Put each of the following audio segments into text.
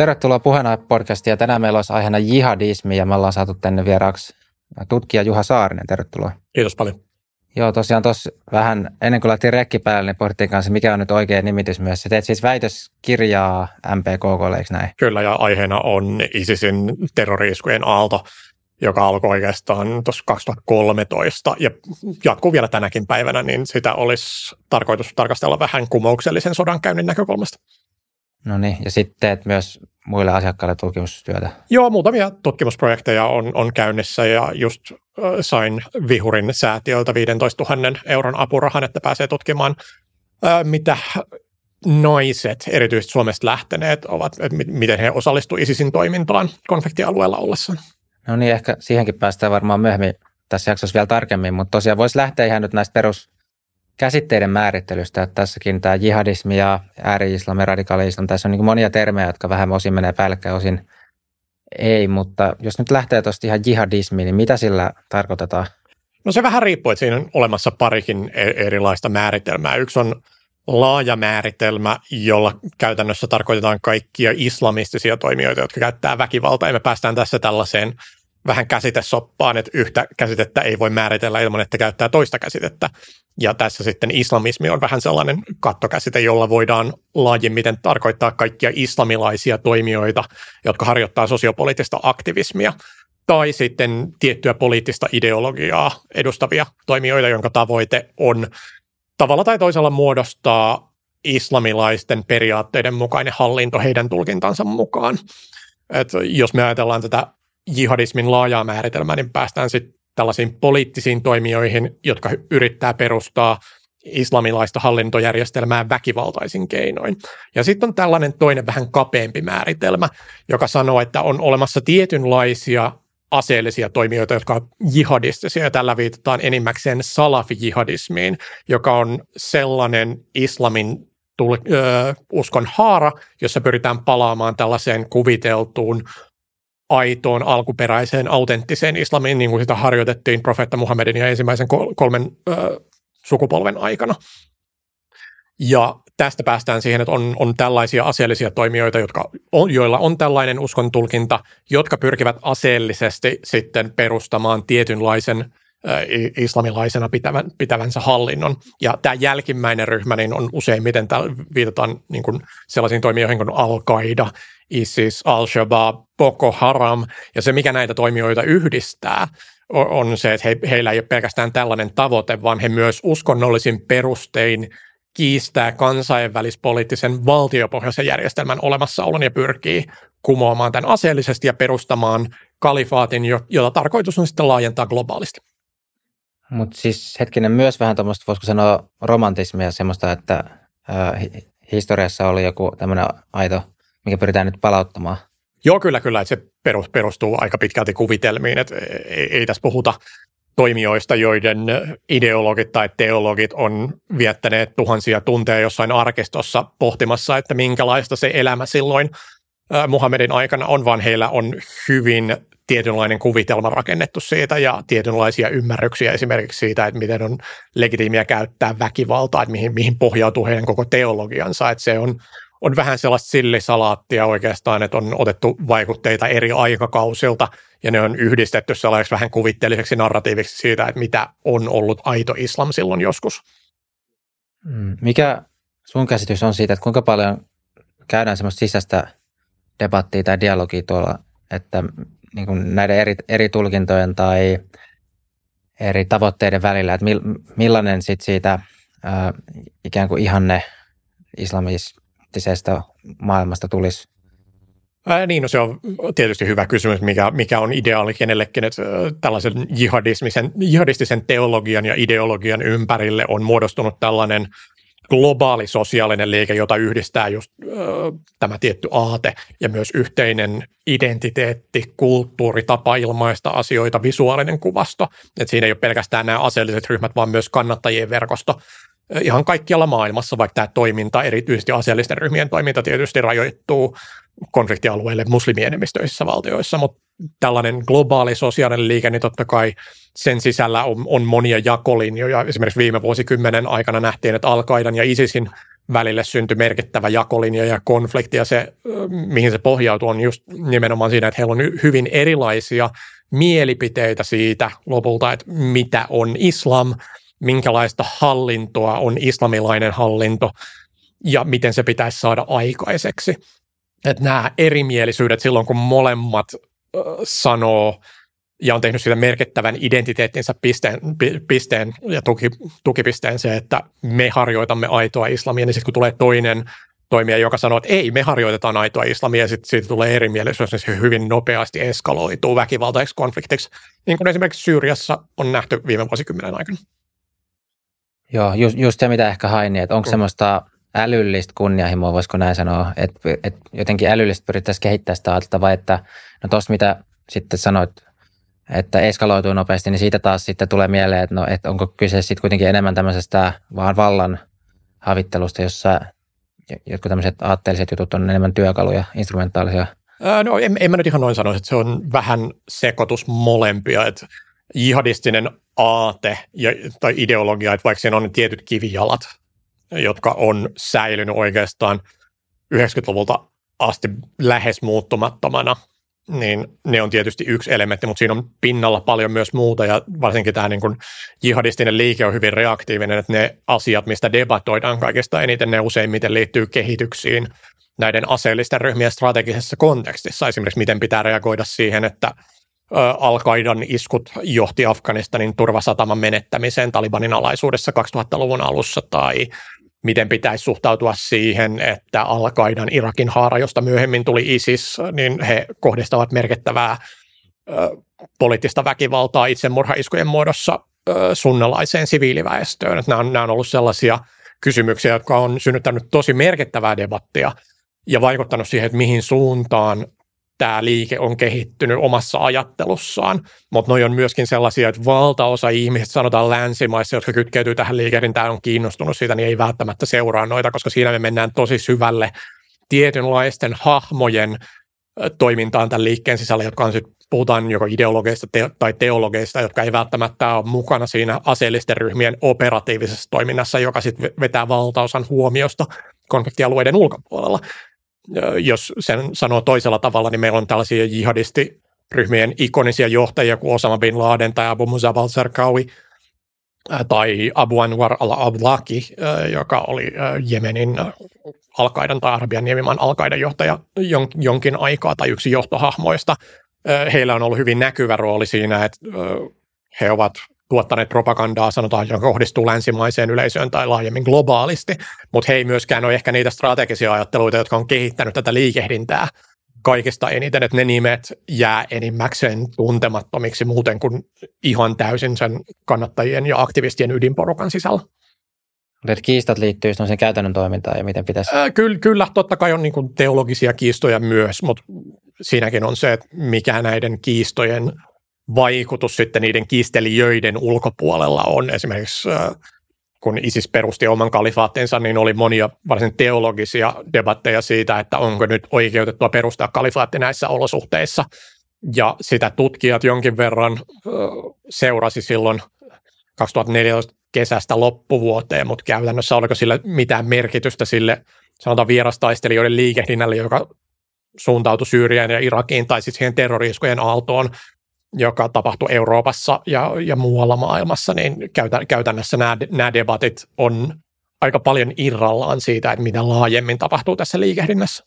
Tervetuloa puheenaihe podcastiin ja tänään meillä olisi aiheena jihadismi ja me ollaan saatu tänne vieraaksi tutkija Juha Saarinen. Tervetuloa. Kiitos paljon. Joo, tosiaan tuossa vähän ennen kuin laitettiin rekki päälle, niin pohdittiin kanssa, mikä on nyt oikea nimitys myös. Sä teet siis väitöskirjaa MPKK, eikö näin? Kyllä, ja aiheena on ISISin terroriiskujen aalto, joka alkoi oikeastaan tuossa 2013 ja jatkuu vielä tänäkin päivänä, niin sitä olisi tarkoitus tarkastella vähän kumouksellisen sodankäynnin näkökulmasta. No niin, ja sitten teet myös muille asiakkaille tutkimustyötä? Joo, muutamia tutkimusprojekteja on, on käynnissä ja just sain Vihurin säätiöltä 15 000 euron apurahan, että pääsee tutkimaan, mitä naiset, erityisesti Suomesta lähteneet, ovat, että miten he osallistuivat ISISin toimintaan konfliktialueella ollessaan. No niin, ehkä siihenkin päästään varmaan myöhemmin tässä jaksossa vielä tarkemmin, mutta tosiaan voisi lähteä ihan nyt näistä perus käsitteiden määrittelystä, että tässäkin tämä jihadismi ja ääri-islam ja radikaali-islam, tässä on niin monia termejä, jotka vähän osin menee päällekkäin, osin ei, mutta jos nyt lähtee tuosta ihan jihadismiin, niin mitä sillä tarkoitetaan? No se vähän riippuu, että siinä on olemassa parikin e- erilaista määritelmää. Yksi on laaja määritelmä, jolla käytännössä tarkoitetaan kaikkia islamistisia toimijoita, jotka käyttää väkivaltaa, ja me päästään tässä tällaiseen vähän käsitesoppaan, että yhtä käsitettä ei voi määritellä ilman, että käyttää toista käsitettä. Ja tässä sitten islamismi on vähän sellainen kattokäsite, jolla voidaan laajemmiten tarkoittaa kaikkia islamilaisia toimijoita, jotka harjoittaa sosiopoliittista aktivismia tai sitten tiettyä poliittista ideologiaa edustavia toimijoita, jonka tavoite on tavalla tai toisella muodostaa islamilaisten periaatteiden mukainen hallinto heidän tulkintansa mukaan. Et jos me ajatellaan tätä jihadismin laajaa määritelmää, niin päästään sitten tällaisiin poliittisiin toimijoihin, jotka yrittää perustaa islamilaista hallintojärjestelmää väkivaltaisin keinoin. Ja sitten on tällainen toinen vähän kapeampi määritelmä, joka sanoo, että on olemassa tietynlaisia aseellisia toimijoita, jotka ovat jihadistisia, ja tällä viitataan enimmäkseen salafi-jihadismiin, joka on sellainen islamin tuli, ö, uskon haara, jossa pyritään palaamaan tällaiseen kuviteltuun aitoon, alkuperäiseen, autenttiseen islamiin, niin kuin sitä harjoitettiin profeetta Muhammedin ja ensimmäisen kolmen ö, sukupolven aikana. Ja tästä päästään siihen, että on, on tällaisia aseellisia toimijoita, jotka on, joilla on tällainen uskon tulkinta, jotka pyrkivät aseellisesti sitten perustamaan tietynlaisen islamilaisena pitävän, pitävänsä hallinnon. Ja tämä jälkimmäinen ryhmä niin on useimmiten, täällä viitataan niin kuin sellaisiin toimijoihin kuin Al-Qaida, ISIS, Al-Shabaab, Boko Haram. Ja se, mikä näitä toimijoita yhdistää, on se, että he, heillä ei ole pelkästään tällainen tavoite, vaan he myös uskonnollisin perustein kiistää kansainvälispoliittisen valtiopohjaisen järjestelmän olemassaolon ja pyrkii kumoamaan tämän aseellisesti ja perustamaan kalifaatin, jota tarkoitus on sitten laajentaa globaalisti. Mutta siis hetkinen myös vähän tuommoista, voisiko sanoa romantismia semmoista, että äh, historiassa oli joku tämmöinen aito, mikä pyritään nyt palauttamaan. Joo, kyllä, kyllä. Että se perustuu aika pitkälti kuvitelmiin, että ei, ei tässä puhuta toimijoista, joiden ideologit tai teologit on viettäneet tuhansia tunteja jossain arkistossa pohtimassa, että minkälaista se elämä silloin Muhammedin aikana on, vaan heillä on hyvin tietynlainen kuvitelma rakennettu siitä ja tietynlaisia ymmärryksiä esimerkiksi siitä, että miten on legitiimiä käyttää väkivaltaa, että mihin, mihin pohjautuu heidän koko teologiansa, että se on, on vähän sellaista sillisalaattia oikeastaan, että on otettu vaikutteita eri aikakausilta ja ne on yhdistetty sellaiseksi vähän kuvitteelliseksi narratiiviksi siitä, että mitä on ollut aito islam silloin joskus. Mm, mikä sun käsitys on siitä, että kuinka paljon käydään semmoista sisäistä debattia tai dialogia tuolla, että niin kuin näiden eri, eri tulkintojen tai eri tavoitteiden välillä, että millainen sit siitä ää, ikään kuin ihanne islamistisesta maailmasta tulisi? Ää, niin, no se on tietysti hyvä kysymys, mikä, mikä on ideaali kenellekin, että tällaisen jihadistisen teologian ja ideologian ympärille on muodostunut tällainen globaali sosiaalinen liike, jota yhdistää just ö, tämä tietty aate ja myös yhteinen identiteetti, kulttuuri, tapa ilmaista asioita, visuaalinen kuvasto. Et siinä ei ole pelkästään nämä aseelliset ryhmät, vaan myös kannattajien verkosto ihan kaikkialla maailmassa, vaikka tämä toiminta, erityisesti aseellisten ryhmien toiminta tietysti rajoittuu konfliktialueille muslimienemmistöisissä valtioissa, mutta tällainen globaali sosiaalinen liike, niin totta kai sen sisällä on, on monia jakolinjoja. Esimerkiksi viime vuosikymmenen aikana nähtiin, että al ja ISISin välille syntyi merkittävä jakolinja ja konflikti, ja se, mihin se pohjautuu, on just nimenomaan siinä, että heillä on hyvin erilaisia mielipiteitä siitä lopulta, että mitä on islam, minkälaista hallintoa on islamilainen hallinto, ja miten se pitäisi saada aikaiseksi. Että nämä erimielisyydet silloin, kun molemmat sanoo ja on tehnyt siitä merkittävän identiteettinsä pisteen, pisteen ja tuki, tukipisteen se, että me harjoitamme aitoa islamia, niin sitten kun tulee toinen toimija, joka sanoo, että ei, me harjoitetaan aitoa islamia, ja sitten siitä tulee erimielisyys, niin se hyvin nopeasti eskaloituu väkivaltaiseksi konfliktiksi, niin kuin esimerkiksi Syyriassa on nähty viime vuosikymmenen aikana. Joo, just, just se mitä ehkä hain, niin että onko mm. semmoista älyllistä kunnianhimoa, voisiko näin sanoa, että, että jotenkin älyllistä pyrittäisiin kehittää sitä ajatusta, vai että no tuossa mitä sitten sanoit, että eskaloituu nopeasti, niin siitä taas sitten tulee mieleen, että, no, että onko kyse sitten kuitenkin enemmän tämmöisestä vaan vallan havittelusta, jossa jotkut tämmöiset aatteelliset jutut on enemmän työkaluja, instrumentaalisia. Ää, no en, en mä nyt ihan noin sanoisi, että se on vähän sekoitus molempia, että jihadistinen aate ja, tai ideologia, että vaikka siinä on tietyt kivijalat, jotka on säilynyt oikeastaan 90-luvulta asti lähes muuttumattomana, niin ne on tietysti yksi elementti, mutta siinä on pinnalla paljon myös muuta ja varsinkin tämä niin kuin jihadistinen liike on hyvin reaktiivinen, että ne asiat, mistä debatoidaan kaikista eniten, ne useimmiten liittyy kehityksiin näiden aseellisten ryhmien strategisessa kontekstissa. Esimerkiksi miten pitää reagoida siihen, että Al-Qaidan iskut johti Afganistanin turvasataman menettämiseen Talibanin alaisuudessa 2000-luvun alussa tai miten pitäisi suhtautua siihen, että Al-Qaidan Irakin haara, josta myöhemmin tuli ISIS, niin he kohdistavat merkittävää poliittista väkivaltaa itsemurhaiskujen muodossa sunnalaiseen siviiliväestöön. Että nämä, on, nämä on ollut sellaisia kysymyksiä, jotka on synnyttänyt tosi merkittävää debattia ja vaikuttanut siihen, että mihin suuntaan tämä liike on kehittynyt omassa ajattelussaan, mutta noi on myöskin sellaisia, että valtaosa ihmisistä, sanotaan länsimaissa, jotka kytkeytyy tähän liikehdintään, on kiinnostunut siitä, niin ei välttämättä seuraa noita, koska siinä me mennään tosi syvälle tietynlaisten hahmojen toimintaan tämän liikkeen sisällä, jotka on sitten, puhutaan joko ideologeista te- tai teologeista, jotka ei välttämättä ole mukana siinä aseellisten ryhmien operatiivisessa toiminnassa, joka sitten vetää valtaosan huomiosta konfliktialueiden ulkopuolella jos sen sanoo toisella tavalla, niin meillä on tällaisia jihadistiryhmien ikonisia johtajia kuin Osama Bin Laden tai Abu Musab al-Zarqawi tai Abu Anwar al-Awlaki, joka oli Jemenin al tai Arabian niemimaan al johtaja jonkin aikaa tai yksi johtohahmoista. Heillä on ollut hyvin näkyvä rooli siinä, että he ovat tuottaneet propagandaa, sanotaan, joka kohdistuu länsimaiseen yleisöön tai laajemmin globaalisti, mutta he ei myöskään ole ehkä niitä strategisia ajatteluita, jotka on kehittänyt tätä liikehdintää kaikista eniten, että ne nimet jää enimmäkseen tuntemattomiksi muuten kuin ihan täysin sen kannattajien ja aktivistien ydinporukan sisällä. Että kiistat liittyy sen käytännön toimintaan ja miten pitäisi? Ää, kyllä, kyllä, totta kai on niin teologisia kiistoja myös, mutta siinäkin on se, että mikä näiden kiistojen vaikutus sitten niiden kiistelijöiden ulkopuolella on. Esimerkiksi kun ISIS perusti oman kalifaattinsa, niin oli monia varsin teologisia debatteja siitä, että onko nyt oikeutettua perustaa kalifaatti näissä olosuhteissa. Ja sitä tutkijat jonkin verran seurasi silloin 2014 kesästä loppuvuoteen, mutta käytännössä oliko sillä mitään merkitystä sille sanotaan vierastaistelijoiden liikehdinnälle, joka suuntautui Syyriaan ja Irakiin tai sitten siihen terroriiskujen aaltoon joka tapahtui Euroopassa ja, ja muualla maailmassa, niin käytännössä nämä, nämä debatit on aika paljon irrallaan siitä, että mitä laajemmin tapahtuu tässä liikehdinnässä.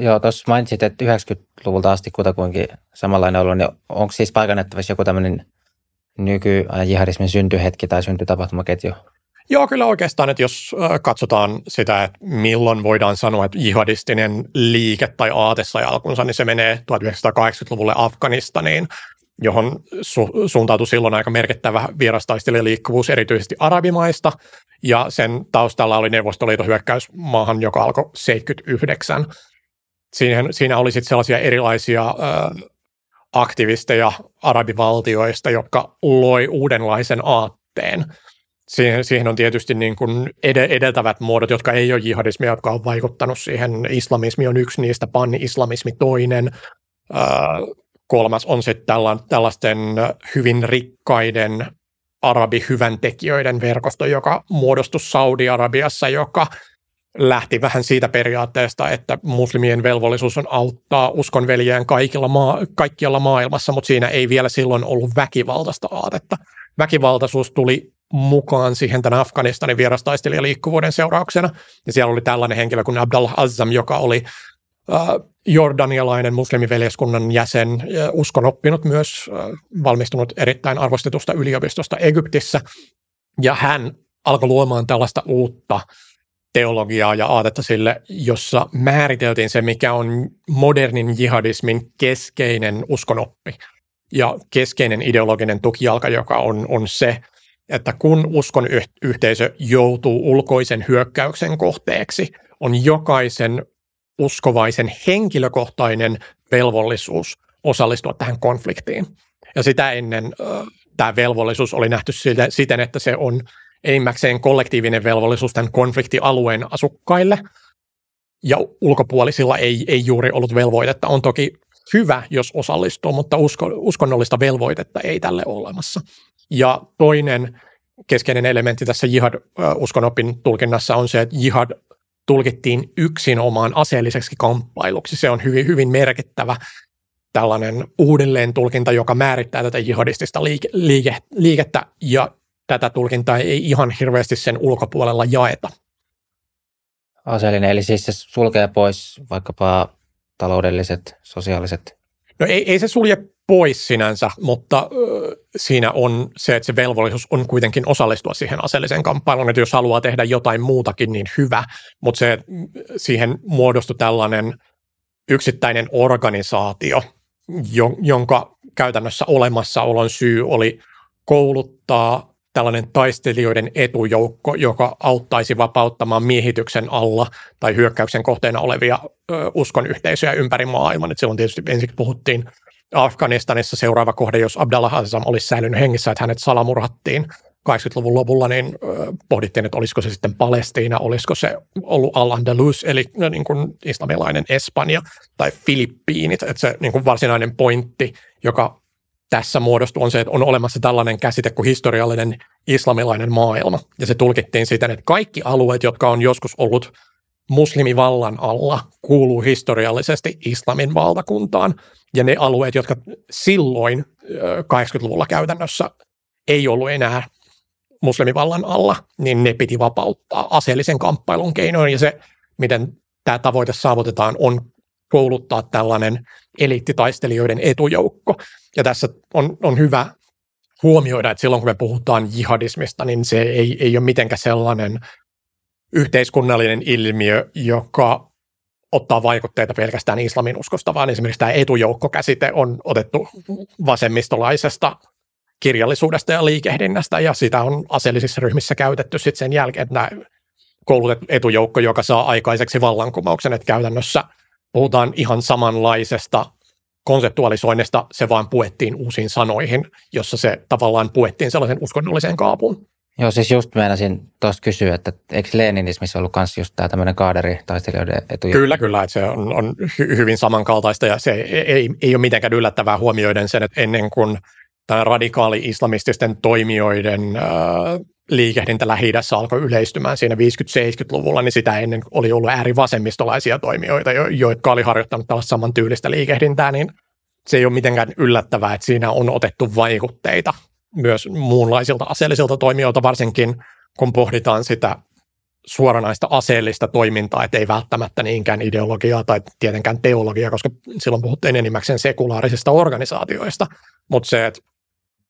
Joo, tuossa mainitsit, että 90-luvulta asti kutakuinkin samanlainen ollut, niin onko siis paikannettavissa joku tämmöinen nykyajan jihadismin syntyhetki tai syntytapahtumaketju? Joo, kyllä oikeastaan, että jos katsotaan sitä, että milloin voidaan sanoa, että jihadistinen liike tai aate sai alkunsa, niin se menee 1980-luvulle Afganistaniin, johon su- suuntautui silloin aika merkittävä vierastaistelijaliikkuvuus erityisesti arabimaista, ja sen taustalla oli Neuvostoliiton hyökkäys maahan, joka alkoi 79. Siinä, siinä oli sitten sellaisia erilaisia äh, aktivisteja arabivaltioista, jotka loi uudenlaisen aatteen – siihen, siihen on tietysti niin kuin edeltävät muodot, jotka ei ole jihadismia, jotka on vaikuttanut siihen. Islamismi on yksi niistä, pan-islamismi toinen. kolmas on sitten tällaisten hyvin rikkaiden arabihyväntekijöiden verkosto, joka muodostui Saudi-Arabiassa, joka lähti vähän siitä periaatteesta, että muslimien velvollisuus on auttaa uskonveljään kaikilla maa, kaikkialla maailmassa, mutta siinä ei vielä silloin ollut väkivaltaista aatetta. Väkivaltaisuus tuli mukaan siihen tämän Afganistanin vierastaistelijaliikkuvuuden seurauksena. Ja siellä oli tällainen henkilö kuin Abdallah Azzam, joka oli äh, jordanialainen muslimiveljeskunnan jäsen, uskon oppinut myös, äh, valmistunut erittäin arvostetusta yliopistosta Egyptissä. Ja hän alkoi luomaan tällaista uutta teologiaa ja aatetta sille, jossa määriteltiin se, mikä on modernin jihadismin keskeinen uskonoppi ja keskeinen ideologinen tukijalka, joka on, on se, että kun uskon yhteisö joutuu ulkoisen hyökkäyksen kohteeksi, on jokaisen uskovaisen henkilökohtainen velvollisuus osallistua tähän konfliktiin. Ja sitä ennen äh, tämä velvollisuus oli nähty siten, että se on enimmäkseen kollektiivinen velvollisuus tämän konfliktialueen asukkaille, ja ulkopuolisilla ei, ei juuri ollut velvoitetta. On toki hyvä, jos osallistuu, mutta usko, uskonnollista velvoitetta ei tälle ole olemassa. Ja toinen keskeinen elementti tässä jihad-uskonopin tulkinnassa on se, että jihad tulkittiin yksin omaan aseelliseksi kamppailuksi. Se on hyvin, hyvin merkittävä tällainen uudelleen tulkinta, joka määrittää tätä jihadistista liike, liike, liikettä, ja tätä tulkintaa ei ihan hirveästi sen ulkopuolella jaeta. Aseellinen, eli siis se sulkee pois vaikkapa taloudelliset, sosiaaliset? No ei, ei se sulje pois sinänsä, mutta siinä on se, että se velvollisuus on kuitenkin osallistua siihen aseelliseen kamppailuun, että jos haluaa tehdä jotain muutakin, niin hyvä, mutta se, siihen muodostui tällainen yksittäinen organisaatio, jonka käytännössä olemassaolon syy oli kouluttaa tällainen taistelijoiden etujoukko, joka auttaisi vapauttamaan miehityksen alla tai hyökkäyksen kohteena olevia uskon yhteisöjä ympäri maailman. Et silloin tietysti ensin puhuttiin Afganistanissa seuraava kohde, jos Abdallah Azam olisi säilynyt hengissä, että hänet salamurhattiin 80-luvun lopulla, niin pohdittiin, että olisiko se sitten Palestiina, olisiko se ollut Al-Andalus, eli no, niin kuin islamilainen Espanja tai Filippiinit, että se niin kuin varsinainen pointti, joka tässä muodostuu, on se, että on olemassa tällainen käsite kuin historiallinen islamilainen maailma, ja se tulkittiin siten, että kaikki alueet, jotka on joskus ollut muslimivallan alla, kuuluu historiallisesti islamin valtakuntaan, ja ne alueet, jotka silloin 80-luvulla käytännössä ei ollut enää muslimivallan alla, niin ne piti vapauttaa aseellisen kamppailun keinoin. Ja se, miten tämä tavoite saavutetaan, on kouluttaa tällainen eliittitaistelijoiden etujoukko. Ja tässä on, on hyvä huomioida, että silloin kun me puhutaan jihadismista, niin se ei, ei ole mitenkään sellainen yhteiskunnallinen ilmiö, joka ottaa vaikutteita pelkästään islamin uskosta, vaan esimerkiksi tämä etujoukkokäsite on otettu vasemmistolaisesta kirjallisuudesta ja liikehdinnästä, ja sitä on aseellisissa ryhmissä käytetty sitten sen jälkeen, että nämä koulutettu etujoukko, joka saa aikaiseksi vallankumouksen, että käytännössä puhutaan ihan samanlaisesta konseptualisoinnista, se vaan puettiin uusiin sanoihin, jossa se tavallaan puettiin sellaisen uskonnolliseen kaapuun. Joo, siis just meinasin tuosta kysyä, että eikö Leninismissä ollut myös just tämä tämmöinen kaaderi taistelijoiden etu? Kyllä, kyllä, että se on, on hy- hyvin samankaltaista ja se ei, ei ole mitenkään yllättävää huomioiden sen, että ennen kuin tämä radikaali-islamististen toimijoiden äh, liikehdintä lähi alkoi yleistymään siinä 50-70-luvulla, niin sitä ennen oli ollut äärivasemmistolaisia toimijoita, jo, jotka oli harjoittanut tällaista samantyylistä liikehdintää, niin se ei ole mitenkään yllättävää, että siinä on otettu vaikutteita myös muunlaisilta aseellisilta toimijoilta, varsinkin kun pohditaan sitä suoranaista aseellista toimintaa, että ei välttämättä niinkään ideologiaa tai tietenkään teologiaa, koska silloin puhuttiin enimmäkseen sekulaarisista organisaatioista, mutta se, että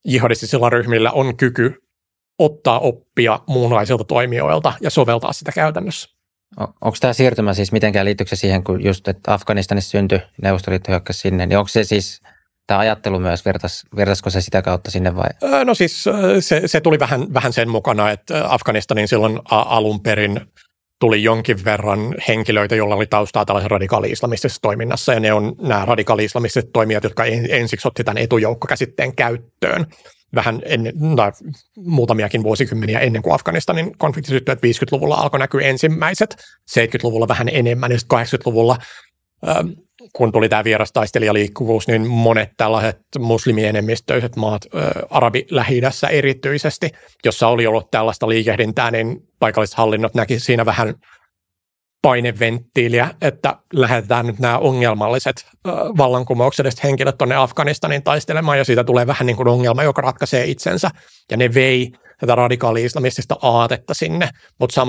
jihadistisilla ryhmillä on kyky ottaa oppia muunlaisilta toimijoilta ja soveltaa sitä käytännössä. Onko tämä siirtymä siis mitenkään liittyykö siihen, kun just että Afganistanissa syntyi, Neuvostoliitto hyökkäsi sinne, niin onko se siis tämä ajattelu myös, vertas, vertaisiko se sitä kautta sinne vai? No siis se, se tuli vähän, vähän sen mukana, että Afganistanin silloin alun perin tuli jonkin verran henkilöitä, joilla oli taustaa tällaisen radikaali-islamistisessa toiminnassa, ja ne on nämä radikaali-islamistiset toimijat, jotka ensiksi otti tämän etujoukkokäsitteen käyttöön vähän ennen, tai muutamiakin vuosikymmeniä ennen kuin Afganistanin konflikti syttyi, että 50-luvulla alkoi näkyä ensimmäiset, 70-luvulla vähän enemmän, ja 80-luvulla kun tuli tämä vierastaistelijaliikkuvuus, niin monet tällaiset muslimienemmistöiset maat, arabi lähi erityisesti, jossa oli ollut tällaista liikehdintää, niin paikalliset hallinnot näki siinä vähän paineventtiiliä, että lähetetään nyt nämä ongelmalliset vallankumoukselliset henkilöt tuonne Afganistanin taistelemaan, ja siitä tulee vähän niin kuin ongelma, joka ratkaisee itsensä. Ja ne vei tätä radikaali-islamistista aatetta sinne, mutta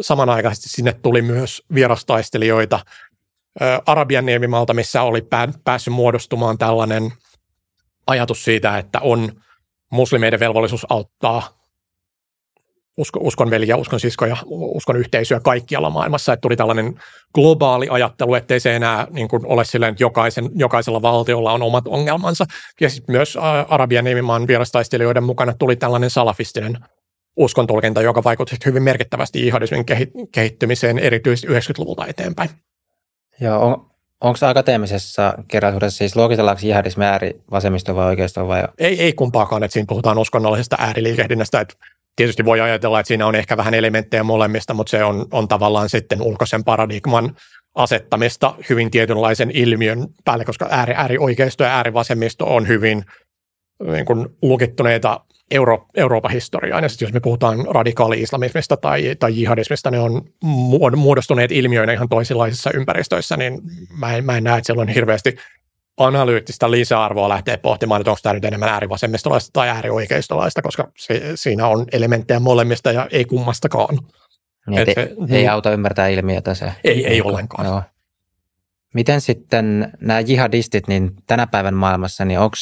samanaikaisesti sinne tuli myös vierastaistelijoita Arabian niemimalta, missä oli päässyt muodostumaan tällainen ajatus siitä, että on muslimeiden velvollisuus auttaa usko, uskon veliä, uskon siskoja, uskon yhteisöä kaikkialla maailmassa, että tuli tällainen globaali ajattelu, ettei se enää niin kuin ole silleen, että jokaisen, jokaisella valtiolla on omat ongelmansa. Ja myös Arabian niemimaan vierastaistelijoiden mukana tuli tällainen salafistinen uskontulkinta, joka vaikutti hyvin merkittävästi jihadismin kehittymiseen erityisesti 90-luvulta eteenpäin. Joo, on, onko akateemisessa kerrallisuudessa siis luokitellaanko jihadismi ääri vasemmisto vai oikeisto vai? Ei, ei kumpaakaan, että siinä puhutaan uskonnollisesta ääriliikehdinnästä, että tietysti voi ajatella, että siinä on ehkä vähän elementtejä molemmista, mutta se on, on tavallaan sitten ulkoisen paradigman asettamista hyvin tietynlaisen ilmiön päälle, koska ääri, äärioikeisto ja äärivasemmisto on hyvin niin kuin lukittuneita Euro, Euroopan historiaan. Ja sitten jos me puhutaan radikaali-islamismista tai, tai jihadismista, ne on muodostuneet ilmiöinä ihan toisenlaisissa ympäristöissä, niin mä en, mä en näe, että siellä on hirveästi analyyttistä lisäarvoa lähteä pohtimaan, että onko tämä nyt enemmän äärivasemmistolaista tai äärioikeistolaista, koska se, siinä on elementtejä molemmista ja ei kummastakaan. Niin, Et se, ei auta ymmärtää ilmiötä se. Ei, ei ollenkaan. Joo. Miten sitten nämä jihadistit, niin tänä päivän maailmassa, niin onko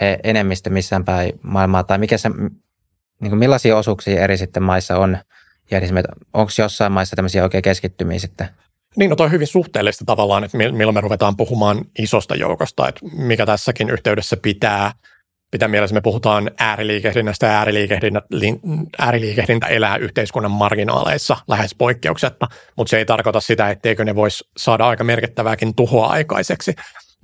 he enemmistö missään päin maailmaa, tai mikä se, niin kuin millaisia osuuksia eri sitten maissa on jihadismi, onko jossain maissa tämmöisiä oikein keskittymiä sitten? Niin, no toi on hyvin suhteellista tavallaan, että milloin me ruvetaan puhumaan isosta joukosta, että mikä tässäkin yhteydessä pitää, pitää mielessä, me puhutaan ääriliikehdinnästä ja ääriliikehdintä elää yhteiskunnan marginaaleissa lähes poikkeuksetta, mutta se ei tarkoita sitä, etteikö ne voisi saada aika merkittävääkin tuhoa aikaiseksi.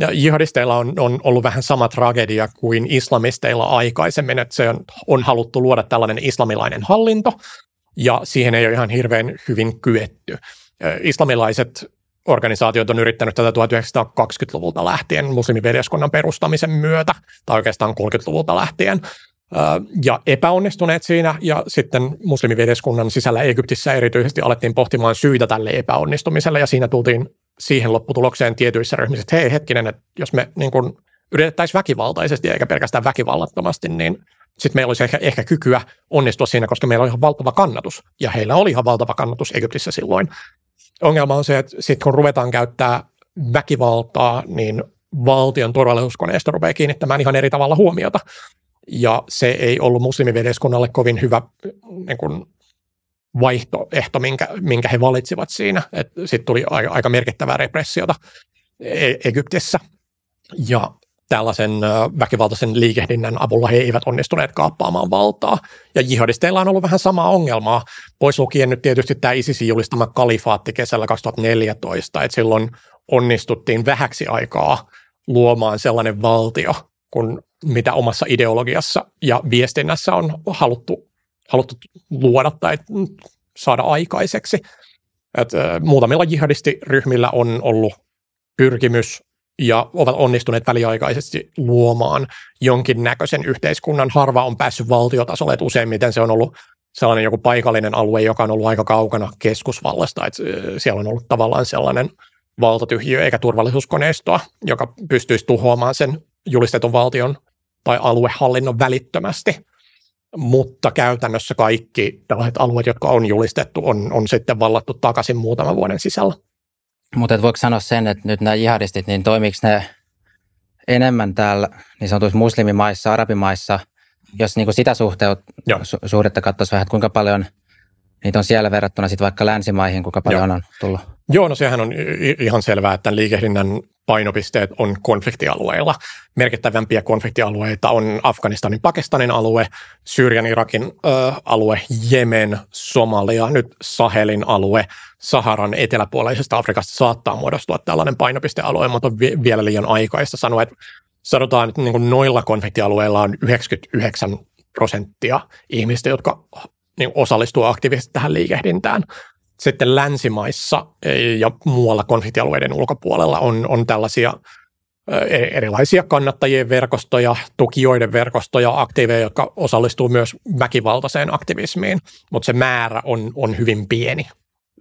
Ja jihadisteilla on, on ollut vähän sama tragedia kuin islamisteilla aikaisemmin, että se on, on haluttu luoda tällainen islamilainen hallinto, ja siihen ei ole ihan hirveän hyvin kyetty. Islamilaiset organisaatiot on yrittänyt tätä 1920-luvulta lähtien muslimiveljeskunnan perustamisen myötä, tai oikeastaan 30-luvulta lähtien, ja epäonnistuneet siinä, ja sitten muslimiveljeskunnan sisällä Egyptissä erityisesti alettiin pohtimaan syitä tälle epäonnistumiselle, ja siinä tultiin siihen lopputulokseen tietyissä ryhmissä, että hei hetkinen, että jos me niin kuin yritettäisiin väkivaltaisesti eikä pelkästään väkivallattomasti, niin sitten meillä olisi ehkä, ehkä kykyä onnistua siinä, koska meillä on ihan valtava kannatus, ja heillä oli ihan valtava kannatus Egyptissä silloin. Ongelma on se, että sitten kun ruvetaan käyttää väkivaltaa, niin valtion turvallisuuskoneisto rupeaa kiinnittämään ihan eri tavalla huomiota. Ja se ei ollut muslimiveljeskunnalle kovin hyvä niin kuin, vaihtoehto, minkä, minkä he valitsivat siinä. Sitten tuli aika, aika merkittävää repressiota e- Egyptissä. Ja tällaisen väkivaltaisen liikehdinnän avulla he eivät onnistuneet kaappaamaan valtaa. Ja jihadisteilla on ollut vähän samaa ongelmaa, pois lukien nyt tietysti tämä ISISin julistama kalifaatti kesällä 2014, että silloin onnistuttiin vähäksi aikaa luomaan sellainen valtio, kun mitä omassa ideologiassa ja viestinnässä on haluttu, haluttu luoda tai saada aikaiseksi. Et, muutamilla jihadistiryhmillä on ollut pyrkimys ja ovat onnistuneet väliaikaisesti luomaan jonkinnäköisen yhteiskunnan. Harva on päässyt valtiotasolle, että useimmiten se on ollut sellainen joku paikallinen alue, joka on ollut aika kaukana keskusvallasta. Että siellä on ollut tavallaan sellainen valtatyhjiö eikä turvallisuuskoneistoa, joka pystyisi tuhoamaan sen julistetun valtion tai aluehallinnon välittömästi. Mutta käytännössä kaikki tällaiset alueet, jotka on julistettu, on, on sitten vallattu takaisin muutaman vuoden sisällä. Mutta voiko sanoa sen, että nyt nämä jihadistit, niin toimiko ne enemmän täällä niin sanotuissa muslimimaissa, arabimaissa, jos niin kuin sitä suhteut, su, suhdetta katsoisi vähän, että kuinka paljon niitä on siellä verrattuna sitten vaikka länsimaihin, kuinka paljon Joo. on tullut? Joo, no sehän on ihan selvää, että liikehdinnän painopisteet on konfliktialueilla. Merkittävämpiä konfliktialueita on Afganistanin, Pakistanin alue, Syyrian, Irakin ö, alue, Jemen, Somalia, nyt Sahelin alue, Saharan eteläpuoleisesta Afrikasta saattaa muodostua tällainen painopistealue, mutta on vielä liian aikaista sanoa, että sanotaan, että niin noilla konfliktialueilla on 99 prosenttia ihmistä, jotka niin osallistuu aktiivisesti tähän liikehdintään. Sitten länsimaissa ja muualla konfliktialueiden ulkopuolella on, on tällaisia e-, erilaisia kannattajien verkostoja, tukijoiden verkostoja, aktiiveja, jotka osallistuu myös väkivaltaiseen aktivismiin, mutta se määrä on, on hyvin pieni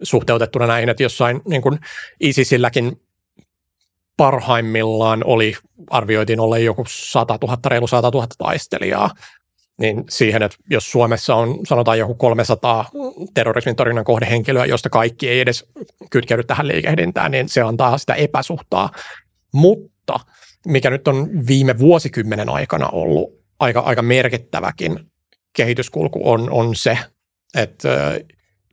suhteutettuna näihin, että jossain niin kuin ISISilläkin parhaimmillaan oli, arvioitiin olla joku 100 000, reilu 100 000 taistelijaa, niin siihen, että jos Suomessa on sanotaan joku 300 terrorismin torjunnan kohdehenkilöä, josta kaikki ei edes kytkeydy tähän liikehdintään, niin se antaa sitä epäsuhtaa. Mutta mikä nyt on viime vuosikymmenen aikana ollut aika, aika merkittäväkin kehityskulku on, on se, että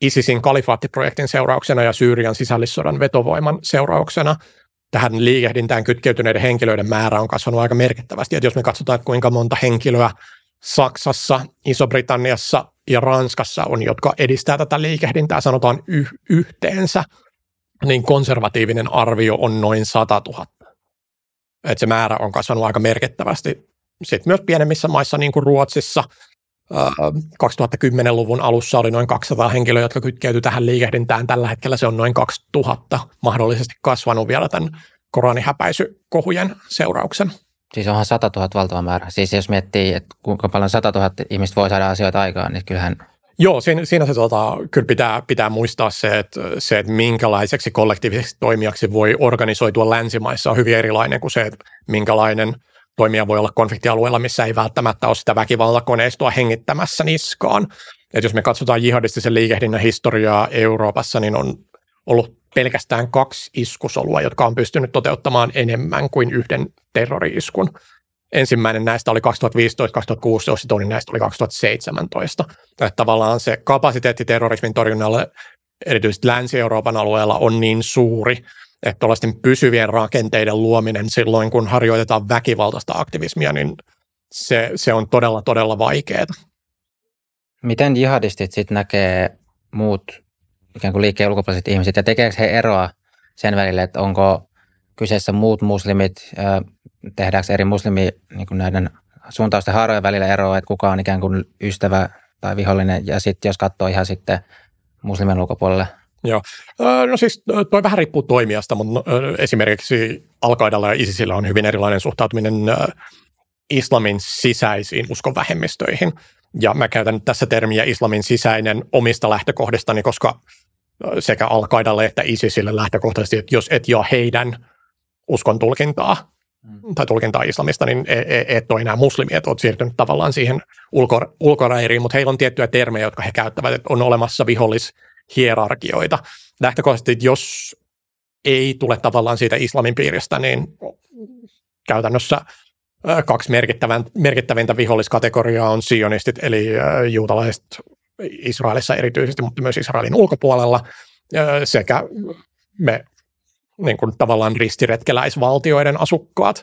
ISISin kalifaattiprojektin seurauksena ja Syyrian sisällissodan vetovoiman seurauksena tähän liikehdintään kytkeytyneiden henkilöiden määrä on kasvanut aika merkittävästi. Että jos me katsotaan, että kuinka monta henkilöä Saksassa, Iso-Britanniassa ja Ranskassa on, jotka edistää tätä liikehdintää, sanotaan y- yhteensä, niin konservatiivinen arvio on noin 100 000. Et se määrä on kasvanut aika merkittävästi. Sitten myös pienemmissä maissa, niin kuin Ruotsissa, 2010-luvun alussa oli noin 200 henkilöä, jotka kytkeytyi tähän liikehdintään. Tällä hetkellä se on noin 2000, mahdollisesti kasvanut vielä tämän koranihäpäisykohujen seurauksen. Siis onhan 100 000 valtava määrä. Siis jos miettii, että kuinka paljon 100 000 ihmistä voi saada asioita aikaan, niin kyllähän... Joo, siinä, siinä se tota, kyllä pitää, pitää muistaa se että, se, että minkälaiseksi kollektiiviseksi toimijaksi voi organisoitua länsimaissa on hyvin erilainen kuin se, että minkälainen toimija voi olla konfliktialueella, missä ei välttämättä ole sitä väkivaltakoneistoa hengittämässä niskaan. Et jos me katsotaan jihadistisen liikehdinnän historiaa Euroopassa, niin on ollut pelkästään kaksi iskusolua, jotka on pystynyt toteuttamaan enemmän kuin yhden terrori-iskun. Ensimmäinen näistä oli 2015-2016, toinen näistä oli 2017. Että tavallaan se kapasiteetti terrorismin torjunnalle erityisesti Länsi-Euroopan alueella on niin suuri, että tuollaisten pysyvien rakenteiden luominen silloin, kun harjoitetaan väkivaltaista aktivismia, niin se, se on todella, todella vaikeaa. Miten jihadistit sitten näkee muut ikään kuin liikkeen ulkopuoliset ihmiset ja tekeekö he eroa sen välillä, että onko kyseessä muut muslimit, tehdäänkö eri muslimi niin kuin näiden suuntausten haarojen välillä eroa, että kuka on ikään kuin ystävä tai vihollinen ja sitten jos katsoo ihan sitten muslimin ulkopuolelle? Joo, no siis toi vähän riippuu toimijasta, mutta esimerkiksi al ja ISISillä on hyvin erilainen suhtautuminen islamin sisäisiin uskonvähemmistöihin. Ja mä käytän tässä termiä islamin sisäinen omista lähtökohdistani, koska sekä al että ISISille lähtökohtaisesti, että jos et jaa heidän uskon tulkintaa mm. tai tulkintaa islamista, niin e, e, et ole enää muslimi, että olet siirtynyt tavallaan siihen ulko, ulkorairiin, mutta heillä on tiettyjä termejä, jotka he käyttävät, että on olemassa vihollishierarkioita. Lähtökohtaisesti, että jos ei tule tavallaan siitä islamin piiristä, niin käytännössä kaksi merkittävintä viholliskategoriaa on sionistit, eli juutalaiset Israelissa erityisesti, mutta myös Israelin ulkopuolella, sekä me niin kuin tavallaan ristiretkeläisvaltioiden asukkaat,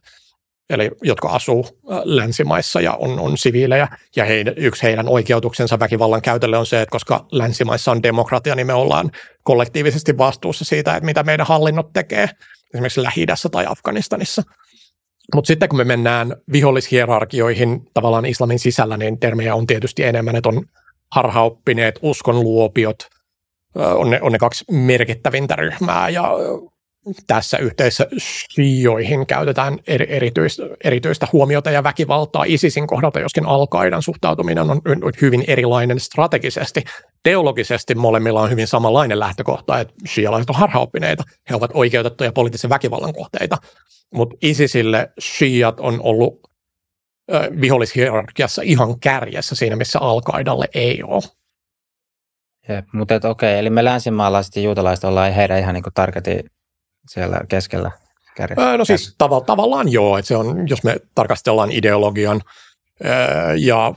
eli jotka asuu länsimaissa ja on, on siviilejä, ja heidän, yksi heidän oikeutuksensa väkivallan käytölle on se, että koska länsimaissa on demokratia, niin me ollaan kollektiivisesti vastuussa siitä, että mitä meidän hallinnot tekee, esimerkiksi lähi tai Afganistanissa. Mutta sitten kun me mennään vihollishierarkioihin tavallaan islamin sisällä, niin termejä on tietysti enemmän, että on harhaoppineet uskonluopiot, on ne, on ne kaksi merkittävintä ryhmää ja tässä yhteydessä shioihin käytetään erityistä, erityistä huomiota ja väkivaltaa ISISin kohdalta, joskin al suhtautuminen on hyvin erilainen strategisesti. Teologisesti molemmilla on hyvin samanlainen lähtökohta, että shialaiset on harhaoppineita, he ovat oikeutettuja poliittisen väkivallan kohteita, mutta ISISille shiat on ollut vihollishierarkiassa ihan kärjessä siinä, missä al ei ole. Jep, mutta et, okei, eli me länsimaalaiset ja juutalaiset ollaan heidän ihan niin tarketin siellä keskellä kärjessä? No siis tav- tavallaan joo, että se on, jos me tarkastellaan ideologian ja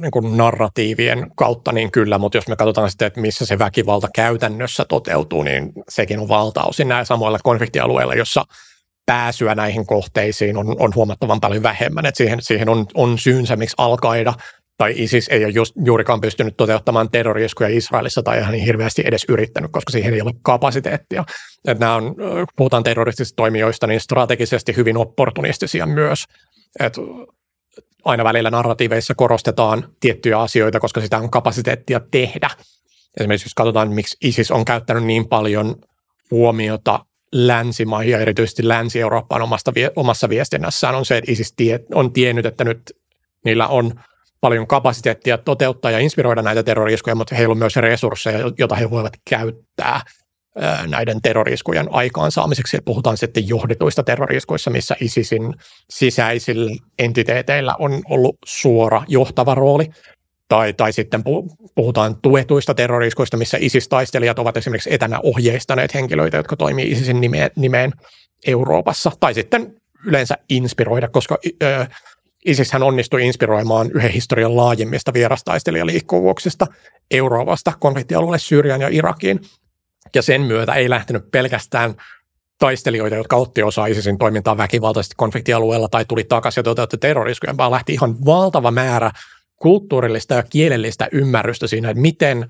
niin kuin narratiivien kautta, niin kyllä, mutta jos me katsotaan sitten, että missä se väkivalta käytännössä toteutuu, niin sekin on valtaosin näillä samoilla konfliktialueilla, jossa pääsyä näihin kohteisiin on, on huomattavan paljon vähemmän. Et siihen, siihen on, on syynsä, miksi al tai ISIS ei ole just, juurikaan pystynyt toteuttamaan terroriskuja Israelissa tai ihan niin hirveästi edes yrittänyt, koska siihen ei ole kapasiteettia. Et nämä on, puhutaan terroristisista toimijoista, niin strategisesti hyvin opportunistisia myös. Et aina välillä narratiiveissa korostetaan tiettyjä asioita, koska sitä on kapasiteettia tehdä. Esimerkiksi jos katsotaan, miksi ISIS on käyttänyt niin paljon huomiota länsimaihin ja erityisesti Länsi-Eurooppaan omasta, omassa viestinnässään on se, että ISIS tie, on tiennyt, että nyt niillä on paljon kapasiteettia toteuttaa ja inspiroida näitä terroriskuja, mutta heillä on myös resursseja, joita he voivat käyttää näiden terroriskujen aikaansaamiseksi. Puhutaan sitten johdituista terroriskuissa, missä ISISin sisäisillä entiteeteillä on ollut suora johtava rooli. Tai, tai sitten puhutaan tuetuista terroriskuista, missä ISIS-taistelijat ovat esimerkiksi etänä ohjeistaneet henkilöitä, jotka toimii ISISin nimeen, Euroopassa. Tai sitten yleensä inspiroida, koska ö, ISIShän onnistui inspiroimaan yhden historian laajimmista vierastaistelijaliikkuvuuksista Euroopasta konfliktialueelle Syyrian ja Irakiin. Ja sen myötä ei lähtenyt pelkästään taistelijoita, jotka otti osaa ISISin toimintaan väkivaltaisesti konfliktialueella tai tuli takaisin ja toteutti terroriskuja, vaan lähti ihan valtava määrä kulttuurillista ja kielellistä ymmärrystä siinä, että miten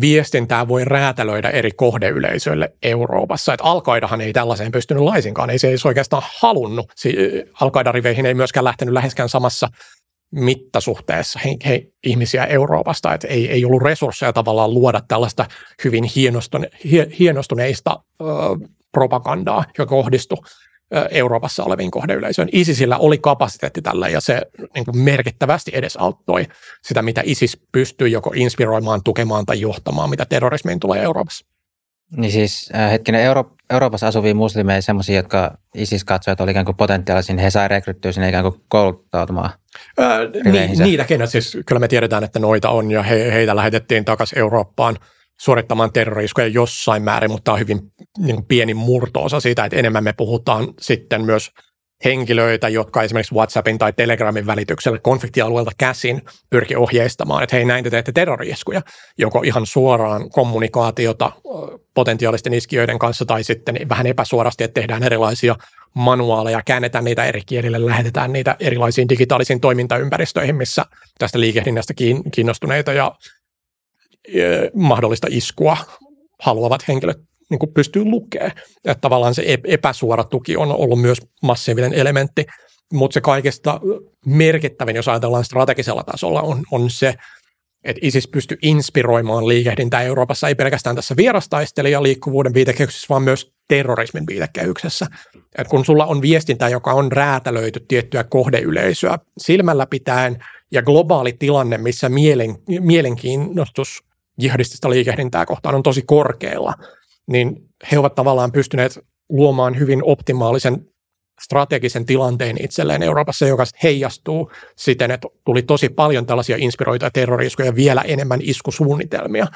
viestintää voi räätälöidä eri kohdeyleisöille Euroopassa. Että Alkaidahan ei tällaiseen pystynyt laisinkaan, ei se ei oikeastaan halunnut. Alkaida-riveihin ei myöskään lähtenyt läheskään samassa mittasuhteessa he, he, ihmisiä Euroopasta, että ei, ei ollut resursseja tavallaan luoda tällaista hyvin hienostune, hie, hienostuneista ö, propagandaa, joka kohdistui Euroopassa oleviin kohdeyleisöön. ISISillä oli kapasiteetti tällä ja se niin kuin merkittävästi edesauttoi sitä, mitä ISIS pystyy joko inspiroimaan, tukemaan tai johtamaan, mitä terrorismiin tulee Euroopassa. Niin siis äh, hetkinen, Euro- Euroopassa asuvia muslimeja, semmoisia, jotka ISIS katsoi, että oli ikään kuin potentiaalisia, he sai rekryttyä sinne ikään kuin kouluttautumaan Ää, ni, niitäkin, siis kyllä me tiedetään, että noita on ja he, heitä lähetettiin takaisin Eurooppaan suorittamaan terroriskuja jossain määrin, mutta on hyvin niin pieni murtoosa siitä, että enemmän me puhutaan sitten myös henkilöitä, jotka esimerkiksi WhatsAppin tai Telegramin välityksellä konfliktialueelta käsin pyrki ohjeistamaan, että hei näin te teette terroriskuja, joko ihan suoraan kommunikaatiota potentiaalisten iskijöiden kanssa tai sitten vähän epäsuorasti, että tehdään erilaisia manuaaleja, käännetään niitä eri kielille, lähetetään niitä erilaisiin digitaalisiin toimintaympäristöihin, missä tästä liikehdinnästä kiinnostuneita ja mahdollista iskua haluavat henkilöt niin kuin pystyy lukemaan. Että tavallaan se epäsuora tuki on ollut myös massiivinen elementti, mutta se kaikesta merkittävin, jos ajatellaan strategisella tasolla, on, on se, että ISIS pystyy inspiroimaan liikehdintää Euroopassa, ei pelkästään tässä liikkuvuuden viitekehyksessä, vaan myös terrorismin viitekehyksessä. Et kun sulla on viestintää, joka on räätälöity tiettyä kohdeyleisöä silmällä pitäen, ja globaali tilanne, missä mielen, mielenkiinnostus jihadistista liikehdintää kohtaan on tosi korkealla, niin he ovat tavallaan pystyneet luomaan hyvin optimaalisen strategisen tilanteen itselleen Euroopassa, joka heijastuu siten, että tuli tosi paljon tällaisia inspiroituja terroriskuja ja vielä enemmän iskusuunnitelmia.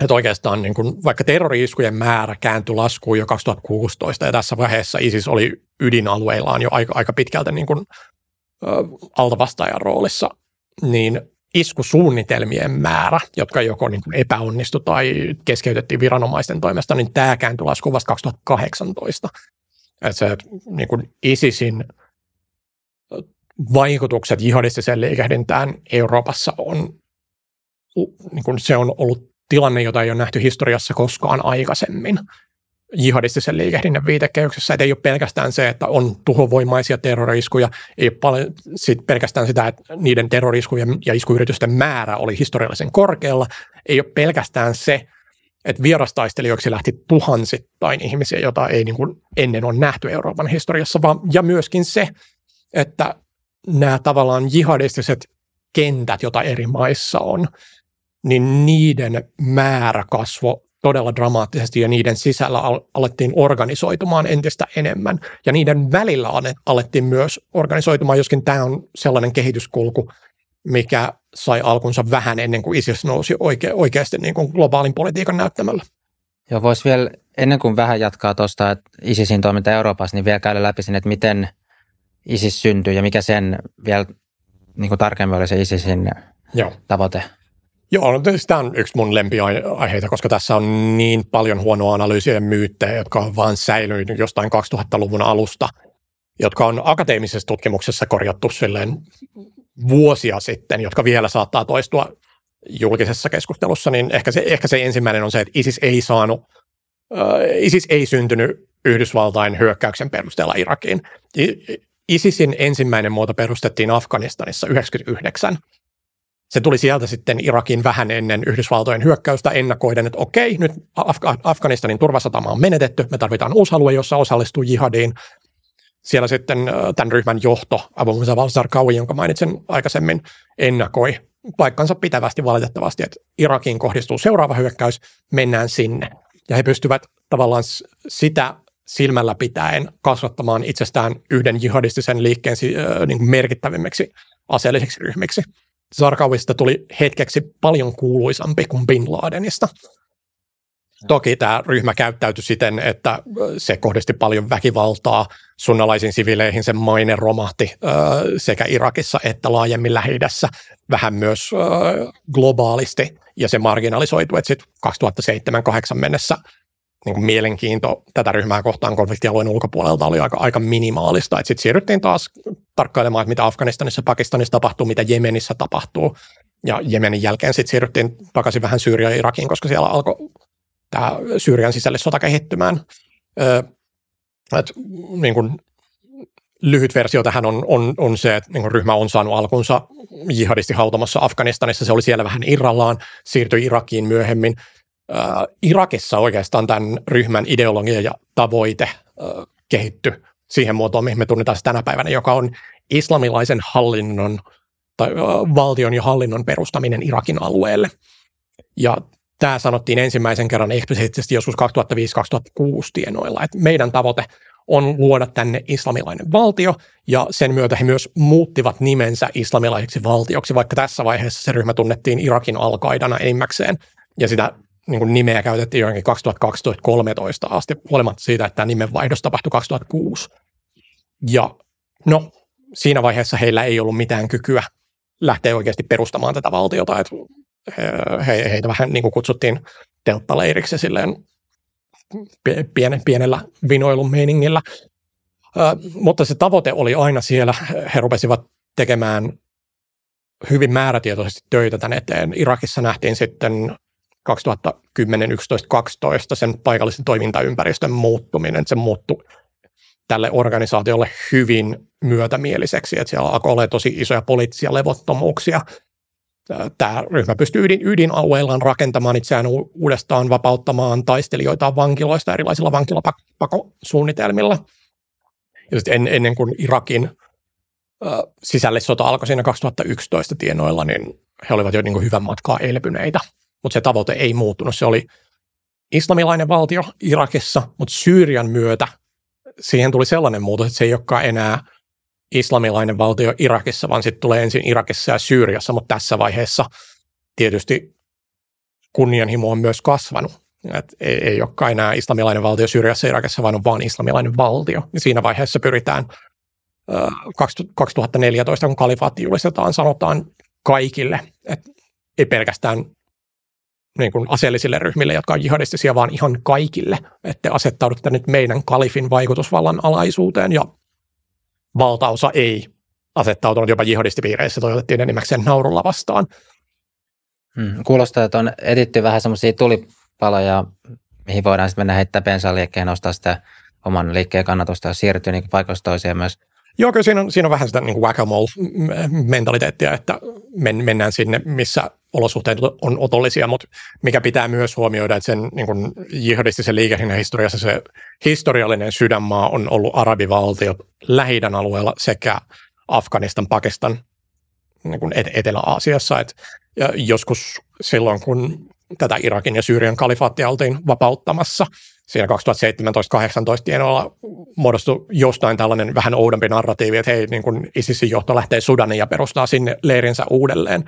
Että oikeastaan niin kun, vaikka terroriiskujen määrä kääntyi laskuun jo 2016 ja tässä vaiheessa ISIS oli ydinalueillaan jo aika, aika pitkältä niin kun, ö, altavastaajan roolissa, niin iskusuunnitelmien määrä, jotka joko niin kuin epäonnistu tai keskeytettiin viranomaisten toimesta, niin tämä kääntyi laskuun vasta 2018. Että se niin kuin ISISin vaikutukset jihadistiseen liikehdintään Euroopassa on, niin kuin se on ollut tilanne, jota ei ole nähty historiassa koskaan aikaisemmin jihadistisen liikehdinnän viitekehyksessä, että ei ole pelkästään se, että on tuhovoimaisia terroriskuja, ei ole paljon sit pelkästään sitä, että niiden terroriskujen ja iskuyritysten määrä oli historiallisen korkealla, ei ole pelkästään se, että vierastaistelijoiksi lähti tuhansittain ihmisiä, joita ei niin kuin ennen ole nähty Euroopan historiassa, vaan, ja myöskin se, että nämä tavallaan jihadistiset kentät, joita eri maissa on, niin niiden määrä kasvoi todella dramaattisesti ja niiden sisällä alettiin organisoitumaan entistä enemmän. Ja niiden välillä alettiin myös organisoitumaan, joskin tämä on sellainen kehityskulku, mikä sai alkunsa vähän ennen kuin ISIS nousi oike- oikeasti niin kuin globaalin politiikan näyttämällä. Joo, voisi vielä ennen kuin vähän jatkaa tuosta, että ISISin toiminta Euroopassa, niin vielä käydä läpi sen, että miten ISIS syntyi ja mikä sen vielä niin kuin tarkemmin oli se ISISin Joo. tavoite. Joo, no, tämä on yksi mun lempiaiheita, koska tässä on niin paljon huonoa analyysiä ja myyttejä, jotka on vaan säilynyt jostain 2000-luvun alusta, jotka on akateemisessa tutkimuksessa korjattu silleen vuosia sitten, jotka vielä saattaa toistua julkisessa keskustelussa, niin ehkä se, ehkä se ensimmäinen on se, että ISIS ei saanut, äh, ISIS ei syntynyt Yhdysvaltain hyökkäyksen perusteella Irakiin. ISISin ensimmäinen muoto perustettiin Afganistanissa 99 Se tuli sieltä sitten Irakin vähän ennen Yhdysvaltojen hyökkäystä ennakoiden, että okei, nyt Af- Afganistanin turvasatama on menetetty, me tarvitaan uusi alue, jossa osallistuu jihadiin. Siellä sitten tämän ryhmän johto, Abu Musa Zarqawi, jonka mainitsin aikaisemmin, ennakoi paikkansa pitävästi valitettavasti, että Irakiin kohdistuu seuraava hyökkäys, mennään sinne. Ja he pystyvät tavallaan sitä silmällä pitäen kasvattamaan itsestään yhden jihadistisen liikkeen niin merkittävimmiksi aseellisiksi ryhmiksi. Zarqawista tuli hetkeksi paljon kuuluisampi kuin Bin Ladenista. Toki tämä ryhmä käyttäytyi siten, että se kohdisti paljon väkivaltaa sunnalaisiin sivileihin, sen maine romahti sekä Irakissa että laajemmin lähi vähän myös globaalisti, ja se marginalisoitu, että sitten 2007-2008 mennessä niin kuin mielenkiinto tätä ryhmää kohtaan konfliktialueen ulkopuolelta oli aika, aika minimaalista. Sitten siirryttiin taas tarkkailemaan, että mitä Afganistanissa, Pakistanissa tapahtuu, mitä Jemenissä tapahtuu. Ja Jemenin jälkeen sitten siirryttiin takaisin vähän Syyriaan ja Irakiin, koska siellä alkoi tämä Syyrian sisälle sota kehittymään. Ö, et, niin kuin, lyhyt versio tähän on, on, on se, että niin ryhmä on saanut alkunsa jihadisti hautamassa Afganistanissa. Se oli siellä vähän irrallaan, siirtyi Irakiin myöhemmin. Irakissa oikeastaan tämän ryhmän ideologia ja tavoite äh, kehitty siihen muotoon, mihin me tunnetaan tänä päivänä, joka on islamilaisen hallinnon tai valtion ja hallinnon perustaminen Irakin alueelle. Ja tämä sanottiin ensimmäisen kerran eksplisiittisesti joskus 2005-2006 tienoilla, että meidän tavoite on luoda tänne islamilainen valtio, ja sen myötä he myös muuttivat nimensä islamilaiseksi valtioksi, vaikka tässä vaiheessa se ryhmä tunnettiin Irakin alkaidana enimmäkseen, ja sitä niin kuin nimeä käytettiin johonkin 2012-2013 asti, huolimatta siitä, että tämä nimenvaihdos tapahtui 2006. Ja no, siinä vaiheessa heillä ei ollut mitään kykyä lähteä oikeasti perustamaan tätä valtiota, että he, heitä vähän niin kuin kutsuttiin telttaleiriksi silleen pienen, pienellä vinoilun meiningillä. mutta se tavoite oli aina siellä. He rupesivat tekemään hyvin määrätietoisesti töitä tämän eteen. Irakissa nähtiin sitten 2010, 11, 12 sen paikallisen toimintaympäristön muuttuminen, se muuttui tälle organisaatiolle hyvin myötämieliseksi, että siellä alkoi olla tosi isoja poliittisia levottomuuksia. Tämä ryhmä pystyi ydin, ydinalueillaan rakentamaan itseään uudestaan, vapauttamaan taistelijoita vankiloista erilaisilla vankilapakosuunnitelmilla. Ja en, ennen kuin Irakin sisällissota alkoi siinä 2011 tienoilla, niin he olivat jo niin kuin hyvän matkaa elpyneitä mutta se tavoite ei muuttunut. Se oli islamilainen valtio Irakissa, mutta Syyrian myötä siihen tuli sellainen muutos, että se ei olekaan enää islamilainen valtio Irakissa, vaan sitten tulee ensin Irakissa ja Syyriassa, mutta tässä vaiheessa tietysti kunnianhimo on myös kasvanut. Et ei, ei olekaan enää islamilainen valtio Syyriassa ja Irakissa, vaan on vain islamilainen valtio. Ja siinä vaiheessa pyritään 2014, kun kalifaatti julistetaan, sanotaan kaikille, että ei pelkästään niin kuin aseellisille ryhmille, jotka on jihadistisia, vaan ihan kaikille, että asettaudutte nyt meidän kalifin vaikutusvallan alaisuuteen ja valtaosa ei asettautunut jopa jihadistipiireissä, toivotettiin enimmäkseen naurulla vastaan. Hmm, kuulostaa, että on etitty vähän semmoisia tulipaloja, mihin voidaan sitten mennä heittää bensan liikkeen, nostaa sitä oman liikkeen kannatusta ja siirtyä niin paikasta toiseen myös. Joo, kyllä siinä on, siinä on vähän sitä niin whack mentaliteettia että men, mennään sinne, missä olosuhteet on otollisia, mutta mikä pitää myös huomioida, että sen niin kuin jihadistisen liikehdinnan historiassa se historiallinen sydänmaa on ollut arabivaltiot lähi alueella sekä Afganistan, Pakistan niin kuin Etelä-Aasiassa. Et, ja joskus silloin, kun tätä Irakin ja Syyrian kalifaattia oltiin vapauttamassa, siinä 2017-2018 tienoilla muodostui jostain tällainen vähän oudompi narratiivi, että hei, niin kun ISISin johto lähtee Sudaniin ja perustaa sinne leirinsä uudelleen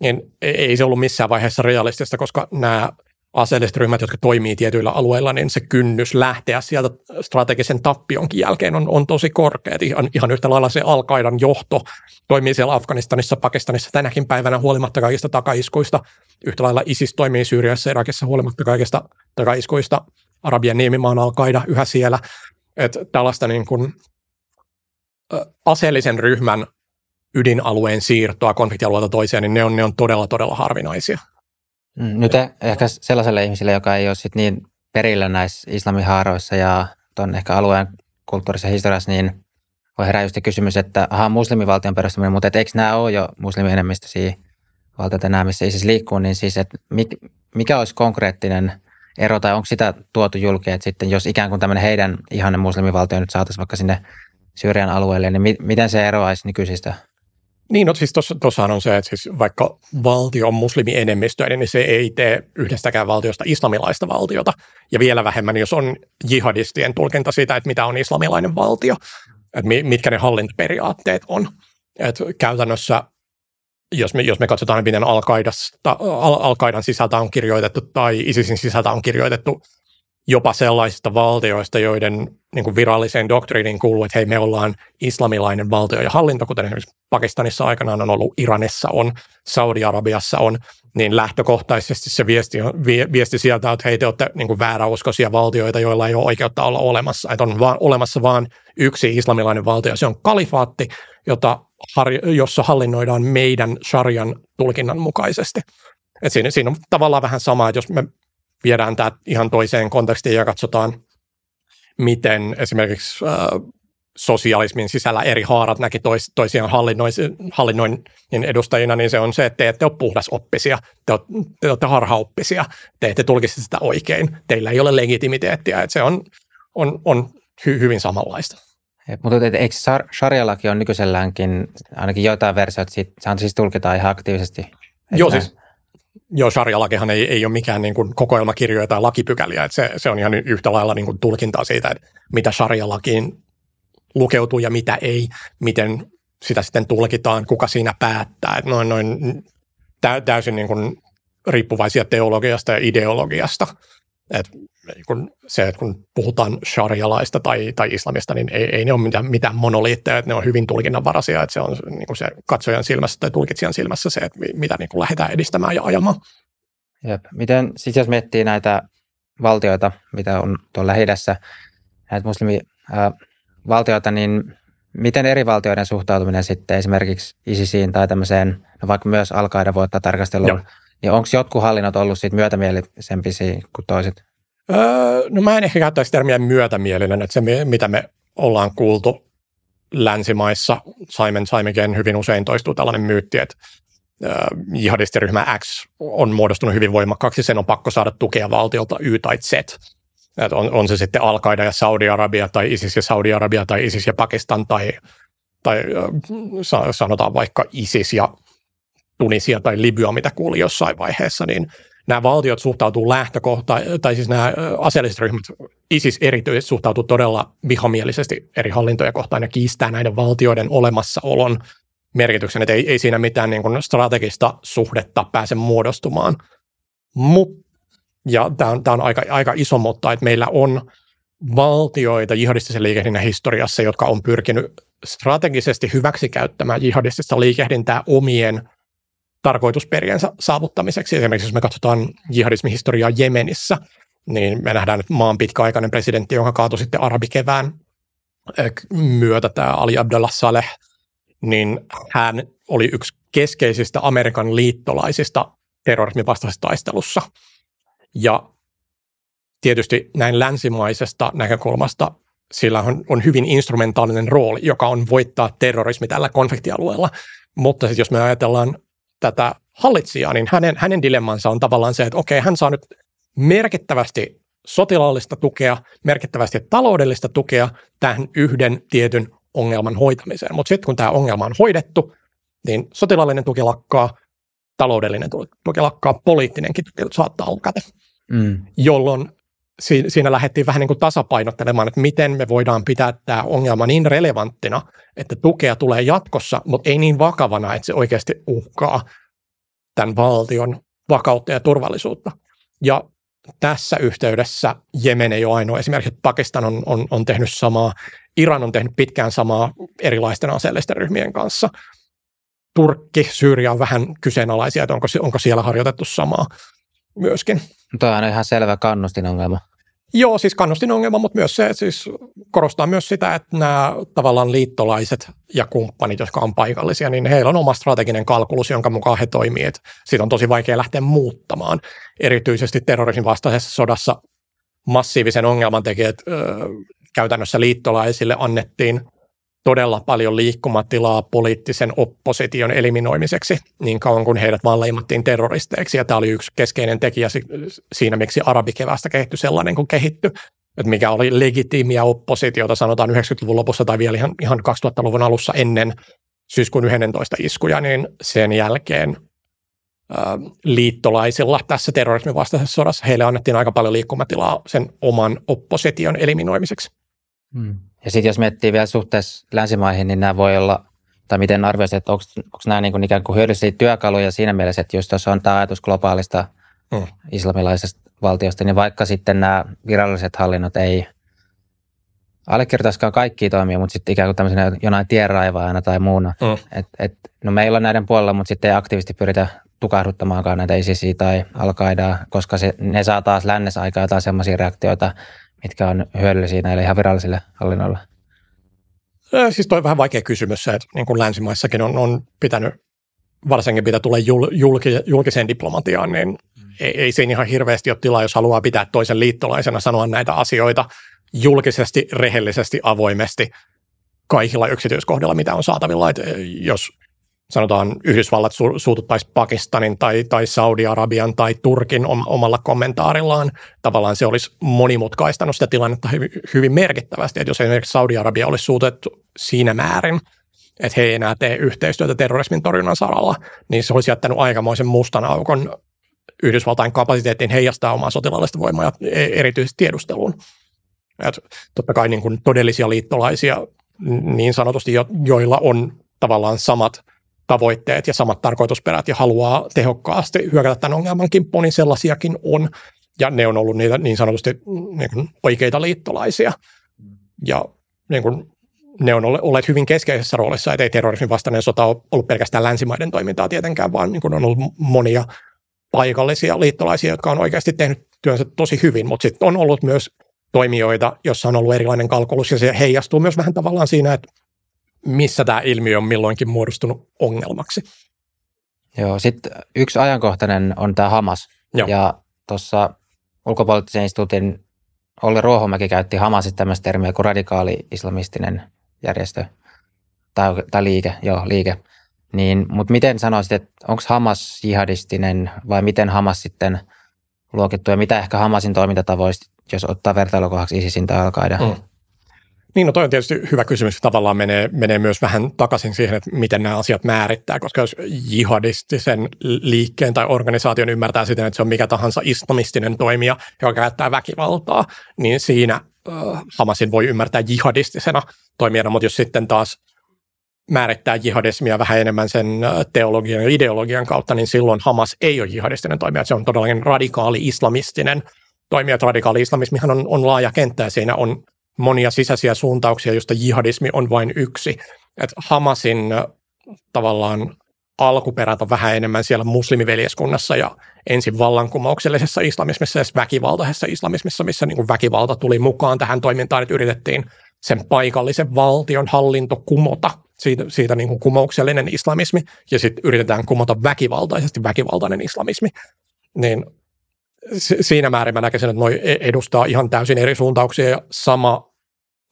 niin ei se ollut missään vaiheessa realistista, koska nämä aseelliset ryhmät, jotka toimii tietyillä alueilla, niin se kynnys lähteä sieltä strategisen tappionkin jälkeen on, on tosi korkea. ihan, ihan yhtä lailla se al johto toimii siellä Afganistanissa, Pakistanissa tänäkin päivänä huolimatta kaikista takaiskuista. Yhtä lailla ISIS toimii Syyriassa Irakissa huolimatta kaikista takaiskuista. Arabian niemimaan al yhä siellä. Että tällaista niin kuin, aseellisen ryhmän ydinalueen siirtoa konfliktialueelta toiseen, niin ne on, ne on todella, todella harvinaisia. Mm, nyt ehkä sellaiselle ihmiselle, joka ei ole sit niin perillä näissä islamihaaroissa ja tuon ehkä alueen kulttuurissa historiassa, niin voi herää just kysymys, että aha, muslimivaltion perustaminen, mutta et eikö nämä ole jo muslimienemmistöisiä valtiota nämä, missä ISIS liikkuu, niin siis, että mikä olisi konkreettinen ero, tai onko sitä tuotu julki, että sitten jos ikään kuin tämmöinen heidän ihanen muslimivaltio nyt saataisiin vaikka sinne Syyrian alueelle, niin mi- miten se eroaisi nykyisistä? Niin, no siis tuossahan on se, että siis vaikka valtio on muslimienemmistöinen, niin se ei tee yhdestäkään valtiosta islamilaista valtiota. Ja vielä vähemmän, jos on jihadistien tulkinta siitä, että mitä on islamilainen valtio, että mitkä ne hallintoperiaatteet on. Et käytännössä jos me, jos me katsotaan, miten Al-Qaidan sisältä on kirjoitettu tai ISISin sisältä on kirjoitettu jopa sellaisista valtioista, joiden niin kuin viralliseen doktriiniin kuuluu, että hei, me ollaan islamilainen valtio ja hallinto, kuten esimerkiksi Pakistanissa aikanaan on ollut, Iranissa on, Saudi-Arabiassa on, niin lähtökohtaisesti se viesti, viesti sieltä, että hei, te olette niin kuin vääräuskoisia valtioita, joilla ei ole oikeutta olla olemassa, että on vaan, olemassa vain yksi islamilainen valtio, se on kalifaatti, jota, jossa hallinnoidaan meidän sarjan tulkinnan mukaisesti. Et siinä, siinä on tavallaan vähän sama, että jos me viedään tämä ihan toiseen kontekstiin ja katsotaan, miten esimerkiksi äh, sosialismin sisällä eri haarat näki tois, toisiaan hallinnoinnin edustajina, niin se on se, että te ette ole puhdasoppisia, te, olette, te olette harhaoppisia, te ette tulkisi sitä oikein, teillä ei ole legitimiteettiä, että se on, on, on hy, hyvin samanlaista. Mutta eikö sarjalaki on nykyiselläänkin ainakin joitain versioita, se siis tulkitaan ihan aktiivisesti? Joo, siis Joo, sharia-lakihan ei, ei ole mikään niin kuin kokoelmakirjoja tai lakipykäliä, että se, se on ihan yhtä lailla niin kuin tulkintaa siitä, että mitä sharia-lakiin lukeutuu ja mitä ei, miten sitä sitten tulkitaan, kuka siinä päättää. Että noin, noin täysin niin kuin riippuvaisia teologiasta ja ideologiasta. Et kun se, että kun puhutaan sharialaista tai, tai islamista, niin ei, ei ne ole mitään, mitään monoliitteja, että ne on hyvin tulkinnanvaraisia, että se on niin kuin se katsojan silmässä tai tulkitsijan silmässä se, että mitä niin kuin lähdetään edistämään ja ajamaan. Jep. Miten, siis jos miettii näitä valtioita, mitä on tuolla lähi näitä muslimivaltioita, niin miten eri valtioiden suhtautuminen sitten esimerkiksi ISISiin tai tämmöiseen, no vaikka myös al voittaa tarkasteluun, niin onko jotkut hallinnot ollut siitä myötämielisempisiä kuin toiset? Öö, no mä en ehkä käyttäisi termiä myötämielinen, että se mitä me ollaan kuultu länsimaissa, Simon Simon hyvin usein toistuu tällainen myytti, että öö, jihadistiryhmä X on muodostunut hyvin voimakkaaksi, sen on pakko saada tukea valtiolta Y tai Z. Että on, on se sitten al ja Saudi-Arabia tai ISIS ja Saudi-Arabia tai ISIS ja Pakistan tai, tai sanotaan vaikka ISIS ja Tunisia tai Libya, mitä kuuli jossain vaiheessa, niin nämä valtiot suhtautuu lähtökohta, tai siis nämä aseelliset ryhmät, ISIS erityisesti suhtautuu todella vihamielisesti eri hallintoja kohtaan ja kiistää näiden valtioiden olemassaolon merkityksen, että ei, ei siinä mitään niin kuin strategista suhdetta pääse muodostumaan. Mut, ja tämä on, tämä on aika, aika iso mutta, että meillä on valtioita jihadistisen liikehdinnän historiassa, jotka on pyrkinyt strategisesti hyväksikäyttämään jihadistista liikehdintää omien tarkoitusperien saavuttamiseksi. Esimerkiksi jos me katsotaan jihadismihistoriaa Jemenissä, niin me nähdään nyt maan pitkäaikainen presidentti, jonka kaatui sitten arabikevään myötä, tämä Ali Abdullah Saleh, niin hän oli yksi keskeisistä Amerikan liittolaisista terrorismin vastaisessa taistelussa. Ja tietysti näin länsimaisesta näkökulmasta sillä on, on hyvin instrumentaalinen rooli, joka on voittaa terrorismi tällä konfliktialueella. Mutta siis jos me ajatellaan tätä hallitsijaa, niin hänen, hänen dilemmansa on tavallaan se, että okei, hän saa nyt merkittävästi sotilaallista tukea, merkittävästi taloudellista tukea tähän yhden tietyn ongelman hoitamiseen. Mutta sitten kun tämä ongelma on hoidettu, niin sotilaallinen tuki lakkaa, taloudellinen tuki lakkaa, poliittinenkin tuki saattaa alkata, mm. jolloin siinä lähdettiin vähän niin kuin tasapainottelemaan, että miten me voidaan pitää tämä ongelma niin relevanttina, että tukea tulee jatkossa, mutta ei niin vakavana, että se oikeasti uhkaa tämän valtion vakautta ja turvallisuutta. Ja tässä yhteydessä Jemen ei ole ainoa. Esimerkiksi Pakistan on, on, on tehnyt samaa, Iran on tehnyt pitkään samaa erilaisten aseellisten ryhmien kanssa. Turkki, Syyria on vähän kyseenalaisia, että onko, onko siellä harjoitettu samaa myöskin. Tuo on ihan selvä kannustinongelma. Joo, siis kannustin ongelma, mutta myös se siis korostaa myös sitä, että nämä tavallaan liittolaiset ja kumppanit, jotka on paikallisia, niin heillä on oma strateginen kalkulus, jonka mukaan he toimii. Että siitä on tosi vaikea lähteä muuttamaan. Erityisesti terrorismin vastaisessa sodassa massiivisen ongelman tekijät ö, käytännössä liittolaisille annettiin todella paljon liikkumatilaa poliittisen opposition eliminoimiseksi niin kauan kuin heidät vaan leimattiin terroristeiksi. Ja tämä oli yksi keskeinen tekijä siinä, miksi arabikevästä kehittyi sellainen kuin kehittyi. Että mikä oli legitiimiä oppositiota sanotaan 90-luvun lopussa tai vielä ihan, ihan 2000-luvun alussa ennen syyskuun 11 iskuja, niin sen jälkeen liittolaisilla tässä terrorismin vastaisessa sodassa heille annettiin aika paljon liikkumatilaa sen oman opposition eliminoimiseksi. Hmm. Ja sitten jos miettii vielä suhteessa länsimaihin, niin nämä voi olla, tai miten arvioisit, että onko, nämä niin kuin ikään kuin hyödyllisiä työkaluja siinä mielessä, että just tuossa on tämä ajatus globaalista hmm. islamilaisesta valtiosta, niin vaikka sitten nämä viralliset hallinnot ei allekirjoitaisikaan kaikki toimia, mutta sitten ikään kuin tämmöisenä jonain tienraivaajana tai muuna. Hmm. Et, et, no meillä on näiden puolella, mutta sitten ei aktiivisesti pyritä tukahduttamaankaan näitä ISISiä tai al koska se, ne saa taas lännessä aikaa jotain sellaisia reaktioita, mitkä on hyödyllisiä näille ihan virallisille hallinnoille? Siis toi on vähän vaikea kysymys se, että niin kuin länsimaissakin on, on pitänyt, varsinkin pitää tulla jul, julki, julkiseen diplomatiaan, niin mm. ei, ei siinä ihan hirveästi ole tilaa, jos haluaa pitää toisen liittolaisena sanoa näitä asioita julkisesti, rehellisesti, avoimesti kaikilla yksityiskohdilla, mitä on saatavilla. Että jos sanotaan Yhdysvallat su- suututtaisi Pakistanin tai, tai Saudi-Arabian tai Turkin omalla kommentaarillaan. Tavallaan se olisi monimutkaistanut sitä tilannetta hyvin, hyvin merkittävästi, että jos esimerkiksi Saudi-Arabia olisi suutettu siinä määrin, että he ei enää tee yhteistyötä terrorismin torjunnan saralla, niin se olisi jättänyt aikamoisen mustan aukon Yhdysvaltain kapasiteettiin heijastaa omaa sotilaallista voimaa ja e-, erityisesti tiedusteluun. Et totta kai niin kuin todellisia liittolaisia niin sanotusti, joilla on tavallaan samat tavoitteet ja samat tarkoitusperät ja haluaa tehokkaasti hyökätä tämän ongelman kimppuun, niin sellaisiakin on. Ja ne on ollut niitä niin sanotusti niin kuin oikeita liittolaisia. Ja niin kuin, ne on olleet hyvin keskeisessä roolissa, että ei terrorismin vastainen sota ole ollut pelkästään länsimaiden toimintaa tietenkään, vaan niin kuin on ollut monia paikallisia liittolaisia, jotka on oikeasti tehnyt työnsä tosi hyvin, mutta sitten on ollut myös toimijoita, jossa on ollut erilainen kalkulus, ja se heijastuu myös vähän tavallaan siinä, että missä tämä ilmiö on milloinkin muodostunut ongelmaksi. Joo, sitten yksi ajankohtainen on tämä Hamas. Joo. Ja tuossa ulkopoliittisen instituutin Olli Ruohomäki käytti Hamasit tämmöistä termiä kuin radikaali-islamistinen järjestö tai, tai liike, joo, liike. Niin, mutta miten sanoisit, että onko Hamas jihadistinen vai miten Hamas sitten luokittu ja mitä ehkä Hamasin toimintatavoista, jos ottaa vertailukohdaksi ISISin tai al mm. Niin, no toi on tietysti hyvä kysymys. Tavallaan menee, menee myös vähän takaisin siihen, että miten nämä asiat määrittää, koska jos jihadistisen liikkeen tai organisaation ymmärtää siten, että se on mikä tahansa islamistinen toimija, joka käyttää väkivaltaa, niin siinä äh, Hamasin voi ymmärtää jihadistisena toimijana, mutta jos sitten taas määrittää jihadismia vähän enemmän sen teologian ja ideologian kautta, niin silloin Hamas ei ole jihadistinen toimija. Se on todellakin radikaali islamistinen toimija. Radikaali islamismihan on, on laaja kenttä ja siinä on monia sisäisiä suuntauksia, joista jihadismi on vain yksi. Et Hamasin tavallaan alkuperät on vähän enemmän siellä muslimiveljeskunnassa ja ensin vallankumouksellisessa islamismissa ja väkivaltaisessa islamismissa, missä niin kuin väkivalta tuli mukaan tähän toimintaan, että yritettiin sen paikallisen valtion hallinto kumota, siitä, siitä niin kuin kumouksellinen islamismi, ja sitten yritetään kumota väkivaltaisesti väkivaltainen islamismi. Niin siinä määrin mä näkisin, että noi e-, edustaa ihan täysin eri suuntauksia ja sama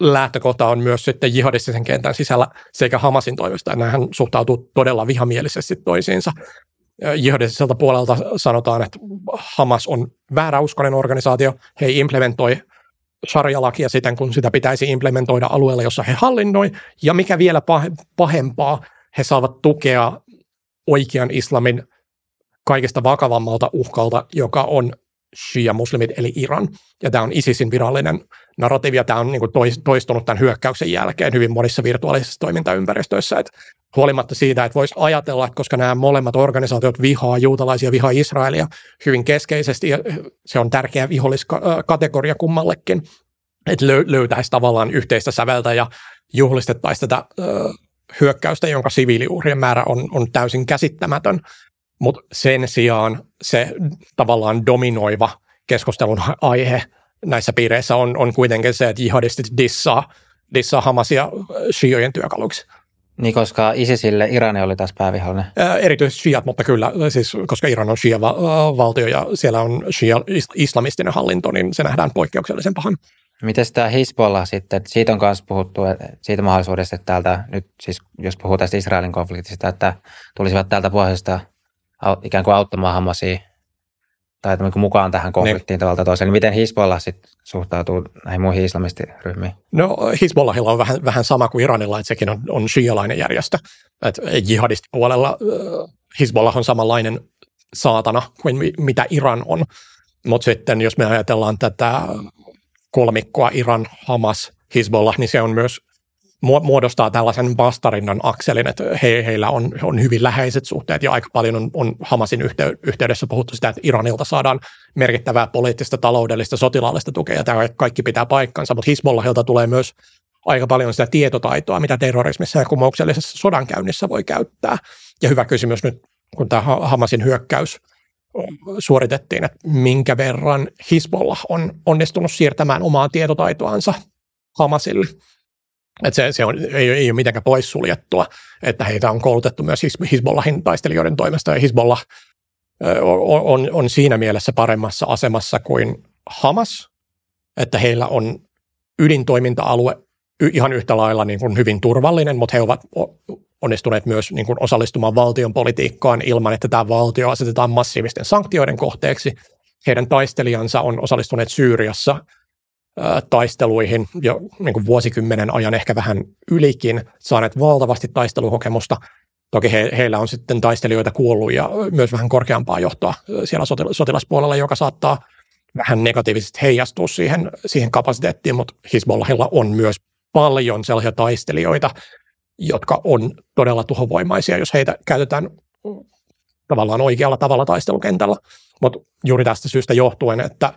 lähtökohta on myös sitten jihadistisen kentän sisällä sekä Hamasin toimesta. Nämähän suhtautuu todella vihamielisesti toisiinsa. Jihadistiselta puolelta sanotaan, että Hamas on vääräuskoinen organisaatio. He implementoi sarjalakia siten, kun sitä pitäisi implementoida alueella, jossa he hallinnoi. Ja mikä vielä pahempaa, he saavat tukea oikean islamin kaikista vakavammalta uhkalta, joka on shia-muslimit eli Iran. Ja tämä on ISISin virallinen narratiivi, ja tämä on niin toistunut tämän hyökkäyksen jälkeen hyvin monissa virtuaalisissa toimintaympäristöissä. Että huolimatta siitä, että voisi ajatella, koska nämä molemmat organisaatiot vihaa juutalaisia, vihaa Israelia hyvin keskeisesti, ja se on tärkeä viholliskategoria kummallekin, että löytäisi tavallaan yhteistä säveltä ja juhlistettaisiin tätä hyökkäystä, jonka siviiliuhrien määrä on, on täysin käsittämätön. Mutta sen sijaan se tavallaan dominoiva keskustelun aihe näissä piireissä on, on kuitenkin se, että jihadistit dissaa, dissaa Hamasia äh, shiojen työkaluksi. Niin, koska ISISille Irani oli tässä päävihollinen? Ää, äh, erityisesti shiat, mutta kyllä, siis koska Iran on shia-valtio ja siellä on shia islamistinen hallinto, niin se nähdään poikkeuksellisen pahan. Miten tämä Hisbollah sitten, siitä on myös puhuttu siitä mahdollisuudesta, että täältä nyt siis, jos puhuu tästä Israelin konfliktista, että tulisivat täältä pohjoisesta ikään kuin auttamaan Hamasia tai mukaan tähän konfliktiin niin. tavalla toiseen. Niin miten Hisbollah sitten suhtautuu näihin muihin islamistiryhmiin? No Hisbollahilla on vähän, vähän sama kuin Iranilla, että sekin on, on shialainen järjestö. Et jihadistipuolella Hisbollah on samanlainen saatana kuin mitä Iran on. Mutta sitten jos me ajatellaan tätä kolmikkoa Iran, Hamas, Hezbollah, niin se on myös muodostaa tällaisen vastarinnan akselin, että he, heillä on, on hyvin läheiset suhteet ja aika paljon on, on Hamasin yhteydessä puhuttu sitä, että Iranilta saadaan merkittävää poliittista, taloudellista, sotilaallista tukea tämä kaikki pitää paikkansa, mutta Hezbollahilta tulee myös aika paljon sitä tietotaitoa, mitä terrorismissa ja kumouksellisessa sodankäynnissä voi käyttää. Ja hyvä kysymys nyt, kun tämä Hamasin hyökkäys suoritettiin, että minkä verran Hisbollah on onnistunut siirtämään omaa tietotaitoansa Hamasille. Että se, se on, ei, ei ole mitenkään poissuljettua, että heitä on koulutettu myös Hisbollahin taistelijoiden toimesta, ja Hisbollah on, on, on siinä mielessä paremmassa asemassa kuin Hamas, että heillä on ydintoiminta-alue ihan yhtä lailla niin kuin hyvin turvallinen, mutta he ovat onnistuneet myös niin kuin osallistumaan valtion politiikkaan ilman, että tämä valtio asetetaan massiivisten sanktioiden kohteeksi. Heidän taistelijansa on osallistuneet Syyriassa taisteluihin jo niin kuin vuosikymmenen ajan ehkä vähän ylikin, saaneet valtavasti taistelukokemusta. Toki he, heillä on sitten taistelijoita kuollut ja myös vähän korkeampaa johtoa siellä sotilaspuolella, joka saattaa vähän negatiivisesti heijastua siihen, siihen kapasiteettiin, mutta Hezbollahilla on myös paljon sellaisia taistelijoita, jotka on todella tuhovoimaisia, jos heitä käytetään tavallaan oikealla tavalla taistelukentällä. Mutta juuri tästä syystä johtuen, että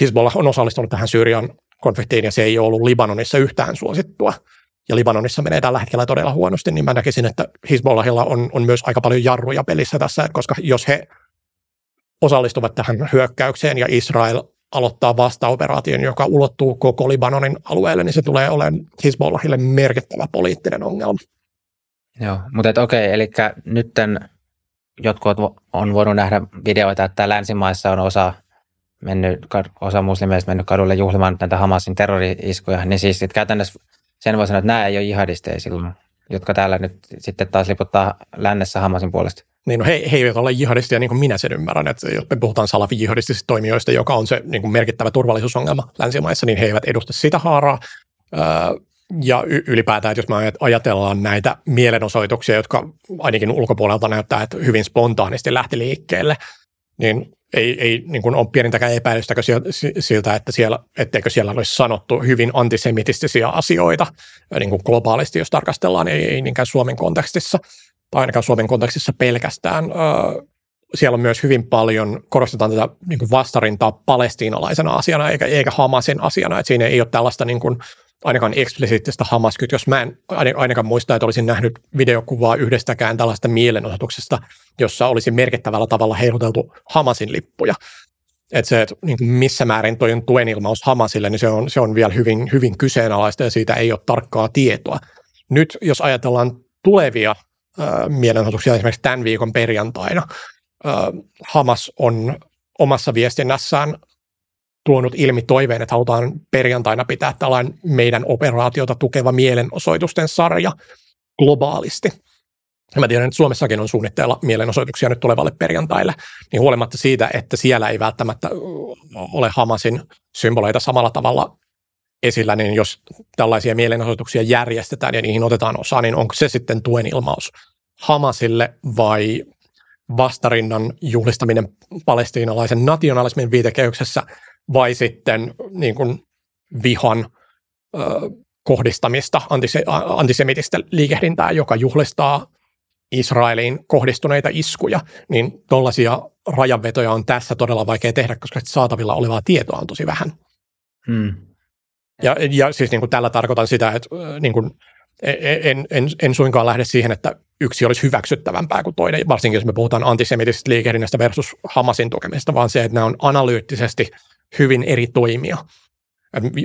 Hezbollah on osallistunut tähän Syyrian konfliktiin ja se ei ole ollut Libanonissa yhtään suosittua. Ja Libanonissa menee tällä hetkellä todella huonosti, niin mä näkisin, että Hezbollahilla on, on myös aika paljon jarruja pelissä tässä, koska jos he osallistuvat tähän hyökkäykseen ja Israel aloittaa vastaoperaation, joka ulottuu koko Libanonin alueelle, niin se tulee olemaan Hezbollahille merkittävä poliittinen ongelma. Joo, mutta et okei, eli nytten jotkut on voinut nähdä videoita, että länsimaissa on osa mennyt, osa muslimeista mennyt kadulle juhlimaan näitä Hamasin terrori-iskuja, niin siis että käytännössä sen voi sanoa, että nämä ei ole jihadisteja silloin, jotka täällä nyt sitten taas liputtaa lännessä Hamasin puolesta. Niin no he, he eivät ole jihadistia niin kuin minä sen ymmärrän, että jos me puhutaan salafi-jihadistisista toimijoista, joka on se niin kuin merkittävä turvallisuusongelma länsimaissa, niin he eivät edusta sitä haaraa. ja ylipäätään, että jos me ajatellaan näitä mielenosoituksia, jotka ainakin ulkopuolelta näyttää, että hyvin spontaanisti lähti liikkeelle, niin ei, ei niin kuin ole pienintäkään epäilystäkö siltä, että siellä, etteikö siellä olisi sanottu hyvin antisemitistisiä asioita niin kuin globaalisti, jos tarkastellaan, ei, ei niinkään Suomen kontekstissa – tai ainakaan Suomen kontekstissa pelkästään. Siellä on myös hyvin paljon, korostetaan tätä niin kuin vastarintaa palestiinalaisena asiana eikä, eikä Hamasin asiana, että siinä ei ole tällaista niin kuin, ainakaan eksplisiittistä Hamaskyt, jos mä en ainakaan muista, että olisin nähnyt videokuvaa yhdestäkään tällaista mielenosoituksesta, jossa olisi merkittävällä tavalla heiluteltu Hamasin lippuja. Että se, että niin missä määrin on tuen ilmaus Hamasille, niin se on, se on vielä hyvin, hyvin kyseenalaista ja siitä ei ole tarkkaa tietoa. Nyt jos ajatellaan tulevia mielenosoituksia esimerkiksi tämän viikon perjantaina. Hamas on omassa viestinnässään tuonut ilmi toiveen, että halutaan perjantaina pitää tällainen meidän operaatiota tukeva mielenosoitusten sarja globaalisti. Ja mä tiedän, että Suomessakin on suunnitteilla mielenosoituksia nyt tulevalle perjantaille, niin huolimatta siitä, että siellä ei välttämättä ole Hamasin symboleita samalla tavalla esillä, niin jos tällaisia mielenosoituksia järjestetään ja niihin otetaan osaa, niin onko se sitten tuen ilmaus Hamasille vai vastarinnan juhlistaminen palestiinalaisen nationalismin viitekehyksessä vai sitten niin kuin vihan ö, kohdistamista, antise, antisemitistä liikehdintää, joka juhlistaa Israeliin kohdistuneita iskuja, niin tuollaisia rajanvetoja on tässä todella vaikea tehdä, koska saatavilla olevaa tietoa on tosi vähän. Hmm. Ja, ja siis niin kuin tällä tarkoitan sitä, että niin kuin, e, e, en, en, en suinkaan lähde siihen, että yksi olisi hyväksyttävämpää kuin toinen, varsinkin jos me puhutaan antisemitisestä liikehdinnästä versus Hamasin tukemisesta, vaan se, että nämä on analyyttisesti hyvin eri toimia.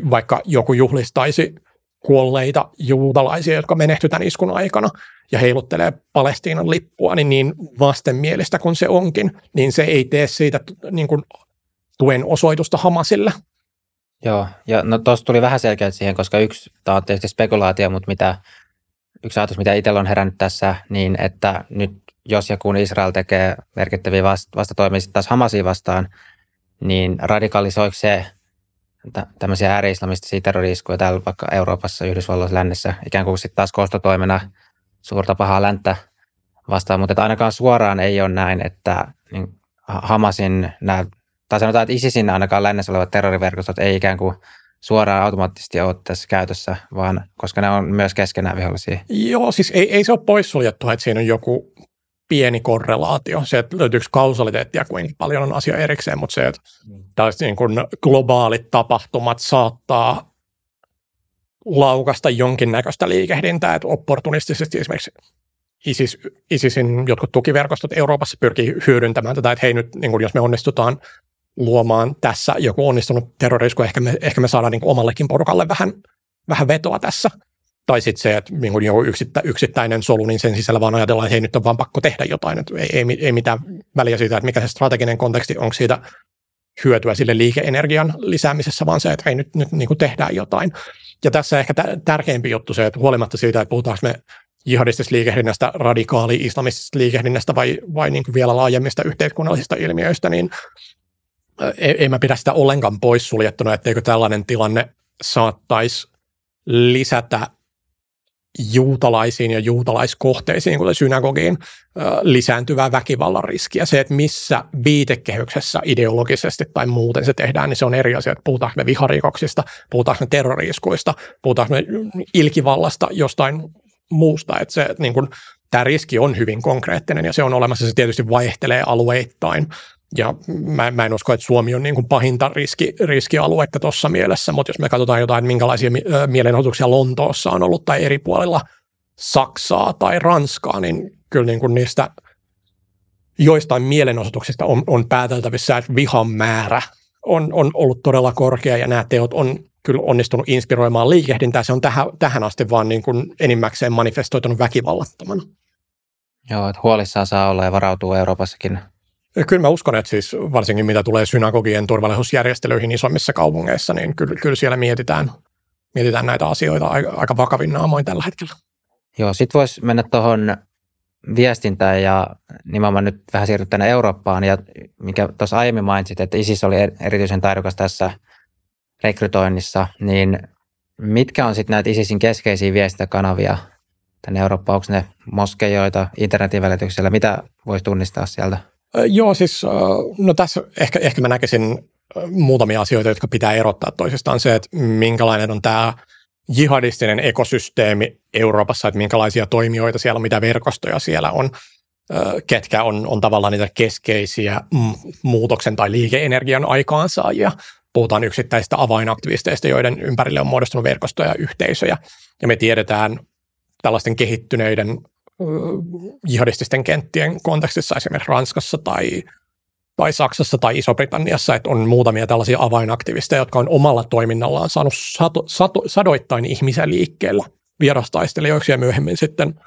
Vaikka joku juhlistaisi kuolleita juutalaisia, jotka menehtyivät tämän iskun aikana ja heiluttelee Palestiinan lippua, niin niin vastenmielistä kuin se onkin, niin se ei tee siitä niin kuin tuen osoitusta Hamasille. Joo, ja no tuossa tuli vähän selkeä siihen, koska yksi, tämä on tietysti spekulaatio, mutta mitä, yksi ajatus, mitä itsellä on herännyt tässä, niin että nyt jos ja kun Israel tekee merkittäviä vastatoimia taas Hamasia vastaan, niin radikalisoiko se tämmöisiä ääri-islamistisia terroriiskuja täällä vaikka Euroopassa, Yhdysvalloissa, lännessä, ikään kuin sitten taas kostotoimena suurta pahaa länttä vastaan, mutta ainakaan suoraan ei ole näin, että niin Hamasin nämä, tai sanotaan, että ISISin ainakaan lännessä olevat terroriverkostot ei ikään kuin suoraan automaattisesti ole tässä käytössä, vaan koska ne on myös keskenään vihollisia. Joo, siis ei, ei se ole poissuljettu, että siinä on joku pieni korrelaatio. Se, että löytyykö kausaliteettia, kuinka paljon on asia erikseen, mutta se, että mm. tällaiset niin kuin globaalit tapahtumat saattaa laukasta jonkinnäköistä liikehdintää, että opportunistisesti esimerkiksi ISIS, ISISin jotkut tukiverkostot Euroopassa pyrkii hyödyntämään tätä, että hei nyt, niin kuin jos me onnistutaan luomaan tässä joku onnistunut terrorisku, ehkä me, ehkä me saadaan niin omallekin porukalle vähän, vähän vetoa tässä – tai sitten se, että niin joku yksittä, yksittäinen solu, niin sen sisällä vaan ajatellaan, että hei nyt on vaan pakko tehdä jotain. Että ei, ei, ei mitään väliä siitä, että mikä se strateginen konteksti, onko siitä hyötyä sille liikeenergian lisäämisessä, vaan se, että hei nyt, nyt niin kuin tehdään jotain. Ja tässä ehkä tärkeämpi juttu se, että huolimatta siitä, että puhutaanko me jihadistisesta liikehdinnästä, radikaali-islamistisesta liikehdinnästä vai, vai niin kuin vielä laajemmista yhteiskunnallisista ilmiöistä, niin ei, ei mä pidä sitä ollenkaan poissuljettuna, etteikö tällainen tilanne saattaisi lisätä juutalaisiin ja juutalaiskohteisiin, kuten synagogiin, lisääntyvää väkivallan riskiä. Se, että missä viitekehyksessä ideologisesti tai muuten se tehdään, niin se on eri asia. Että puhutaanko me viharikoksista, puhutaanko me terroriiskuista, puhutaanko me ilkivallasta jostain muusta. Että se, niin kuin, tämä riski on hyvin konkreettinen ja se on olemassa. Se tietysti vaihtelee alueittain. Ja mä, mä en usko, että Suomi on niin kuin pahinta riski, riskialuetta tuossa mielessä, mutta jos me katsotaan jotain, minkälaisia mielenosoituksia Lontoossa on ollut tai eri puolilla Saksaa tai Ranskaa, niin kyllä niin kuin niistä joistain mielenosoituksista on, on pääteltävissä, että vihan määrä on, on ollut todella korkea ja nämä teot on kyllä onnistunut inspiroimaan liikehdintää. Se on tähän, tähän asti vaan niin kuin enimmäkseen manifestoitunut väkivallattomana. Joo, että huolissaan saa olla ja varautuu Euroopassakin Kyllä mä uskon, että siis varsinkin mitä tulee synagogien turvallisuusjärjestelyihin isommissa kaupungeissa, niin kyllä, kyllä siellä mietitään, mietitään näitä asioita aika, vakavin naamoin tällä hetkellä. Joo, sitten voisi mennä tuohon viestintään ja nimenomaan nyt vähän siirtyä tänne Eurooppaan ja mikä tuossa aiemmin mainitsit, että ISIS oli erityisen taidokas tässä rekrytoinnissa, niin mitkä on sitten näitä ISISin keskeisiä viestintäkanavia tänne Eurooppaan? Onko ne moskeijoita internetin välityksellä? Mitä voisi tunnistaa sieltä? Joo, siis no tässä ehkä, ehkä mä näkisin muutamia asioita, jotka pitää erottaa toisistaan. Se, että minkälainen on tämä jihadistinen ekosysteemi Euroopassa, että minkälaisia toimijoita siellä on, mitä verkostoja siellä on, ketkä on, on tavallaan niitä keskeisiä muutoksen tai liikeenergian aikaansaajia. Puhutaan yksittäisistä avainaktivisteista, joiden ympärille on muodostunut verkostoja ja yhteisöjä. Ja me tiedetään tällaisten kehittyneiden jihadististen kenttien kontekstissa esimerkiksi Ranskassa tai, tai Saksassa tai Iso-Britanniassa, että on muutamia tällaisia avainaktivisteja, jotka on omalla toiminnallaan saanut sato, sato, sadoittain ihmisiä liikkeellä vierastaistelijoiksi ja myöhemmin sitten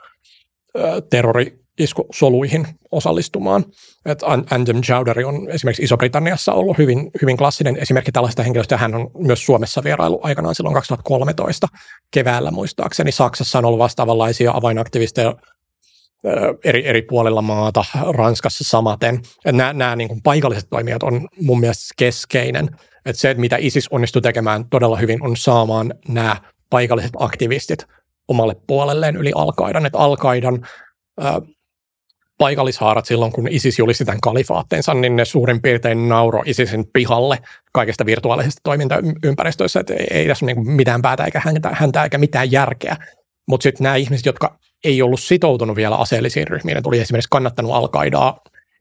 terrori iskusoluihin osallistumaan. että Anjem Chowdhury on esimerkiksi Iso-Britanniassa ollut hyvin, hyvin klassinen esimerkki tällaista henkilöstä. Hän on myös Suomessa vierailu aikanaan silloin 2013 keväällä muistaakseni. Saksassa on ollut vastaavanlaisia avainaktivisteja eri, eri puolilla maata, Ranskassa samaten. Nämä, nämä niin kuin paikalliset toimijat on mun mielestä keskeinen. Että se, mitä ISIS onnistui tekemään todella hyvin, on saamaan nämä paikalliset aktivistit omalle puolelleen yli Al-Qaidan. Että Al-Qaidan paikallishaarat silloin, kun ISIS julisti tämän kalifaatteensa, niin ne suurin piirtein nauro ISISin pihalle kaikesta virtuaalisesta toimintaympäristöissä, että ei tässä ole niin mitään päätä eikä häntä, häntä eikä mitään järkeä. Mutta sitten nämä ihmiset, jotka ei ollut sitoutunut vielä aseellisiin ryhmiin, ne tuli esimerkiksi kannattanut al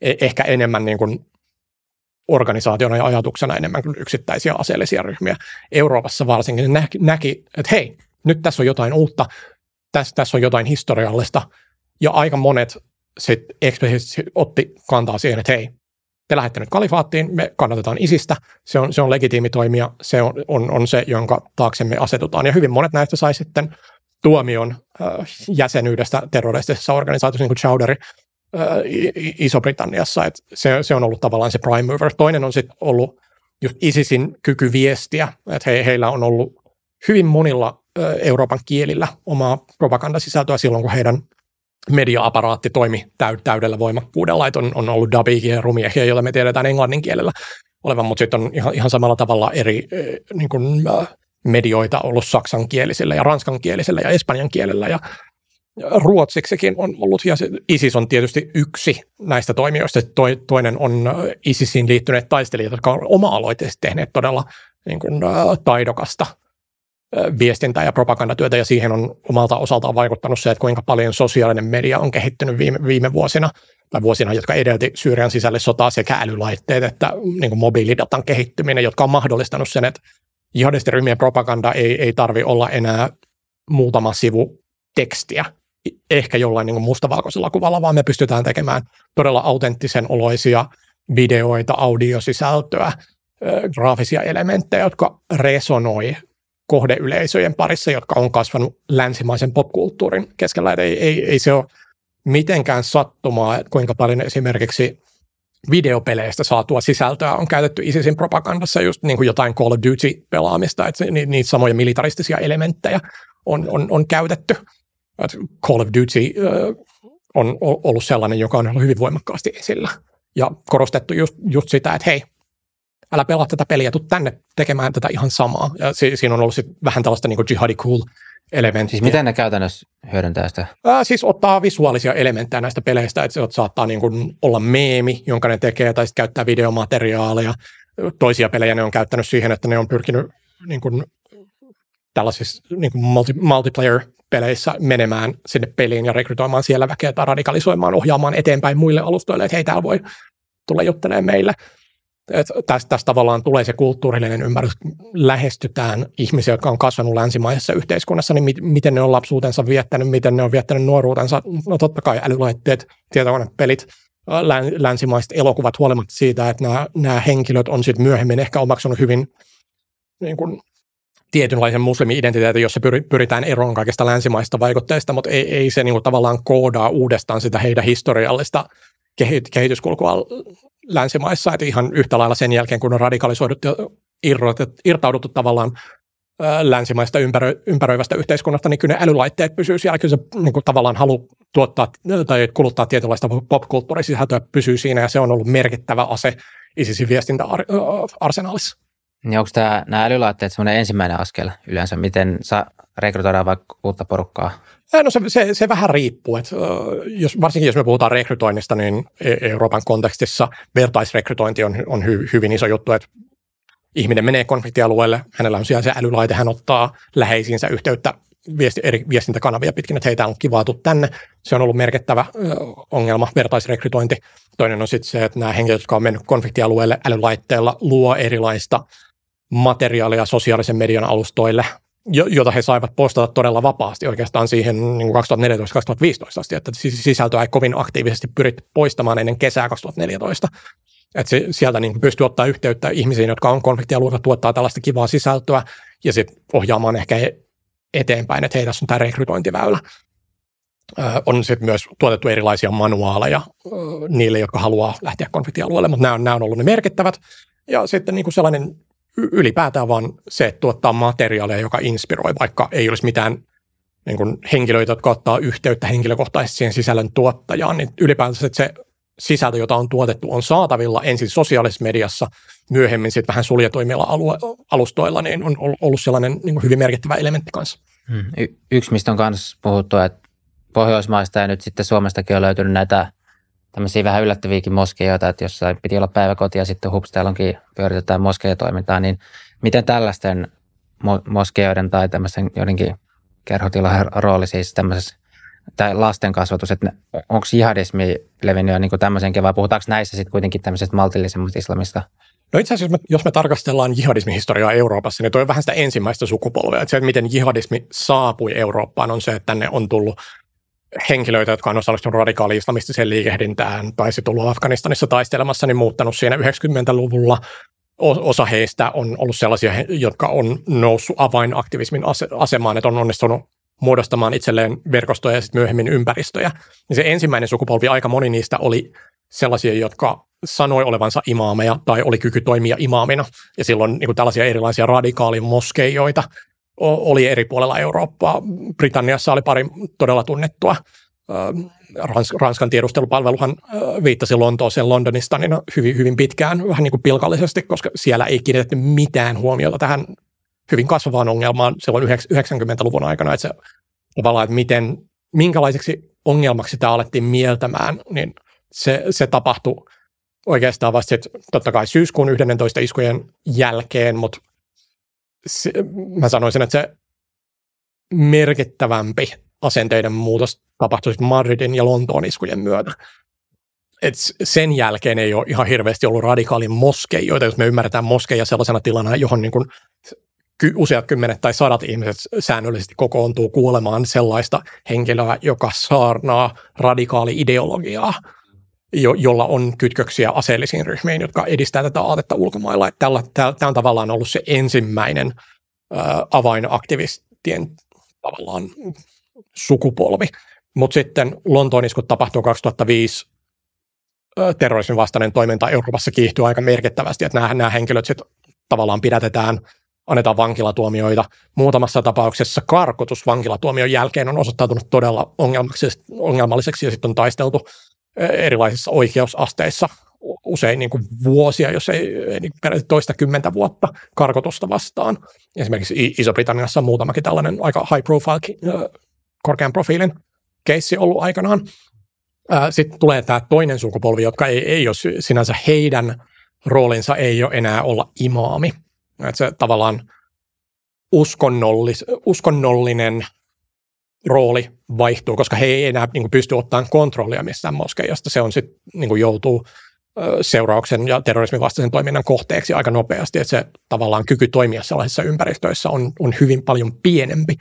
e- ehkä enemmän niin kuin organisaationa ja ajatuksena enemmän kuin yksittäisiä aseellisia ryhmiä. Euroopassa varsinkin ne näki, että hei, nyt tässä on jotain uutta, tässä, tässä on jotain historiallista, ja aika monet eksplisiittisesti otti kantaa siihen, että hei, te lähdette nyt kalifaattiin, me kannatetaan isistä, se on, se on legitiimi toimija, se on, on, on se, jonka taakse me asetutaan. Ja hyvin monet näistä sai sitten tuomion äh, jäsenyydestä terroristisessa organisaatiossa, niin kuin Chowdhury äh, Iso-Britanniassa, että se, se on ollut tavallaan se prime mover. Toinen on sitten ollut just ISISin kyky viestiä, että he, heillä on ollut hyvin monilla Euroopan kielillä omaa propagandasisältöä silloin, kun heidän media-aparaatti toimi täydellä voimakkuudella, että on, on ollut dubikia ja rumiehiä, joita me tiedetään englannin kielellä olevan, mutta sitten on ihan, ihan samalla tavalla eri niin kuin, medioita ollut saksankielisellä ja ranskankielisellä ja espanjan kielellä ja ruotsiksikin on ollut, ja ISIS on tietysti yksi näistä toimijoista. toinen on ISISiin liittyneet taistelijat, jotka on oma-aloitteisesti tehneet todella niin kuin, taidokasta viestintää ja propagandatyötä, ja siihen on omalta osaltaan vaikuttanut se, että kuinka paljon sosiaalinen media on kehittynyt viime, viime vuosina, tai vuosina, jotka edelti Syyrian sisälle sotaa sekä älylaitteet että niin kuin mobiilidatan kehittyminen, jotka on mahdollistanut sen, että jihadistiryhmien propaganda ei, ei tarvi olla enää muutama sivu tekstiä, ehkä jollain niin mustavalkoisella kuvalla, vaan me pystytään tekemään todella autenttisen oloisia videoita, audiosisältöä, graafisia elementtejä, jotka resonoi kohdeyleisöjen parissa, jotka on kasvanut länsimaisen popkulttuurin keskellä. Ei, ei, ei se ole mitenkään sattumaa, kuinka paljon esimerkiksi videopeleistä saatua sisältöä on käytetty ISISin propagandassa just niin kuin jotain Call of Duty-pelaamista, että niitä samoja militaristisia elementtejä on, on, on käytetty. Että Call of Duty on ollut sellainen, joka on ollut hyvin voimakkaasti esillä ja korostettu just, just sitä, että hei, älä pelaa tätä peliä, tuu tänne tekemään tätä ihan samaa. Ja si- siinä on ollut sit vähän tällaista niin jihadi cool elementtiä. Siis miten ne käytännössä hyödyntää sitä? Ää, siis ottaa visuaalisia elementtejä näistä peleistä, että se saattaa niin kuin olla meemi, jonka ne tekee, tai sitten käyttää videomateriaaleja. Toisia pelejä ne on käyttänyt siihen, että ne on pyrkinyt niin kuin tällaisissa niin kuin multi, multiplayer-peleissä menemään sinne peliin ja rekrytoimaan siellä väkeä tai radikalisoimaan, ohjaamaan eteenpäin muille alustoille, että hei, täällä voi tulla juttelemaan meille tästä, tästä tavallaan tulee se kulttuurillinen ymmärrys, lähestytään ihmisiä, jotka on kasvanut länsimaisessa yhteiskunnassa, niin miten ne on lapsuutensa viettänyt, miten ne on viettänyt nuoruutensa. No totta kai älylaitteet, tietokonepelit, länsimaiset elokuvat huolimatta siitä, että nämä, nämä henkilöt on sitten myöhemmin ehkä omaksunut hyvin niin kuin, tietynlaisen muslimi-identiteetin, jossa pyritään eroon kaikista länsimaista vaikutteista, mutta ei, ei se niin kuin, tavallaan koodaa uudestaan sitä heidän historiallista kehityskulkua länsimaissa, että ihan yhtä lailla sen jälkeen, kun on radikalisoidut ja irtauduttu tavallaan länsimaista ympärö, ympäröivästä yhteiskunnasta, niin kyllä ne älylaitteet pysyy siellä, kyllä se niin kuin tavallaan halu tuottaa tai kuluttaa tietynlaista popkulttuurisisältöä pysyy siinä, ja se on ollut merkittävä ase ISISin viestintäarsenaalissa. Niin onko tämä, nämä älylaitteet semmoinen ensimmäinen askel yleensä, miten sa, rekrytoidaan vaikka uutta porukkaa? No se, se, se vähän riippuu. Että, jos, varsinkin jos me puhutaan rekrytoinnista, niin e, Euroopan kontekstissa vertaisrekrytointi on, on hy, hyvin iso juttu, että ihminen menee konfliktialueelle, hänellä on siellä se älylaite, hän ottaa läheisiinsä yhteyttä viesti, eri viestintäkanavia pitkin, että heitä on kivaatu tänne. Se on ollut merkittävä ongelma, vertaisrekrytointi. Toinen on sitten se, että nämä henkilöt, jotka on mennyt konfliktialueelle älylaitteella, luo erilaista materiaalia sosiaalisen median alustoille, jota he saivat postata todella vapaasti oikeastaan siihen niin 2014-2015 asti, että sisältöä ei kovin aktiivisesti pyritty poistamaan ennen kesää 2014. Että se, sieltä niin pystyy ottaa yhteyttä ihmisiin, jotka on konfliktialueella, tuottaa tällaista kivaa sisältöä ja sitten ohjaamaan ehkä eteenpäin, että hei, tässä on tämä rekrytointiväylä. Ö, on sitten myös tuotettu erilaisia manuaaleja ö, niille, jotka haluaa lähteä konfliktialueelle, mutta nämä on, nämä on ollut ne merkittävät. Ja sitten niin kuin sellainen ylipäätään vaan se, että tuottaa materiaalia, joka inspiroi, vaikka ei olisi mitään niin kuin henkilöitä, jotka ottaa yhteyttä henkilökohtaisesti siihen sisällön tuottajaan, niin ylipäätään että se sisältö, jota on tuotettu, on saatavilla ensin sosiaalisessa mediassa, myöhemmin sitten vähän suljetuimmilla alue, alustoilla, niin on ollut sellainen niin kuin hyvin merkittävä elementti kanssa. Hmm. Y- yksi, mistä on myös puhuttu, että Pohjoismaista ja nyt sitten Suomestakin on löytynyt näitä tämmöisiä vähän yllättäviäkin moskeijoita, että jossain piti olla päiväkoti ja sitten hups, täällä onkin pyöritetään moskeijatoimintaa, niin miten tällaisten mo- moskeijoiden tai tämmöisen joidenkin kerhotilan rooli siis tämmöisessä tai lasten kasvatus, että onko jihadismi levinnyt jo niin tämmöisenkin vai puhutaanko näissä sitten kuitenkin tämmöisestä maltillisemmasta islamista? No itse asiassa, jos me, jos me tarkastellaan jihadismihistoriaa Euroopassa, niin toi on vähän sitä ensimmäistä sukupolvea. Että se, että miten jihadismi saapui Eurooppaan, on se, että tänne on tullut henkilöitä, jotka on osallistunut radikaali-islamistiseen liikehdintään tai sitten ollut Afganistanissa taistelemassa, niin muuttanut siinä 90-luvulla. Osa heistä on ollut sellaisia, jotka on noussut avainaktivismin asemaan, että on onnistunut muodostamaan itselleen verkostoja ja sitten myöhemmin ympäristöjä. Niin se ensimmäinen sukupolvi, aika moni niistä oli sellaisia, jotka sanoi olevansa imaameja tai oli kyky toimia imaamina. Ja silloin niin kuin tällaisia erilaisia radikaalimoskeijoita oli eri puolella Eurooppaa. Britanniassa oli pari todella tunnettua. Rans, Ranskan tiedustelupalveluhan viittasi Lontooseen Londonista niin hyvin, hyvin pitkään, vähän niin kuin pilkallisesti, koska siellä ei kiinnitetty mitään huomiota tähän hyvin kasvavaan ongelmaan silloin 90-luvun aikana, että se tavallaan, että miten, minkälaiseksi ongelmaksi tämä alettiin mieltämään, niin se, se tapahtui oikeastaan vasta sit, totta kai syyskuun 11 iskujen jälkeen, mutta se, mä sanoisin, että se merkittävämpi asenteiden muutos tapahtui Madridin ja Lontoon iskujen myötä. Et sen jälkeen ei ole ihan hirveästi ollut radikaalin moskeijoita, jos me ymmärretään moskeja sellaisena tilana, johon niin kuin useat kymmenet tai sadat ihmiset säännöllisesti kokoontuu kuulemaan sellaista henkilöä, joka saarnaa radikaali ideologiaa, jo, jolla on kytköksiä aseellisiin ryhmiin, jotka edistää tätä aatetta ulkomailla. Tämä on tavallaan ollut se ensimmäinen ää, avainaktivistien tavallaan sukupolvi. Mutta sitten Lontoon iskut tapahtuu 2005 terrorismin vastainen toiminta Euroopassa kiihtyy aika merkittävästi, että nämä, nämä henkilöt sitten tavallaan pidätetään, annetaan vankilatuomioita. Muutamassa tapauksessa karkotus vankilatuomion jälkeen on osoittautunut todella ongelmalliseksi ja sitten on taisteltu erilaisissa oikeusasteissa usein niin kuin vuosia, jos ei niin toista kymmentä vuotta karkotusta vastaan. Esimerkiksi Iso-Britanniassa on muutamakin tällainen aika high profile, korkean profiilin keissi ollut aikanaan. Sitten tulee tämä toinen sukupolvi, jotka ei, ei ole sinänsä heidän roolinsa ei ole enää olla imaami. Että se tavallaan uskonnollis, uskonnollinen rooli vaihtuu, koska he ei enää niin kuin, pysty ottamaan kontrollia missään moskeijasta. Se on sitten niin joutuu seurauksen ja terrorismin vastaisen toiminnan kohteeksi aika nopeasti, että se tavallaan kyky toimia sellaisissa ympäristöissä on, on hyvin paljon pienempi.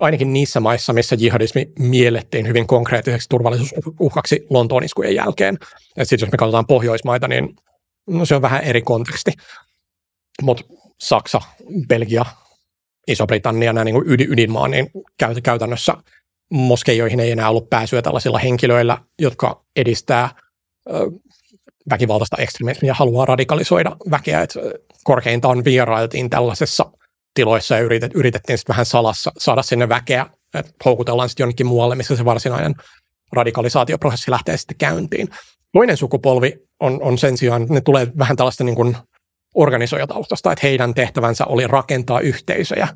Ainakin niissä maissa, missä jihadismi miellettiin hyvin konkreettiseksi turvallisuusuhkaksi Lontoon iskujen jälkeen. Sitten jos me katsotaan Pohjoismaita, niin no se on vähän eri konteksti. Mutta Saksa, Belgia, Iso-Britannia, nämä niin ydin, ydinmaa, niin käytännössä moskeijoihin ei enää ollut pääsyä tällaisilla henkilöillä, jotka edistää väkivaltaista ekstremismiä haluaa radikalisoida väkeä. Että korkeintaan vierailtiin tällaisessa tiloissa ja yritet, yritettiin sitten vähän salassa saada sinne väkeä, että houkutellaan sitten jonnekin muualle, missä se varsinainen radikalisaatioprosessi lähtee sitten käyntiin. Toinen sukupolvi on, on sen sijaan, ne tulee vähän tällaista niin kuin organisoijataustasta, että heidän tehtävänsä oli rakentaa yhteisöjä.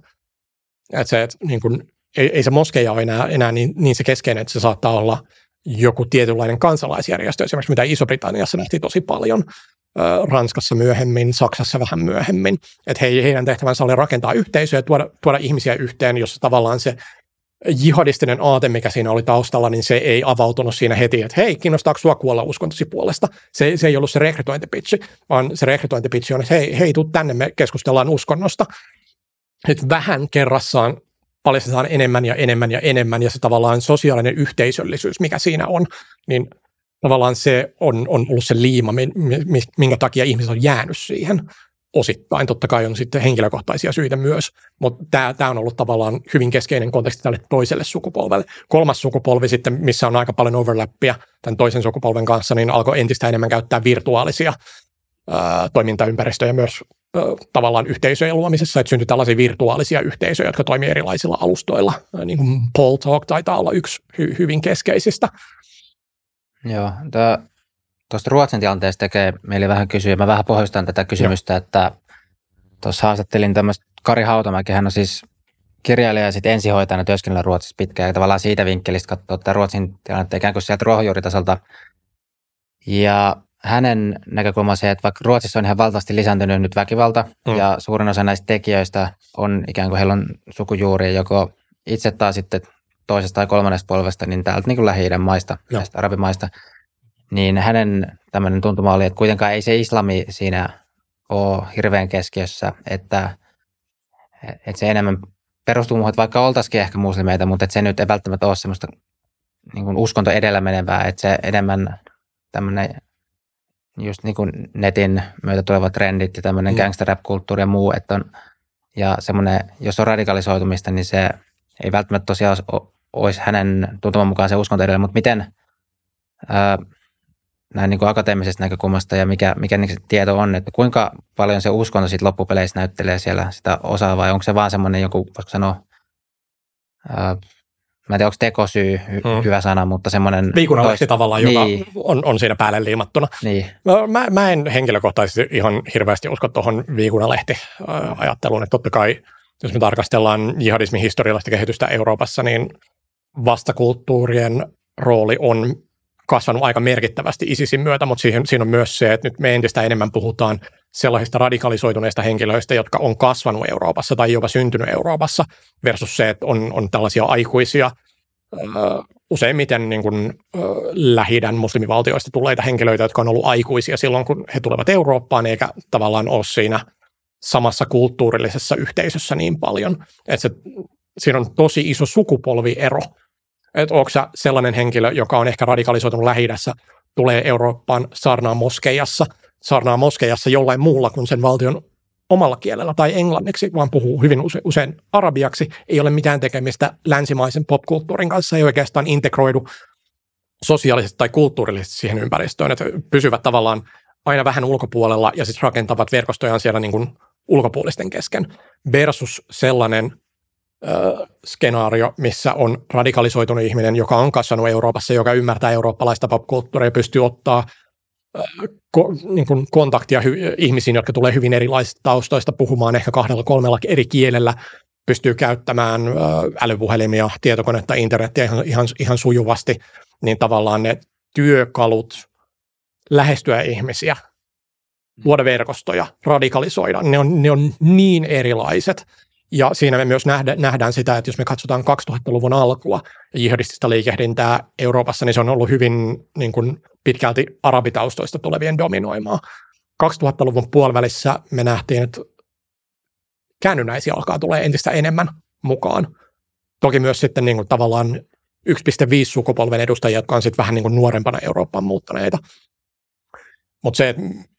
Että se, että niin kuin, ei, ei se moskeija ole enää, enää niin, niin se keskeinen, että se saattaa olla – joku tietynlainen kansalaisjärjestö, esimerkiksi mitä Iso-Britanniassa nähtiin tosi paljon, Ranskassa myöhemmin, Saksassa vähän myöhemmin. Että he, heidän tehtävänsä oli rakentaa yhteisöjä tuoda, tuoda ihmisiä yhteen, jossa tavallaan se jihadistinen aate, mikä siinä oli taustalla, niin se ei avautunut siinä heti, että hei, kiinnostaako sua kuolla uskontosi puolesta. Se, se ei ollut se rekrytointipitchi, vaan se rekrytointipitchi on, että hei, hei, tuu tänne, me keskustellaan uskonnosta. Nyt vähän kerrassaan paljastetaan enemmän ja enemmän ja enemmän, ja se tavallaan sosiaalinen yhteisöllisyys, mikä siinä on, niin tavallaan se on, on ollut se liima, minkä takia ihmiset on jäänyt siihen osittain. Totta kai on sitten henkilökohtaisia syitä myös, mutta tämä, tämä on ollut tavallaan hyvin keskeinen konteksti tälle toiselle sukupolvelle. Kolmas sukupolvi sitten, missä on aika paljon overlappia tämän toisen sukupolven kanssa, niin alkoi entistä enemmän käyttää virtuaalisia ää, toimintaympäristöjä myös tavallaan yhteisöjen luomisessa, että syntyi tällaisia virtuaalisia yhteisöjä, jotka toimii erilaisilla alustoilla. Niin kuin Paul Talk taitaa olla yksi hy- hyvin keskeisistä. Joo, tuosta Ruotsin tilanteesta tekee meille vähän kysyä. Mä vähän pohjustan tätä kysymystä, Joo. että tuossa haastattelin tämmöistä Kari Hautamäki, hän on siis kirjailija ja sitten ensihoitajana työskennellä Ruotsissa pitkään ja tavallaan siitä vinkkelistä katsoa että Ruotsin tilannetta ikään kuin sieltä ruohonjuuritasolta. Ja hänen näkökulma se, että vaikka Ruotsissa on ihan valtavasti lisääntynyt nyt väkivalta mm. ja suurin osa näistä tekijöistä on ikään kuin heillä on sukujuuri joko itse tai sitten toisesta tai kolmannesta polvesta, niin täältä niin kuin lähi maista, no. näistä arabimaista, niin hänen tämmöinen tuntuma oli, että kuitenkaan ei se islami siinä ole hirveän keskiössä, että, että se enemmän perustuu muuhun, että vaikka oltaisikin ehkä muslimeita, mutta että se nyt ei välttämättä ole semmoista niin kuin uskonto edellä menevää, että se enemmän tämmöinen just niin kuin netin myötä tulevat trendit ja tämmöinen mm. gangster-rap-kulttuuri ja muu, että on, ja semmoinen, jos on radikalisoitumista, niin se ei välttämättä tosiaan olisi hänen tuntuman mukaan se uskonto edellä, mutta miten, ää, näin niin kuin akateemisesta näkökulmasta ja mikä, mikä niin se tieto on, että kuinka paljon se uskonto sitten loppupeleissä näyttelee siellä sitä osaa vai onko se vaan semmoinen joku, voisiko sanoa, ää, mä en tiedä, onko tekosyy hy- hmm. hyvä sana, mutta semmoinen... Viikunalehti tois... tavallaan, niin. joka on, on siinä päälle liimattuna. Niin. Mä, mä en henkilökohtaisesti ihan hirveästi usko tuohon viikunalehti-ajatteluun, että totta kai jos me tarkastellaan jihadismin historiallista kehitystä Euroopassa, niin vastakulttuurien rooli on kasvanut aika merkittävästi ISISin myötä, mutta siihen, siinä on myös se, että nyt me entistä enemmän puhutaan sellaisista radikalisoituneista henkilöistä, jotka on kasvanut Euroopassa tai jopa syntynyt Euroopassa, versus se, että on, on tällaisia aikuisia, useimmiten niin kuin, lähidän muslimivaltioista tulleita henkilöitä, jotka on ollut aikuisia silloin, kun he tulevat Eurooppaan, eikä tavallaan ole siinä samassa kulttuurillisessa yhteisössä niin paljon. Että se, siinä on tosi iso sukupolviero että onko sä sellainen henkilö, joka on ehkä radikalisoitunut lähi tulee Eurooppaan saarnaa moskeijassa, saarnaa moskeijassa jollain muulla kuin sen valtion omalla kielellä tai englanniksi, vaan puhuu hyvin use, usein arabiaksi, ei ole mitään tekemistä länsimaisen popkulttuurin kanssa, ei oikeastaan integroidu sosiaalisesti tai kulttuurillisesti siihen ympäristöön, että pysyvät tavallaan aina vähän ulkopuolella ja sitten rakentavat verkostojaan siellä niin kuin ulkopuolisten kesken versus sellainen skenaario, missä on radikalisoitunut ihminen, joka on kasvanut Euroopassa, joka ymmärtää eurooppalaista popkulttuuria ja pystyy ottaa ko, niin kuin kontaktia hy, ihmisiin, jotka tulee hyvin erilaisista taustoista puhumaan ehkä kahdella kolmella eri kielellä, pystyy käyttämään älypuhelimia, tietokonetta, internetiä ihan, ihan, ihan sujuvasti, niin tavallaan ne työkalut lähestyä ihmisiä, luoda verkostoja, radikalisoida, ne on, ne on niin erilaiset, ja siinä me myös nähdä, nähdään sitä, että jos me katsotaan 2000-luvun alkua jihadistista liikehdintää Euroopassa, niin se on ollut hyvin niin kuin pitkälti arabitaustoista tulevien dominoimaa. 2000-luvun puolivälissä me nähtiin, että käännynäisiä alkaa tulee entistä enemmän mukaan. Toki myös sitten niin kuin tavallaan 1,5 sukupolven edustajia, jotka on sitten vähän niin kuin nuorempana Eurooppaan muuttaneita. Mutta se,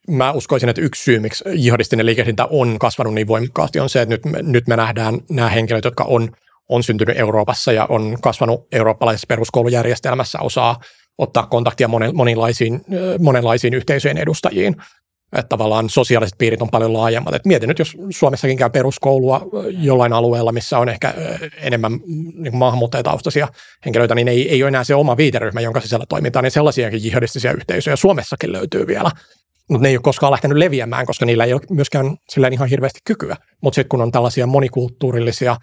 mä uskoisin, että yksi syy, miksi jihadistinen liikehdintä on kasvanut niin voimakkaasti, on se, että nyt, me, nyt me nähdään nämä henkilöt, jotka on, on syntynyt Euroopassa ja on kasvanut eurooppalaisessa peruskoulujärjestelmässä, osaa ottaa kontaktia monenlaisiin, monenlaisiin yhteisöjen edustajiin. Että tavallaan sosiaaliset piirit on paljon laajemmat. Et mietin nyt, jos Suomessakin käy peruskoulua jollain alueella, missä on ehkä enemmän niin maahanmuuttajataustaisia henkilöitä, niin ei, ei ole enää se oma viiteryhmä, jonka sisällä toimitaan, niin sellaisiakin jihadistisia yhteisöjä Suomessakin löytyy vielä mutta ne ei ole koskaan lähtenyt leviämään, koska niillä ei ole myöskään sillä ihan hirveästi kykyä. Mutta sitten kun on tällaisia monikulttuurillisia,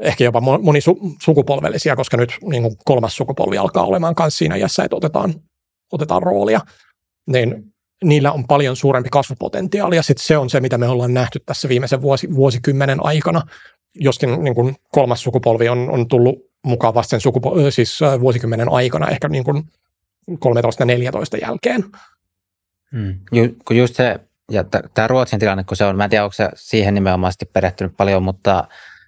ehkä jopa monisukupolvellisia, koska nyt niin kolmas sukupolvi alkaa olemaan myös siinä iässä, että otetaan, otetaan roolia, niin niillä on paljon suurempi kasvupotentiaali, ja sitten se on se, mitä me ollaan nähty tässä viimeisen vuosi, vuosikymmenen aikana, joskin niin kuin kolmas sukupolvi on, on tullut mukaan vasta sen sukupo- siis vuosikymmenen aikana, ehkä niin kuin 13-14 jälkeen. Mm. Ju, kun just se, ja tämä Ruotsin tilanne, kun se on, mä en tiedä, onko se siihen nimenomaan perehtynyt paljon, mutta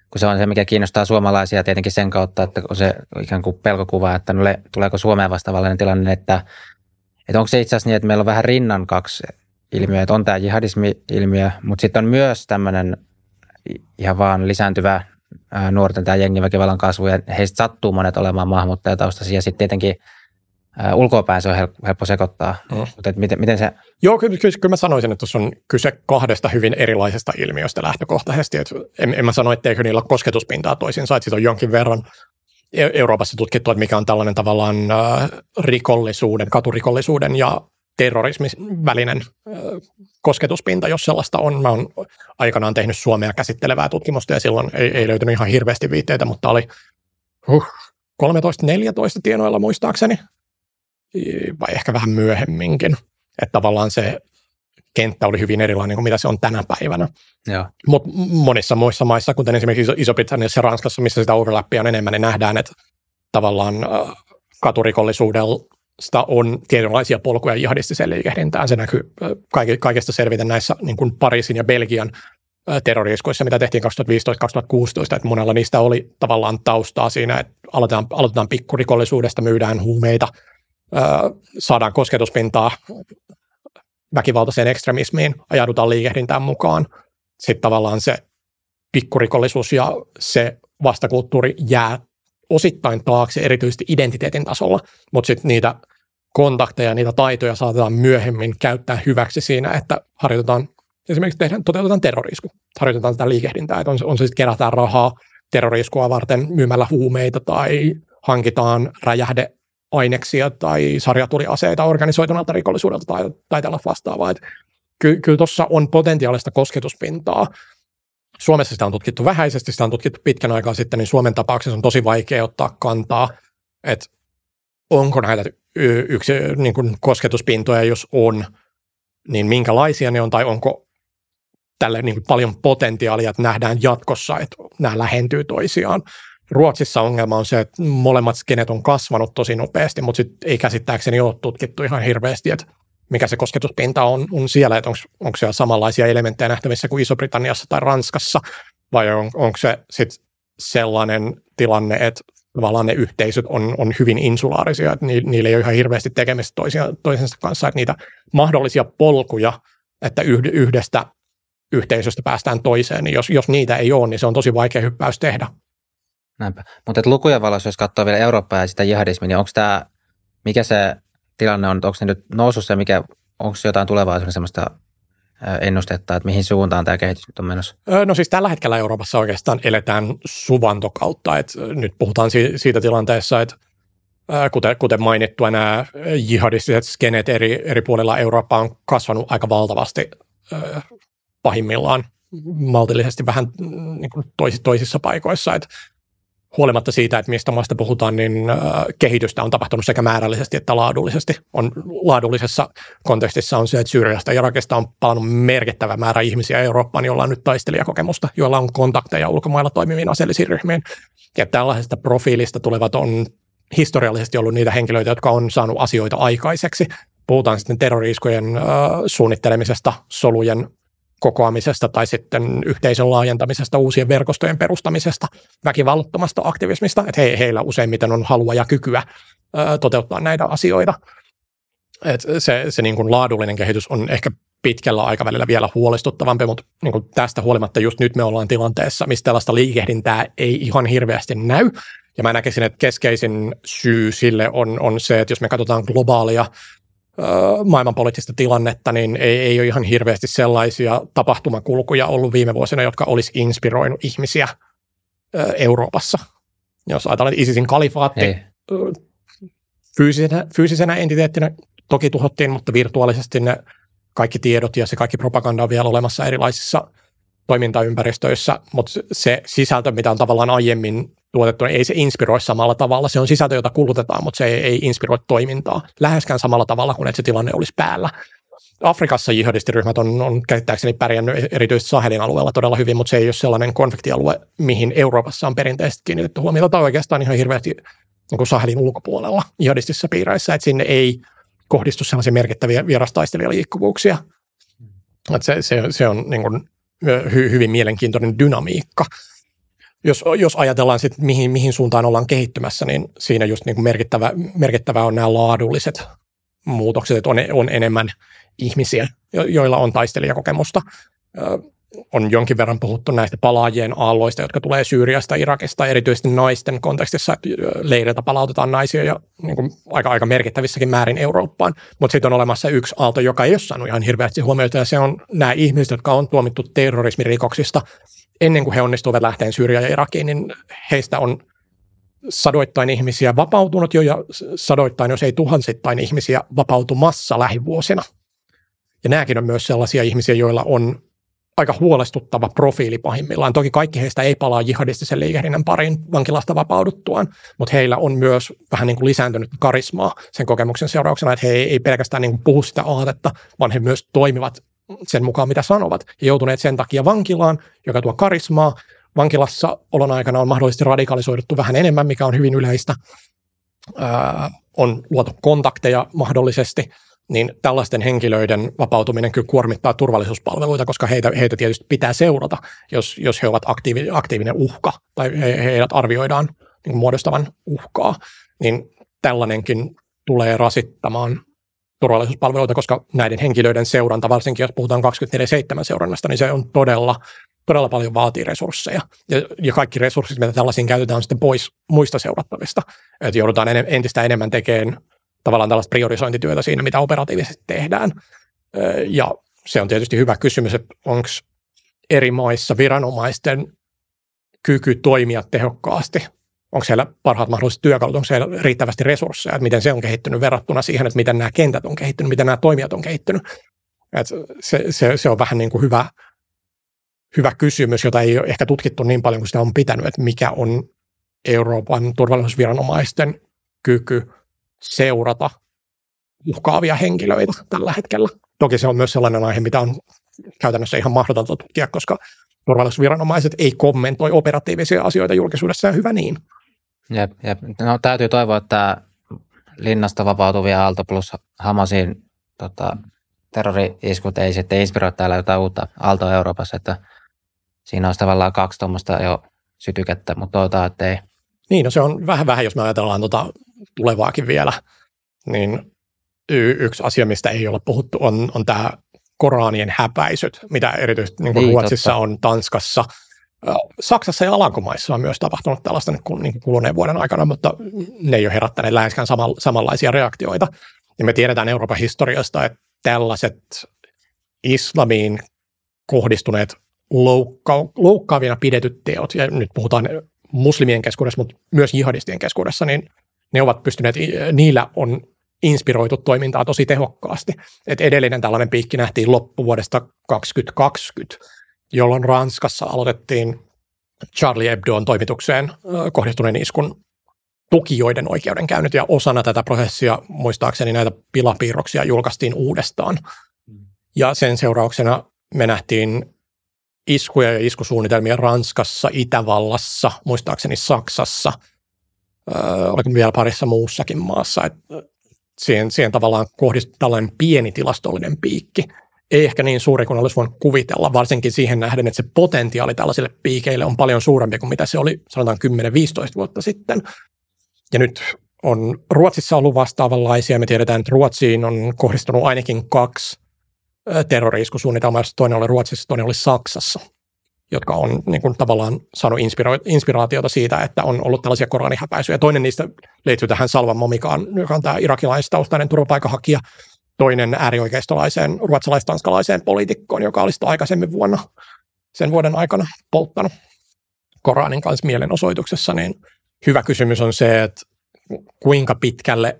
kun se on se, mikä kiinnostaa suomalaisia tietenkin sen kautta, että on se ikään kuin pelkokuva, että nule, tuleeko Suomeen vastaavallinen tilanne, että, että onko se itse asiassa niin, että meillä on vähän rinnan kaksi ilmiöä, että on tämä jihadismi-ilmiö, mutta sitten on myös tämmöinen ihan vaan lisääntyvä nuorten tämä jengiväkivallan kasvu, ja heistä sattuu monet olemaan maahanmuuttajataustaisia, ja sitten tietenkin – ulkoapäin se on helppo sekoittaa. Mm. Mutta miten, miten se... Joo, kyllä, kyllä, kyllä mä sanoisin, että tuossa on kyse kahdesta hyvin erilaisesta ilmiöstä lähtökohtaisesti. Et en, en mä sano, etteikö niillä ole kosketuspintaa toisinsa, että siitä on jonkin verran Euroopassa tutkittu, että mikä on tällainen tavallaan äh, rikollisuuden, katurikollisuuden ja terrorismin välinen äh, kosketuspinta, jos sellaista on. Mä oon aikanaan tehnyt Suomea käsittelevää tutkimusta ja silloin ei, ei löytynyt ihan hirveästi viitteitä, mutta oli huh, 13-14 tienoilla muistaakseni vai ehkä vähän myöhemminkin. Että tavallaan se kenttä oli hyvin erilainen kuin mitä se on tänä päivänä. Mutta monissa muissa maissa, kuten esimerkiksi Iso-Britanniassa ja Ranskassa, missä sitä overlappia on enemmän, niin nähdään, että tavallaan katurikollisuudesta on tietynlaisia polkuja jihadistiseen liikehdintään. Se näkyy kaikesta selviten näissä niin kuin Pariisin ja Belgian terroriiskuissa, mitä tehtiin 2015-2016, että monella niistä oli tavallaan taustaa siinä, että aloitetaan, aloitetaan pikkurikollisuudesta, myydään huumeita – saadaan kosketuspintaa väkivaltaiseen ekstremismiin, ajaudutaan liikehdintään mukaan. Sitten tavallaan se pikkurikollisuus ja se vastakulttuuri jää osittain taakse, erityisesti identiteetin tasolla, mutta sitten niitä kontakteja, niitä taitoja saatetaan myöhemmin käyttää hyväksi siinä, että harjoitetaan, esimerkiksi tehdään, toteutetaan terrorisku, harjoitetaan tätä liikehdintää, että on, on se sitten kerätään rahaa terroriskua varten myymällä huumeita tai hankitaan räjähdeaineksia tai sarjatuliaseita organisoituneelta rikollisuudelta tai, tai tällaista vastaavaa. Ky, kyllä tuossa on potentiaalista kosketuspintaa. Suomessa sitä on tutkittu vähäisesti, sitä on tutkittu pitkän aikaa sitten, niin Suomen tapauksessa on tosi vaikea ottaa kantaa, että onko näitä yksi, niin kuin kosketuspintoja, jos on, niin minkälaisia ne on, tai onko tälle niin kuin paljon potentiaalia, että nähdään jatkossa, että nämä lähentyy toisiaan. Ruotsissa ongelma on se, että molemmat skenet on kasvanut tosi nopeasti, mutta sit ei käsittääkseni ole tutkittu ihan hirveästi, että mikä se kosketuspinta on, on siellä, että onko siellä samanlaisia elementtejä nähtävissä kuin Iso-Britanniassa tai Ranskassa, vai on, onko se sitten sellainen tilanne, että tavallaan ne yhteisöt on, on hyvin insulaarisia, että ni, niillä ei ole ihan hirveästi tekemistä toisia, toisensa kanssa, että niitä mahdollisia polkuja, että yhdestä yhteisöstä päästään toiseen, niin jos, jos niitä ei ole, niin se on tosi vaikea hyppäys tehdä. Näinpä. Mutta lukujen valossa, jos katsoo vielä Eurooppaa ja sitä jihadismia, niin onko tämä, mikä se tilanne on, onko se nyt nousussa mikä, onko jotain tulevaisuuden sellaista ennustetta, että mihin suuntaan tämä kehitys nyt on menossa? No siis tällä hetkellä Euroopassa oikeastaan eletään suvantokautta. Että nyt puhutaan siitä tilanteessa, että kuten, kuten mainittua, nämä jihadistiset skenet eri, eri puolilla Eurooppaa on kasvanut aika valtavasti pahimmillaan maltillisesti vähän niin kuin toisissa paikoissa. Että huolimatta siitä, että mistä maasta puhutaan, niin äh, kehitystä on tapahtunut sekä määrällisesti että laadullisesti. On, laadullisessa kontekstissa on se, että Syyriasta ja Irakista on palannut merkittävä määrä ihmisiä Eurooppaan, joilla on nyt taistelijakokemusta, joilla on kontakteja ulkomailla toimiviin aseellisiin ryhmiin. Ja tällaisesta profiilista tulevat on historiallisesti ollut niitä henkilöitä, jotka on saanut asioita aikaiseksi. Puhutaan sitten terroriiskojen äh, suunnittelemisesta, solujen kokoamisesta tai sitten yhteisön laajentamisesta, uusien verkostojen perustamisesta, väkivallattomasta aktivismista, että he, heillä useimmiten on halua ja kykyä ö, toteuttaa näitä asioita. Et se se niin kuin laadullinen kehitys on ehkä pitkällä aikavälillä vielä huolestuttavampi, mutta niin kuin tästä huolimatta just nyt me ollaan tilanteessa, missä tällaista liikehdintää ei ihan hirveästi näy. Ja mä näkisin, että keskeisin syy sille on, on se, että jos me katsotaan globaalia maailmanpoliittista tilannetta, niin ei, ei ole ihan hirveästi sellaisia tapahtumakulkuja ollut viime vuosina, jotka olisi inspiroinut ihmisiä Euroopassa. Jos ajatellaan, että ISISin kalifaatti ei. fyysisenä, fyysisenä entiteettinä toki tuhottiin, mutta virtuaalisesti ne kaikki tiedot ja se kaikki propaganda on vielä olemassa erilaisissa toimintaympäristöissä, mutta se sisältö, mitä on tavallaan aiemmin tuotettu, ei se inspiroi samalla tavalla. Se on sisältö, jota kulutetaan, mutta se ei, ei inspiroi toimintaa läheskään samalla tavalla kuin että se tilanne olisi päällä. Afrikassa jihadistiryhmät on, on käsittääkseni pärjännyt erityisesti Sahelin alueella todella hyvin, mutta se ei ole sellainen konfliktialue, mihin Euroopassa on perinteisesti kiinnitetty huomiota tai oikeastaan ihan hirveästi niin Sahelin ulkopuolella jihadistisissa piireissä, että sinne ei kohdistu sellaisia merkittäviä liikkuvuuksia. Että se, se, se on niin kuin hy, hyvin mielenkiintoinen dynamiikka jos, jos ajatellaan sitten, mihin, mihin suuntaan ollaan kehittymässä, niin siinä just niin merkittävä, merkittävä on nämä laadulliset muutokset, että on, on enemmän ihmisiä, joilla on taistelijakokemusta. On jonkin verran puhuttu näistä palaajien aalloista, jotka tulee Syyriasta, Irakista, erityisesti naisten kontekstissa, että leiriltä palautetaan naisia ja niin kuin aika, aika merkittävissäkin määrin Eurooppaan. Mutta sitten on olemassa yksi aalto, joka ei ole saanut ihan hirveästi huomiota, ja se on nämä ihmiset, jotka on tuomittu terrorismirikoksista ennen kuin he onnistuivat lähteen Syyriaan ja Irakiin, niin heistä on sadoittain ihmisiä vapautunut jo ja sadoittain, jos ei tuhansittain ihmisiä vapautumassa lähivuosina. Ja nämäkin on myös sellaisia ihmisiä, joilla on aika huolestuttava profiili pahimmillaan. Toki kaikki heistä ei palaa jihadistisen liikehdinnän pariin vankilasta vapauduttuaan, mutta heillä on myös vähän niin kuin lisääntynyt karismaa sen kokemuksen seurauksena, että he ei pelkästään niin kuin puhu sitä aatetta, vaan he myös toimivat sen mukaan, mitä sanovat, ja joutuneet sen takia vankilaan, joka tuo karismaa. Vankilassa olon aikana on mahdollisesti radikalisoiduttu vähän enemmän, mikä on hyvin yleistä. Ää, on luotu kontakteja mahdollisesti, niin tällaisten henkilöiden vapautuminen kyllä kuormittaa turvallisuuspalveluita, koska heitä, heitä tietysti pitää seurata, jos, jos he ovat aktiivi, aktiivinen uhka tai he, heidät arvioidaan niin muodostavan uhkaa, niin tällainenkin tulee rasittamaan turvallisuuspalveluita, koska näiden henkilöiden seuranta, varsinkin jos puhutaan 24-7 seurannasta, niin se on todella, todella paljon vaatii resursseja. Ja, ja kaikki resurssit, mitä tällaisiin käytetään, on sitten pois muista seurattavista. Että joudutaan entistä enemmän tekemään tavallaan tällaista priorisointityötä siinä, mitä operatiivisesti tehdään. Ja se on tietysti hyvä kysymys, että onko eri maissa viranomaisten kyky toimia tehokkaasti, onko siellä parhaat mahdolliset työkalut, onko siellä riittävästi resursseja, että miten se on kehittynyt verrattuna siihen, että miten nämä kentät on kehittynyt, miten nämä toimijat on kehittynyt. Että se, se, se on vähän niin kuin hyvä, hyvä kysymys, jota ei ole ehkä tutkittu niin paljon kuin sitä on pitänyt, että mikä on Euroopan turvallisuusviranomaisten kyky seurata uhkaavia henkilöitä tällä hetkellä. Toki se on myös sellainen aihe, mitä on käytännössä ihan mahdotonta tutkia, koska turvallisuusviranomaiset ei kommentoi operatiivisia asioita julkisuudessa ja hyvä niin. Jep, jep. No, täytyy toivoa, että linnasta vapautuvia Aalto plus Hamasin tota, terrori-iskut ei sitten inspiroi täällä jotain uutta Aaltoa Euroopassa, että siinä on tavallaan kaksi tuommoista jo sytykettä, mutta toivotaan, että ei. Niin, no se on vähän vähän, jos me ajatellaan tuota tulevaakin vielä, niin y- yksi asia, mistä ei ole puhuttu, on, on tämä Koranien häpäisyt, mitä erityisesti niin kuin niin, Ruotsissa totta. on, Tanskassa, Saksassa ja Alankomaissa on myös tapahtunut tällaista niin, niin kuluneen vuoden aikana, mutta ne ei ole herättäneet läheskään samanlaisia reaktioita. Ja me tiedetään Euroopan historiasta, että tällaiset islamiin kohdistuneet loukka- loukkaavina pidetyt teot, ja nyt puhutaan muslimien keskuudessa, mutta myös jihadistien keskuudessa, niin ne ovat pystyneet, niillä on inspiroitu toimintaa tosi tehokkaasti. Et edellinen tällainen piikki nähtiin loppuvuodesta 2020, jolloin Ranskassa aloitettiin Charlie Hebdoon toimitukseen kohdistuneen iskun tukijoiden oikeudenkäynnit, ja osana tätä prosessia muistaakseni näitä pilapiirroksia julkaistiin uudestaan. Ja sen seurauksena me nähtiin iskuja ja iskusuunnitelmia Ranskassa, Itävallassa, muistaakseni Saksassa, oliko vielä parissa muussakin maassa. Et siihen, siihen tavallaan kohdistuu tällainen pieni tilastollinen piikki. Ei ehkä niin suuri kuin olisi voinut kuvitella, varsinkin siihen nähden, että se potentiaali tällaisille piikeille on paljon suurempi kuin mitä se oli sanotaan 10-15 vuotta sitten. Ja nyt on Ruotsissa ollut vastaavanlaisia. Me tiedetään, että Ruotsiin on kohdistunut ainakin kaksi terrori-iskusuunnitelmaa, toinen oli Ruotsissa, toinen oli Saksassa jotka on niin kuin, tavallaan saanut inspira- inspiraatiota siitä, että on ollut tällaisia koranihäpäisyjä. Toinen niistä liittyy tähän Salvan Momikaan, joka on tämä irakilaistaustainen turvapaikanhakija. Toinen äärioikeistolaiseen ruotsalais-tanskalaiseen poliitikkoon, joka olisi aikaisemmin vuonna, sen vuoden aikana polttanut Koranin kanssa mielenosoituksessa. Niin hyvä kysymys on se, että kuinka pitkälle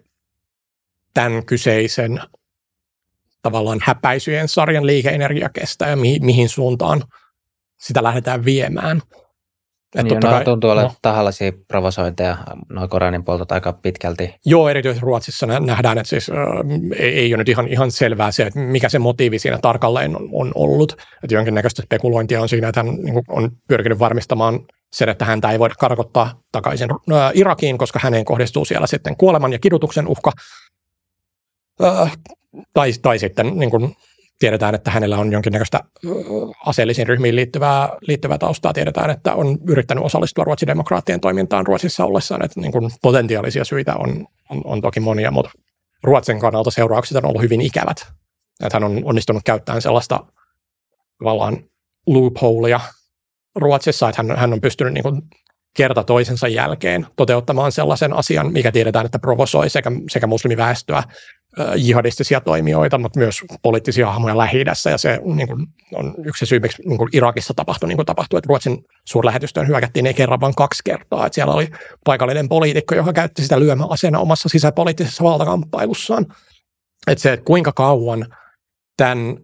tämän kyseisen tavallaan häpäisyjen sarjan liikeenergia kestää ja mi- mihin suuntaan – sitä lähdetään viemään. Et niin, kai, tuntuu olla no, tahallisia provosointeja, noin Koranin poltot aika pitkälti. Joo, erityisesti Ruotsissa nähdään, että siis, äh, ei, ei ole nyt ihan, ihan selvää se, että mikä se motiivi siinä tarkalleen on, on ollut. Että jonkinnäköistä spekulointia on siinä, että hän niin kuin, on pyrkinyt varmistamaan sen, että häntä ei voida karkottaa takaisin äh, Irakiin, koska häneen kohdistuu siellä sitten kuoleman ja kidutuksen uhka. Äh, tai, tai sitten niin kuin, tiedetään, että hänellä on jonkinnäköistä aseellisiin ryhmiin liittyvää, liittyvää taustaa. Tiedetään, että on yrittänyt osallistua Ruotsin demokraattien toimintaan Ruotsissa ollessaan, että niin kuin potentiaalisia syitä on, on, on toki monia, mutta Ruotsin kannalta seuraukset on ollut hyvin ikävät. Että hän on onnistunut käyttämään sellaista tavallaan loopholea Ruotsissa, että hän, hän on pystynyt niin kuin kerta toisensa jälkeen toteuttamaan sellaisen asian, mikä tiedetään, että provosoi sekä, sekä muslimiväestöä jihadistisia toimijoita, mutta myös poliittisia hahmoja lähi ja se niin kuin, on yksi syy, miksi niin kuin Irakissa tapahtui, niin kuin tapahtui, että Ruotsin suurlähetystöön hyökättiin ei kerran, vaan kaksi kertaa. Että siellä oli paikallinen poliitikko, joka käytti sitä lyömäaseena omassa sisäpoliittisessa valtakamppailussaan. Että se, että kuinka kauan tämän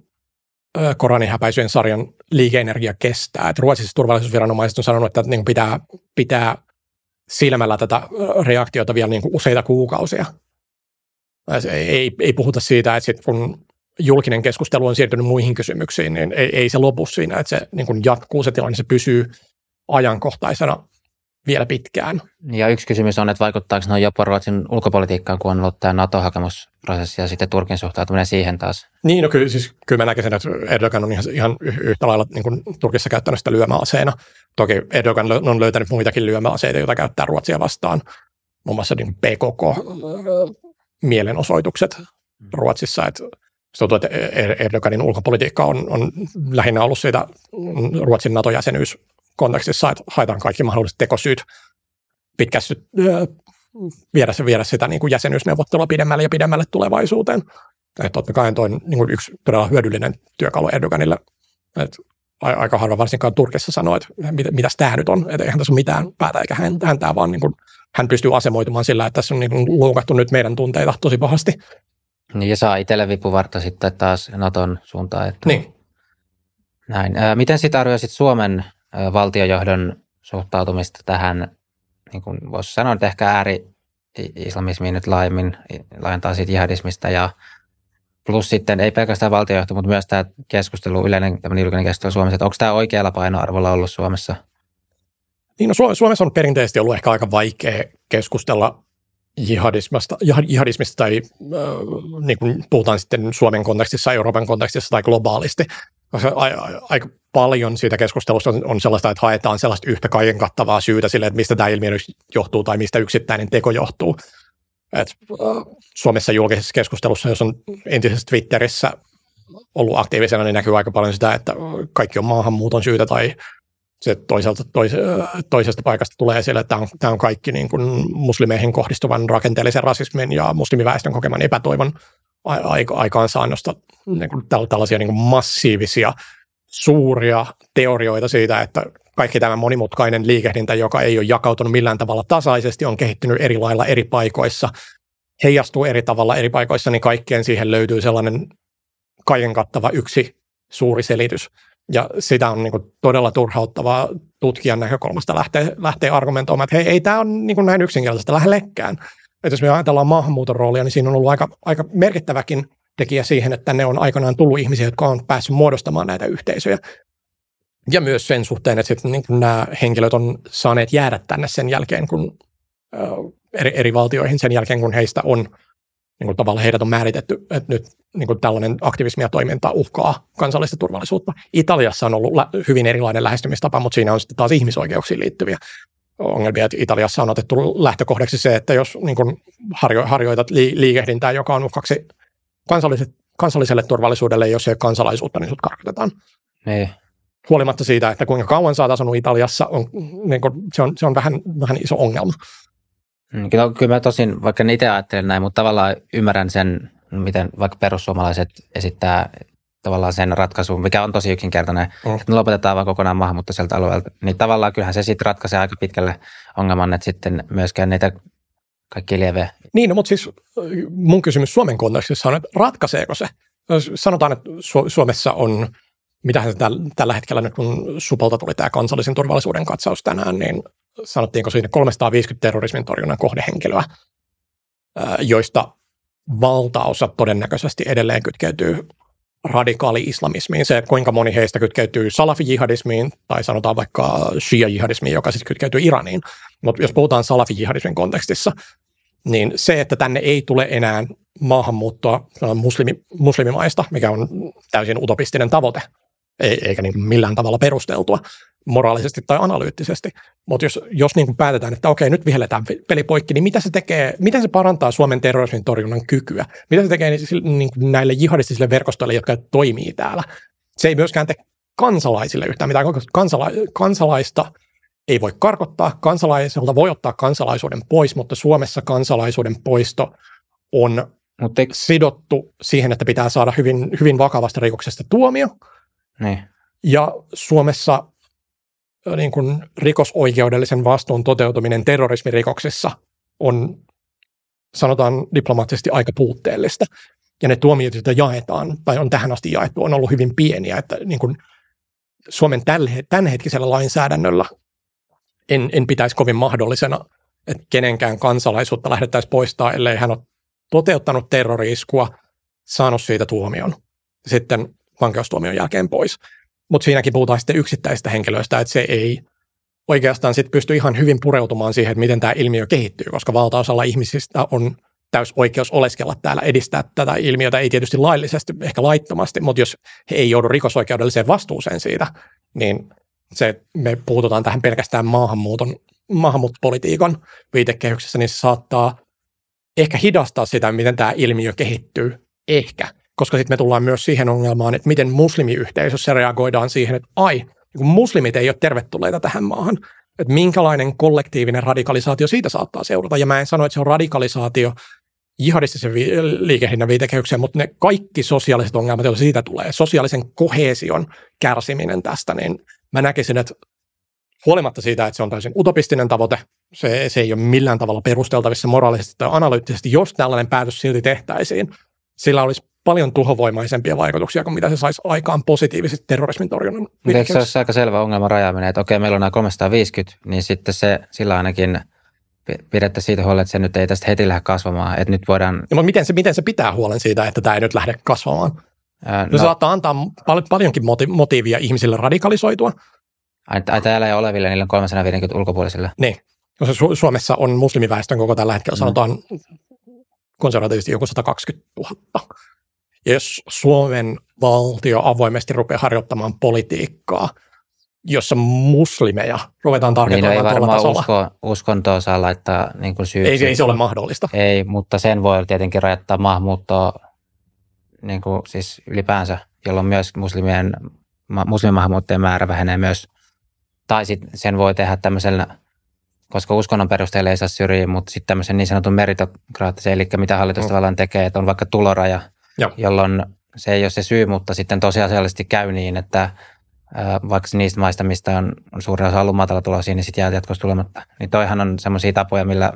koranihäpäisyjen sarjan liikeenergia kestää. Että Ruotsissa turvallisuusviranomaiset on sanonut, että niin pitää, pitää silmällä tätä reaktiota vielä niin useita kuukausia ei, ei puhuta siitä, että sit kun julkinen keskustelu on siirtynyt muihin kysymyksiin, niin ei, ei se lopu siinä, että se niin jatkuu se tilanne, se pysyy ajankohtaisena vielä pitkään. Ja yksi kysymys on, että vaikuttaako noin jopa Ruotsin ulkopolitiikkaan, kun on ollut tämä NATO-hakemusprosessi ja sitten Turkin suhtautuminen siihen taas? Niin, no kyllä, siis, kyllä mä näkisin, että Erdogan on ihan, ihan yhtä lailla niin kuin Turkissa käyttänyt sitä lyömäaseena. Toki Erdogan on löytänyt muitakin lyömäaseita, joita käyttää Ruotsia vastaan, muun muassa niin PKK mielenosoitukset mm. Ruotsissa, että tuntuu, että er-, Erdoganin ulkopolitiikka on, on lähinnä ollut siitä Ruotsin NATO-jäsenyys kontekstissa, että haetaan kaikki mahdolliset tekosyyt pitkästy, viedä, viedä sitä niin kuin jäsenyysneuvottelua pidemmälle ja pidemmälle tulevaisuuteen. Että totta kai toi niin kuin yksi todella hyödyllinen työkalu Erdoganille. Että aika harva varsinkaan Turkissa sanoo, että mit, mitäs tämä nyt on, että eihän tässä ole mitään päätä eikä häntää, vaan niin kuin, hän pystyy asemoitumaan sillä, että tässä on niin kuin nyt meidän tunteita tosi pahasti. Niin ja saa itselle vipuvartta sitten taas Naton suuntaan. Että niin. Näin. Miten sitten arvioisit Suomen valtiojohdon suhtautumista tähän, niin kuin voisi sanoa, että ehkä ääri-islamismiin nyt laajemmin, laajentaa siitä jihadismista ja plus sitten ei pelkästään valtiojohto, mutta myös tämä keskustelu, yleinen julkinen keskustelu Suomessa, että onko tämä oikealla painoarvolla ollut Suomessa? Niin no, Suomessa on perinteisesti ollut ehkä aika vaikea keskustella jihadismista, jihadismista tai äh, niin kuin puhutaan sitten Suomen kontekstissa, Euroopan kontekstissa tai globaalisti, koska aika paljon siitä keskustelusta on, sellaista, että haetaan sellaista yhtä kaiken kattavaa syytä sille, että mistä tämä ilmiö johtuu tai mistä yksittäinen teko johtuu. Et, Suomessa julkisessa keskustelussa, jos on entisessä Twitterissä ollut aktiivisena, niin näkyy aika paljon sitä, että kaikki on maahanmuuton syytä tai se toiselta, tois, toisesta paikasta tulee esille, että tämä on, tämä on kaikki niin kuin muslimeihin kohdistuvan rakenteellisen rasismin ja muslimiväestön kokeman epätoivon aikaansaannosta niin kuin tällaisia niin kuin massiivisia suuria teorioita siitä, että kaikki tämä monimutkainen liikehdintä, joka ei ole jakautunut millään tavalla tasaisesti, on kehittynyt eri lailla eri paikoissa, heijastuu eri tavalla eri paikoissa, niin kaikkeen siihen löytyy sellainen kaiken kattava yksi suuri selitys. Ja sitä on niin kuin todella turhauttavaa tutkijan näkökulmasta lähteä, lähteä argumentoimaan, että hei, ei tämä ole niin kuin näin yksinkertaisesti lähellekään. Että jos me ajatellaan maahanmuuton roolia, niin siinä on ollut aika, aika merkittäväkin tekijä siihen, että ne on aikanaan tullut ihmisiä, jotka on päässyt muodostamaan näitä yhteisöjä. Ja myös sen suhteen, että sitten niin nämä henkilöt on saaneet jäädä tänne sen jälkeen, kun eri, eri valtioihin sen jälkeen, kun heistä on niin kuin tavallaan heidät on määritetty, että nyt niin kuin tällainen aktivismi ja toiminta uhkaa kansallista turvallisuutta. Italiassa on ollut hyvin erilainen lähestymistapa, mutta siinä on sitten taas ihmisoikeuksiin liittyviä ongelmia. Että Italiassa on otettu lähtökohdaksi se, että jos niin kuin harjo, harjoitat liikehdintää, joka on uhkaksi kansalliselle turvallisuudelle, jos ei ole kansalaisuutta, niin sut karkotetaan. Niin. Huolimatta siitä, että kuinka kauan sä oot asunut Italiassa, on, niin kuin, se, on, se on vähän, vähän iso ongelma. Mm, kyllä, kyllä mä tosin, vaikka itse ajattelen näin, mutta tavallaan ymmärrän sen, miten vaikka perussuomalaiset esittää tavallaan sen ratkaisun, mikä on tosi yksinkertainen, mm. että me lopetetaan vaan kokonaan maahanmuutto sieltä alueelta. Niin tavallaan kyllähän se sitten ratkaisee aika pitkälle ongelman, että sitten myöskään niitä kaikki lieve. Niin, no, mutta siis mun kysymys Suomen kontekstissa on, että ratkaiseeko se? Sanotaan, että Suomessa on, mitä tällä hetkellä nyt kun Supolta tuli tämä kansallisen turvallisuuden katsaus tänään, niin sanottiinko siinä 350 terrorismin torjunnan kohdehenkilöä, joista valtaosa todennäköisesti edelleen kytkeytyy radikaali-islamismiin. Se, kuinka moni heistä kytkeytyy salafi-jihadismiin tai sanotaan vaikka shia-jihadismiin, joka sitten kytkeytyy Iraniin. Mutta jos puhutaan salafi-jihadismin kontekstissa, niin se, että tänne ei tule enää maahanmuuttoa muslimi, muslimimaista, mikä on täysin utopistinen tavoite, eikä niin millään tavalla perusteltua moraalisesti tai analyyttisesti. Mutta jos, jos niin kuin päätetään, että okei, nyt vihelletään peli poikki, niin mitä se tekee, miten se parantaa Suomen terrorismin torjunnan kykyä? Mitä se tekee niin kuin näille jihadistisille verkostoille, jotka toimii täällä? Se ei myöskään tee kansalaisille yhtään mitään, koska kansala- kansalaista ei voi karkottaa, kansalaiselta voi ottaa kansalaisuuden pois, mutta Suomessa kansalaisuuden poisto on mutta sidottu siihen, että pitää saada hyvin, hyvin vakavasta rikoksesta tuomio. Niin. Ja Suomessa niin kuin rikosoikeudellisen vastuun toteutuminen terrorismirikoksissa on, sanotaan diplomaattisesti, aika puutteellista. Ja ne tuomiot, joita jaetaan, tai on tähän asti jaettu, on ollut hyvin pieniä. Että niin kuin Suomen tämänhetkisellä lainsäädännöllä en, en pitäisi kovin mahdollisena, että kenenkään kansalaisuutta lähdettäisiin poistaa, ellei hän ole toteuttanut terroriiskua, saanut siitä tuomion, sitten vankeustuomion jälkeen pois. Mutta siinäkin puhutaan sitten yksittäisistä henkilöistä, että se ei oikeastaan sitten pysty ihan hyvin pureutumaan siihen, että miten tämä ilmiö kehittyy, koska valtaosalla ihmisistä on täys oikeus oleskella täällä, edistää tätä ilmiötä, ei tietysti laillisesti, ehkä laittomasti, mutta jos he ei joudu rikosoikeudelliseen vastuuseen siitä, niin se, me puututaan tähän pelkästään maahanmuuton, maahanmuuttopolitiikan viitekehyksessä, niin se saattaa ehkä hidastaa sitä, miten tämä ilmiö kehittyy, ehkä, koska sitten me tullaan myös siihen ongelmaan, että miten muslimiyhteisössä reagoidaan siihen, että ai, niin muslimit ei ole tervetulleita tähän maahan. että minkälainen kollektiivinen radikalisaatio siitä saattaa seurata. Ja mä en sano, että se on radikalisaatio jihadistisen vi- liikehinnän viitekehykseen, mutta ne kaikki sosiaaliset ongelmat, joita siitä tulee, sosiaalisen kohesion kärsiminen tästä, niin mä näkisin, että huolimatta siitä, että se on täysin utopistinen tavoite, se, se ei ole millään tavalla perusteltavissa moraalisesti tai analyyttisesti, jos tällainen päätös silti tehtäisiin, sillä olisi paljon tuhovoimaisempia vaikutuksia kuin mitä se saisi aikaan positiivisesti terrorismin torjunnan. Eikö se olisi aika selvä ongelma rajaaminen, että okei, meillä on nämä 350, niin sitten se sillä ainakin pidettä siitä huolta, että se nyt ei tästä heti lähde kasvamaan. Että nyt voidaan... Ja, mutta miten se, miten se pitää huolen siitä, että tämä ei nyt lähde kasvamaan? No, no, saattaa antaa pal- paljonkin moti- motiivia ihmisille radikalisoitua. Ai, ai täällä ei oleville, niillä on 350 ulkopuolisille. Niin. Koska Su- Suomessa on muslimiväestön koko tällä hetkellä, mm. sanotaan konservatiivisesti joku 120 000. Ja jos Suomen valtio avoimesti rupeaa harjoittamaan politiikkaa, jossa muslimeja ruvetaan tarkoittamaan niin, no ei varmaan usko, uskontoa saa laittaa niin kuin syyksi. Ei, ei se ole mahdollista. Ei, mutta sen voi tietenkin rajoittaa maahanmuuttoa niin kuin siis ylipäänsä, jolloin myös muslimien, muslimimaahanmuuttajien määrä vähenee myös. Tai sitten sen voi tehdä tämmöisellä, koska uskonnon perusteella ei saa syrjiä, mutta sitten tämmöisen niin sanotun meritokraattisen, eli mitä hallitus mm. tavallaan tekee, että on vaikka tuloraja, Joo. jolloin se ei ole se syy, mutta sitten tosiasiallisesti käy niin, että vaikka niistä maista, mistä on, on suurin osa ollut matala tulosia, niin sitten jää jatkossa tulematta. Niin toihan on semmoisia tapoja, millä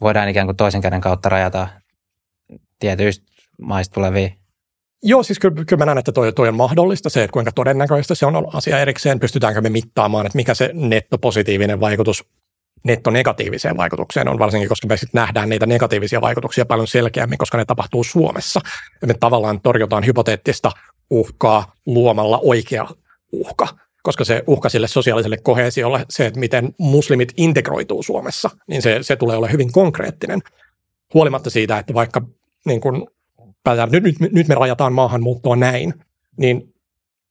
voidaan ikään kuin toisen käden kautta rajata tietyistä maista tulevia. Joo, siis kyllä, kyllä mä näen, että toi, toi on mahdollista. Se, että kuinka todennäköistä se on asia erikseen. Pystytäänkö me mittaamaan, että mikä se nettopositiivinen vaikutus nettonegatiiviseen vaikutukseen on, varsinkin koska me sitten nähdään niitä negatiivisia vaikutuksia paljon selkeämmin, koska ne tapahtuu Suomessa. Ja me tavallaan torjutaan hypoteettista uhkaa luomalla oikea uhka, koska se uhka sille sosiaaliselle kohesiolle, se, että miten muslimit integroituu Suomessa, niin se, se tulee olemaan hyvin konkreettinen. Huolimatta siitä, että vaikka niin kun, nyt, nyt, nyt me rajataan maahanmuuttoa näin, niin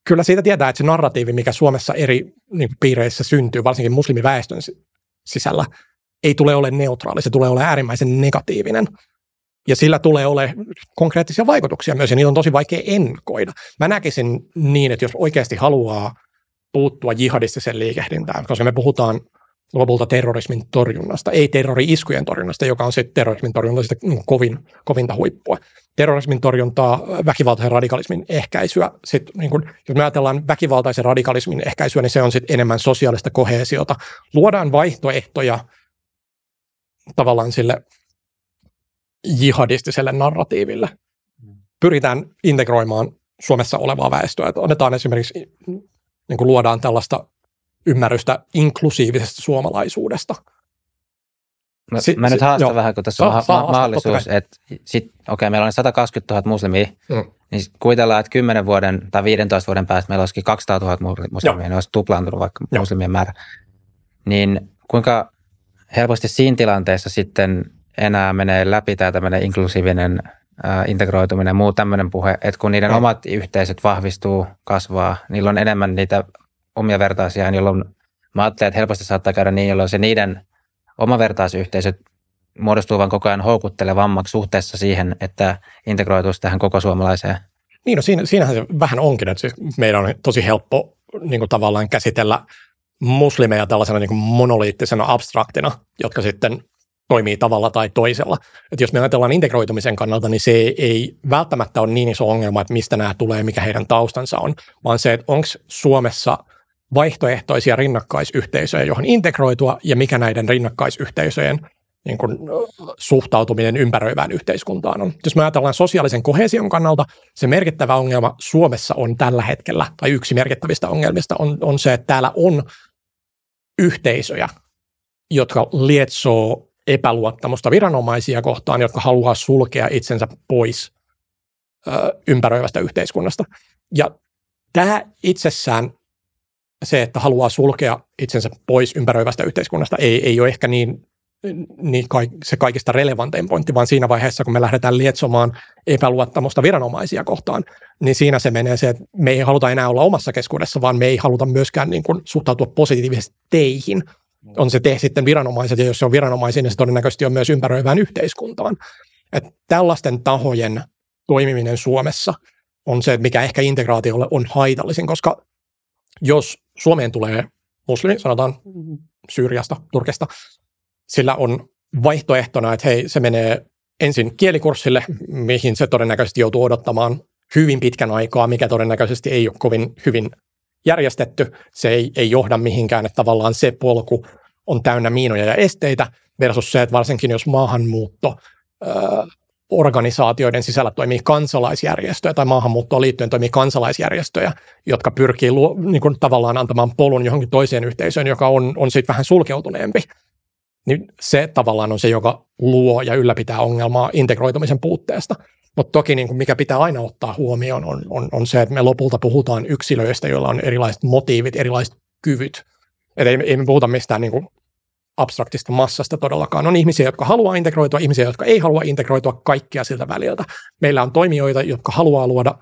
kyllä siitä tietää, että se narratiivi, mikä Suomessa eri niin piireissä syntyy, varsinkin muslimiväestön sisällä, ei tule ole neutraali, se tulee ole äärimmäisen negatiivinen. Ja sillä tulee ole konkreettisia vaikutuksia myös, ja niitä on tosi vaikea enkoida. Mä näkisin niin, että jos oikeasti haluaa puuttua jihadistiseen liikehdintään, koska me puhutaan lopulta terrorismin torjunnasta, ei terrori-iskujen torjunnasta, joka on sitten terrorismin torjunnasta niin kovin, kovinta huippua. Terrorismin torjuntaa, väkivaltaisen radikalismin ehkäisyä. Sit, niin kun, jos me ajatellaan väkivaltaisen radikalismin ehkäisyä, niin se on sitten enemmän sosiaalista kohesiota. Luodaan vaihtoehtoja tavallaan sille jihadistiselle narratiiville. Pyritään integroimaan Suomessa olevaa väestöä. Että annetaan esimerkiksi, niin kuin luodaan tällaista ymmärrystä inklusiivisesta suomalaisuudesta. Mä, si, mä si, nyt haastan joo. vähän, kun tässä on ma- ma- mahdollisuus, että sit, okei, meillä on 120 000 muslimia, mm. niin kuvitellaan, että 10 vuoden tai 15 vuoden päästä meillä olisikin 200 000 muslimia, niin olisi tuplaantunut vaikka joo. muslimien määrä. Niin kuinka helposti siinä tilanteessa sitten enää menee läpi tämä tämmöinen inklusiivinen ää, integroituminen ja muu tämmöinen puhe, että kun niiden mm. omat yhteisöt vahvistuu, kasvaa, niillä on enemmän niitä omia vertaisiaan, jolloin mä ajattelen, että helposti saattaa käydä niin, jolloin se niiden oma vertaisyhteisöt muodostuu vain koko ajan houkuttelevammaksi suhteessa siihen, että integroituisi tähän koko suomalaiseen. Niin, no siinä, siinähän se vähän onkin, että siis meidän on tosi helppo niin kuin tavallaan käsitellä muslimeja tällaisena niin kuin monoliittisena abstraktina, jotka sitten toimii tavalla tai toisella. Et jos me ajatellaan integroitumisen kannalta, niin se ei välttämättä ole niin iso ongelma, että mistä nämä tulee, mikä heidän taustansa on, vaan se, että onko Suomessa vaihtoehtoisia rinnakkaisyhteisöjä, johon integroitua, ja mikä näiden rinnakkaisyhteisöjen niin kuin, suhtautuminen ympäröivään yhteiskuntaan on. Jos me ajatellaan sosiaalisen kohesion kannalta, se merkittävä ongelma Suomessa on tällä hetkellä, tai yksi merkittävistä ongelmista on, on se, että täällä on yhteisöjä, jotka lietsoo epäluottamusta viranomaisia kohtaan, jotka haluaa sulkea itsensä pois ö, ympäröivästä yhteiskunnasta. Ja tämä itsessään, se, että haluaa sulkea itsensä pois ympäröivästä yhteiskunnasta, ei, ei ole ehkä niin, niin se kaikista relevantein pointti, vaan siinä vaiheessa, kun me lähdetään lietsomaan epäluottamusta viranomaisia kohtaan, niin siinä se menee se, että me ei haluta enää olla omassa keskuudessa, vaan me ei haluta myöskään niin kuin suhtautua positiivisesti teihin – on se te sitten viranomaiset, ja jos se on viranomaisia, niin se todennäköisesti on myös ympäröivään yhteiskuntaan. Että tällaisten tahojen toimiminen Suomessa on se, mikä ehkä integraatiolle on haitallisin, koska jos Suomeen tulee muslimi, sanotaan Syyriasta, Turkista, sillä on vaihtoehtona, että hei, se menee ensin kielikurssille, mihin se todennäköisesti joutuu odottamaan hyvin pitkän aikaa, mikä todennäköisesti ei ole kovin hyvin järjestetty. Se ei, ei johda mihinkään, että tavallaan se polku on täynnä miinoja ja esteitä versus se, että varsinkin jos maahanmuutto organisaatioiden sisällä toimii kansalaisjärjestöjä tai maahanmuuttoon liittyen toimii kansalaisjärjestöjä, jotka pyrkii luo, niin kuin tavallaan antamaan polun johonkin toiseen yhteisöön, joka on, on sitten vähän sulkeutuneempi. Niin se tavallaan on se, joka luo ja ylläpitää ongelmaa integroitumisen puutteesta. Mutta toki niin kuin mikä pitää aina ottaa huomioon on, on, on se, että me lopulta puhutaan yksilöistä, joilla on erilaiset motiivit, erilaiset kyvyt. Et ei, ei me puhuta mistään niin kuin abstraktista massasta todellakaan. On ihmisiä, jotka haluaa integroitua, ihmisiä, jotka ei halua integroitua kaikkia siltä väliltä. Meillä on toimijoita, jotka haluaa luoda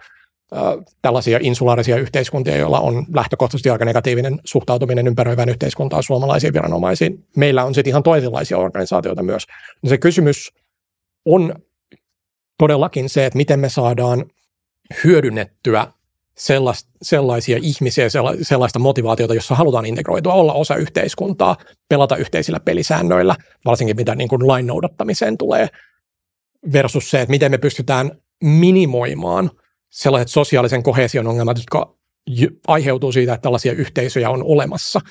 tällaisia insulaarisia yhteiskuntia, joilla on lähtökohtaisesti aika negatiivinen suhtautuminen ympäröivään yhteiskuntaan suomalaisiin viranomaisiin. Meillä on sitten ihan toisenlaisia organisaatioita myös. Se kysymys on todellakin se, että miten me saadaan hyödynnettyä sellaisia ihmisiä, sellaista motivaatiota, jossa halutaan integroitua, olla osa yhteiskuntaa, pelata yhteisillä pelisäännöillä, varsinkin mitä niin kuin lain noudattamiseen tulee, versus se, että miten me pystytään minimoimaan sellaiset sosiaalisen kohesion ongelmat, jotka aiheutuu siitä, että tällaisia yhteisöjä on olemassa.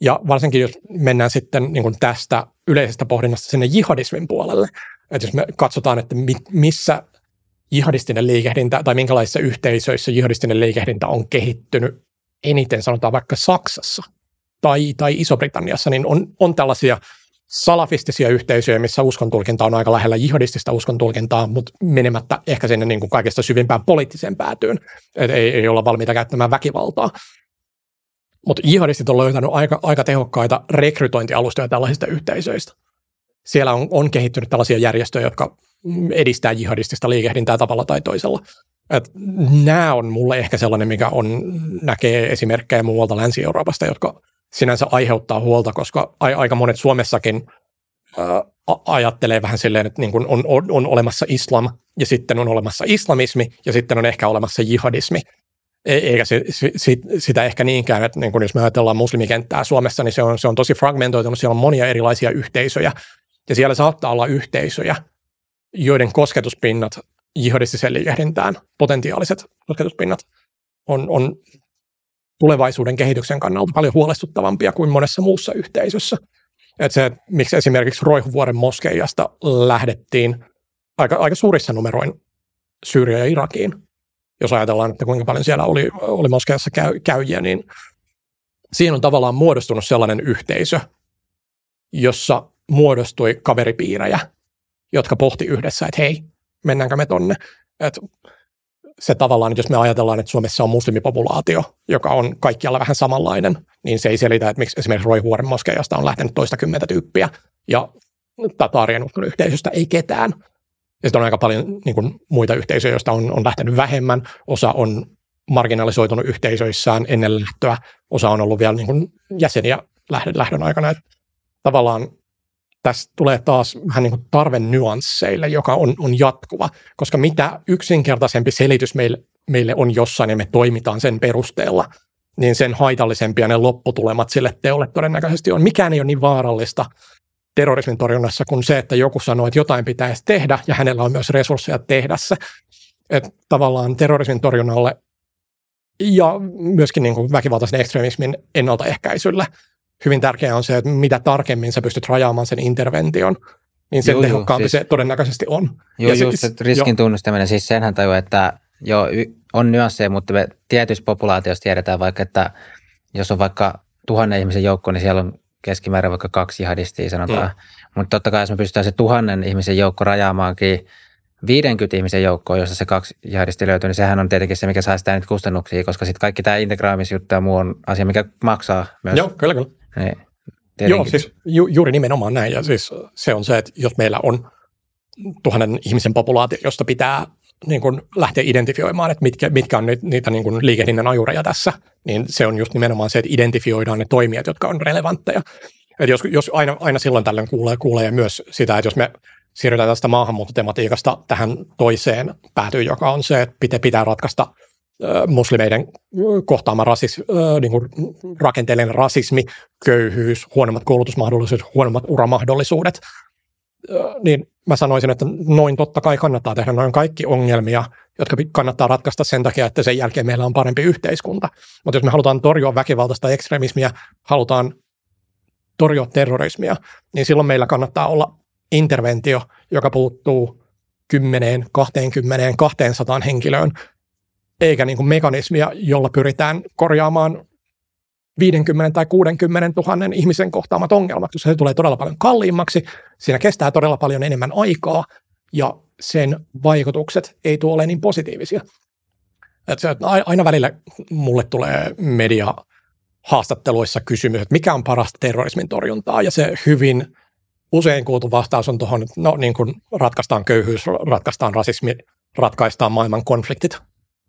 Ja varsinkin jos mennään sitten niin kuin tästä yleisestä pohdinnasta sinne jihadismin puolelle, että jos me katsotaan, että missä jihadistinen liikehdintä tai minkälaisissa yhteisöissä jihadistinen liikehdintä on kehittynyt eniten, sanotaan vaikka Saksassa tai, tai Iso-Britanniassa, niin on, on tällaisia salafistisia yhteisöjä, missä uskontulkinta on aika lähellä jihadistista uskontulkintaa, mutta menemättä ehkä sinne niin kuin kaikesta syvimpään poliittiseen päätyyn, että ei, ei olla valmiita käyttämään väkivaltaa. Mutta jihadistit on löytänyt aika, aika tehokkaita rekrytointialustoja tällaisista yhteisöistä. Siellä on, on kehittynyt tällaisia järjestöjä, jotka edistää jihadistista liikehdintää tavalla tai toisella. Et nämä on mulle ehkä sellainen, mikä on, näkee esimerkkejä muualta Länsi-Euroopasta, jotka sinänsä aiheuttaa huolta, koska a- aika monet Suomessakin ää, ajattelee vähän silleen, että niin on, on, on olemassa islam ja sitten on olemassa islamismi ja sitten on ehkä olemassa jihadismi. E- eikä se, se, sitä ehkä niinkään, että niin kun jos me ajatellaan muslimikenttää Suomessa, niin se on, se on tosi fragmentoitunut, siellä on monia erilaisia yhteisöjä ja siellä saattaa olla yhteisöjä, joiden kosketuspinnat jihadistiseen liikehdintään, potentiaaliset kosketuspinnat, on, on tulevaisuuden kehityksen kannalta paljon huolestuttavampia kuin monessa muussa yhteisössä. Että se, miksi esimerkiksi Roihuvuoren moskeijasta lähdettiin aika, aika suurissa numeroin Syyriä ja Irakiin. Jos ajatellaan, että kuinka paljon siellä oli, oli moskeijassa käy, käyjiä, niin siihen on tavallaan muodostunut sellainen yhteisö, jossa muodostui kaveripiirejä, jotka pohti yhdessä, että hei, mennäänkö me tonne. Et se tavallaan, jos me ajatellaan, että Suomessa on muslimipopulaatio, joka on kaikkialla vähän samanlainen, niin se ei selitä, että miksi esimerkiksi Roihuoren moskeijasta on lähtenyt toista kymmentä tyyppiä ja Tataarien yhteisöstä ei ketään. Ja sitten on aika paljon niin kuin, muita yhteisöjä, joista on, on lähtenyt vähemmän. Osa on marginalisoitunut yhteisöissään ennen lähtöä. Osa on ollut vielä niin kuin, jäseniä lähdön aikana. Et tavallaan tässä tulee taas vähän niin kuin tarve nyansseille, joka on, on jatkuva, koska mitä yksinkertaisempi selitys meille, meille on jossain ja me toimitaan sen perusteella, niin sen haitallisempia ne lopputulemat sille teolle todennäköisesti on. Mikään ei ole niin vaarallista terrorismin torjunnassa kuin se, että joku sanoo, että jotain pitäisi tehdä ja hänellä on myös resursseja tehdä se. Että tavallaan terrorismin torjunnalle ja myöskin niin kuin väkivaltaisen ekstremismin ennaltaehkäisylle hyvin tärkeää on se, että mitä tarkemmin sä pystyt rajaamaan sen intervention, niin sen joo, tehokkaampi siis, se todennäköisesti on. Joo, ja just se, riskin joo. tunnustaminen, siis senhän tajuu, että joo, on nyansseja, mutta me tietyissä populaatioissa tiedetään vaikka, että jos on vaikka tuhannen ihmisen joukko, niin siellä on keskimäärin vaikka kaksi jihadistia sanotaan. Mm. Mutta totta kai jos me pystytään se tuhannen ihmisen joukko rajaamaankin 50 ihmisen joukkoon, jossa se kaksi jihadisti löytyy, niin sehän on tietenkin se, mikä saa sitä niitä kustannuksia, koska sitten kaikki tämä integraamisjuttu ja muu on asia, mikä maksaa myös. Joo, kyllä, kyllä. Niin, Joo, siis ju, juuri nimenomaan näin. Ja siis se on se, että jos meillä on tuhannen ihmisen populaatio, josta pitää niin kuin lähteä identifioimaan, että mitkä, mitkä on nyt, niitä niin kuin liikehdinnän ajureja tässä, niin se on just nimenomaan se, että identifioidaan ne toimijat, jotka on relevantteja. Että jos, jos aina, aina silloin tällöin kuulee, kuulee myös sitä, että jos me siirrytään tästä maahanmuuttotematiikasta tähän toiseen päätyyn, joka on se, että pitää, pitää ratkaista muslimeiden kohtaama rasis, niin kuin rakenteellinen rasismi, köyhyys, huonommat koulutusmahdollisuudet, huonommat uramahdollisuudet, niin mä sanoisin, että noin totta kai kannattaa tehdä. Noin kaikki ongelmia, jotka kannattaa ratkaista sen takia, että sen jälkeen meillä on parempi yhteiskunta. Mutta jos me halutaan torjua väkivaltaista ekstremismiä, halutaan torjua terrorismia, niin silloin meillä kannattaa olla interventio, joka puuttuu 10, 20, 200 henkilöön, eikä niin kuin mekanismia, jolla pyritään korjaamaan 50 tai 60 000 ihmisen kohtaamat ongelmat, koska se tulee todella paljon kalliimmaksi, siinä kestää todella paljon enemmän aikaa ja sen vaikutukset ei tule ole niin positiivisia. Että se, aina välillä mulle tulee media haastatteluissa kysymys, että mikä on parasta terrorismin torjuntaa, ja se hyvin usein kuultu vastaus on tuohon, no niin kuin ratkaistaan köyhyys, ratkaistaan rasismi, ratkaistaan maailman konfliktit.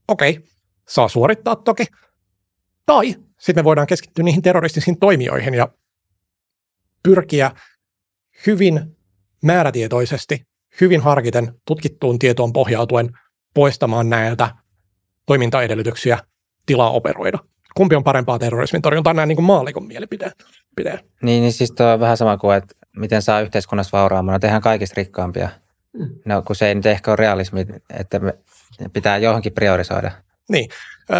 Okei, saa suorittaa toki. Tai sitten me voidaan keskittyä niihin terroristisiin toimijoihin ja pyrkiä hyvin määrätietoisesti, hyvin harkiten, tutkittuun tietoon pohjautuen poistamaan näiltä toimintaedellytyksiä tilaa operoida. Kumpi on parempaa terrorismin torjuntaa, näin niin kuin maallikon mielipiteen. Niin, niin siis tuo on vähän sama kuin, että miten saa yhteiskunnassa vauraamana, tehdään kaikista rikkaampia. Mm. No kun se ei nyt ehkä ole realismi, että me pitää johonkin priorisoida. Niin,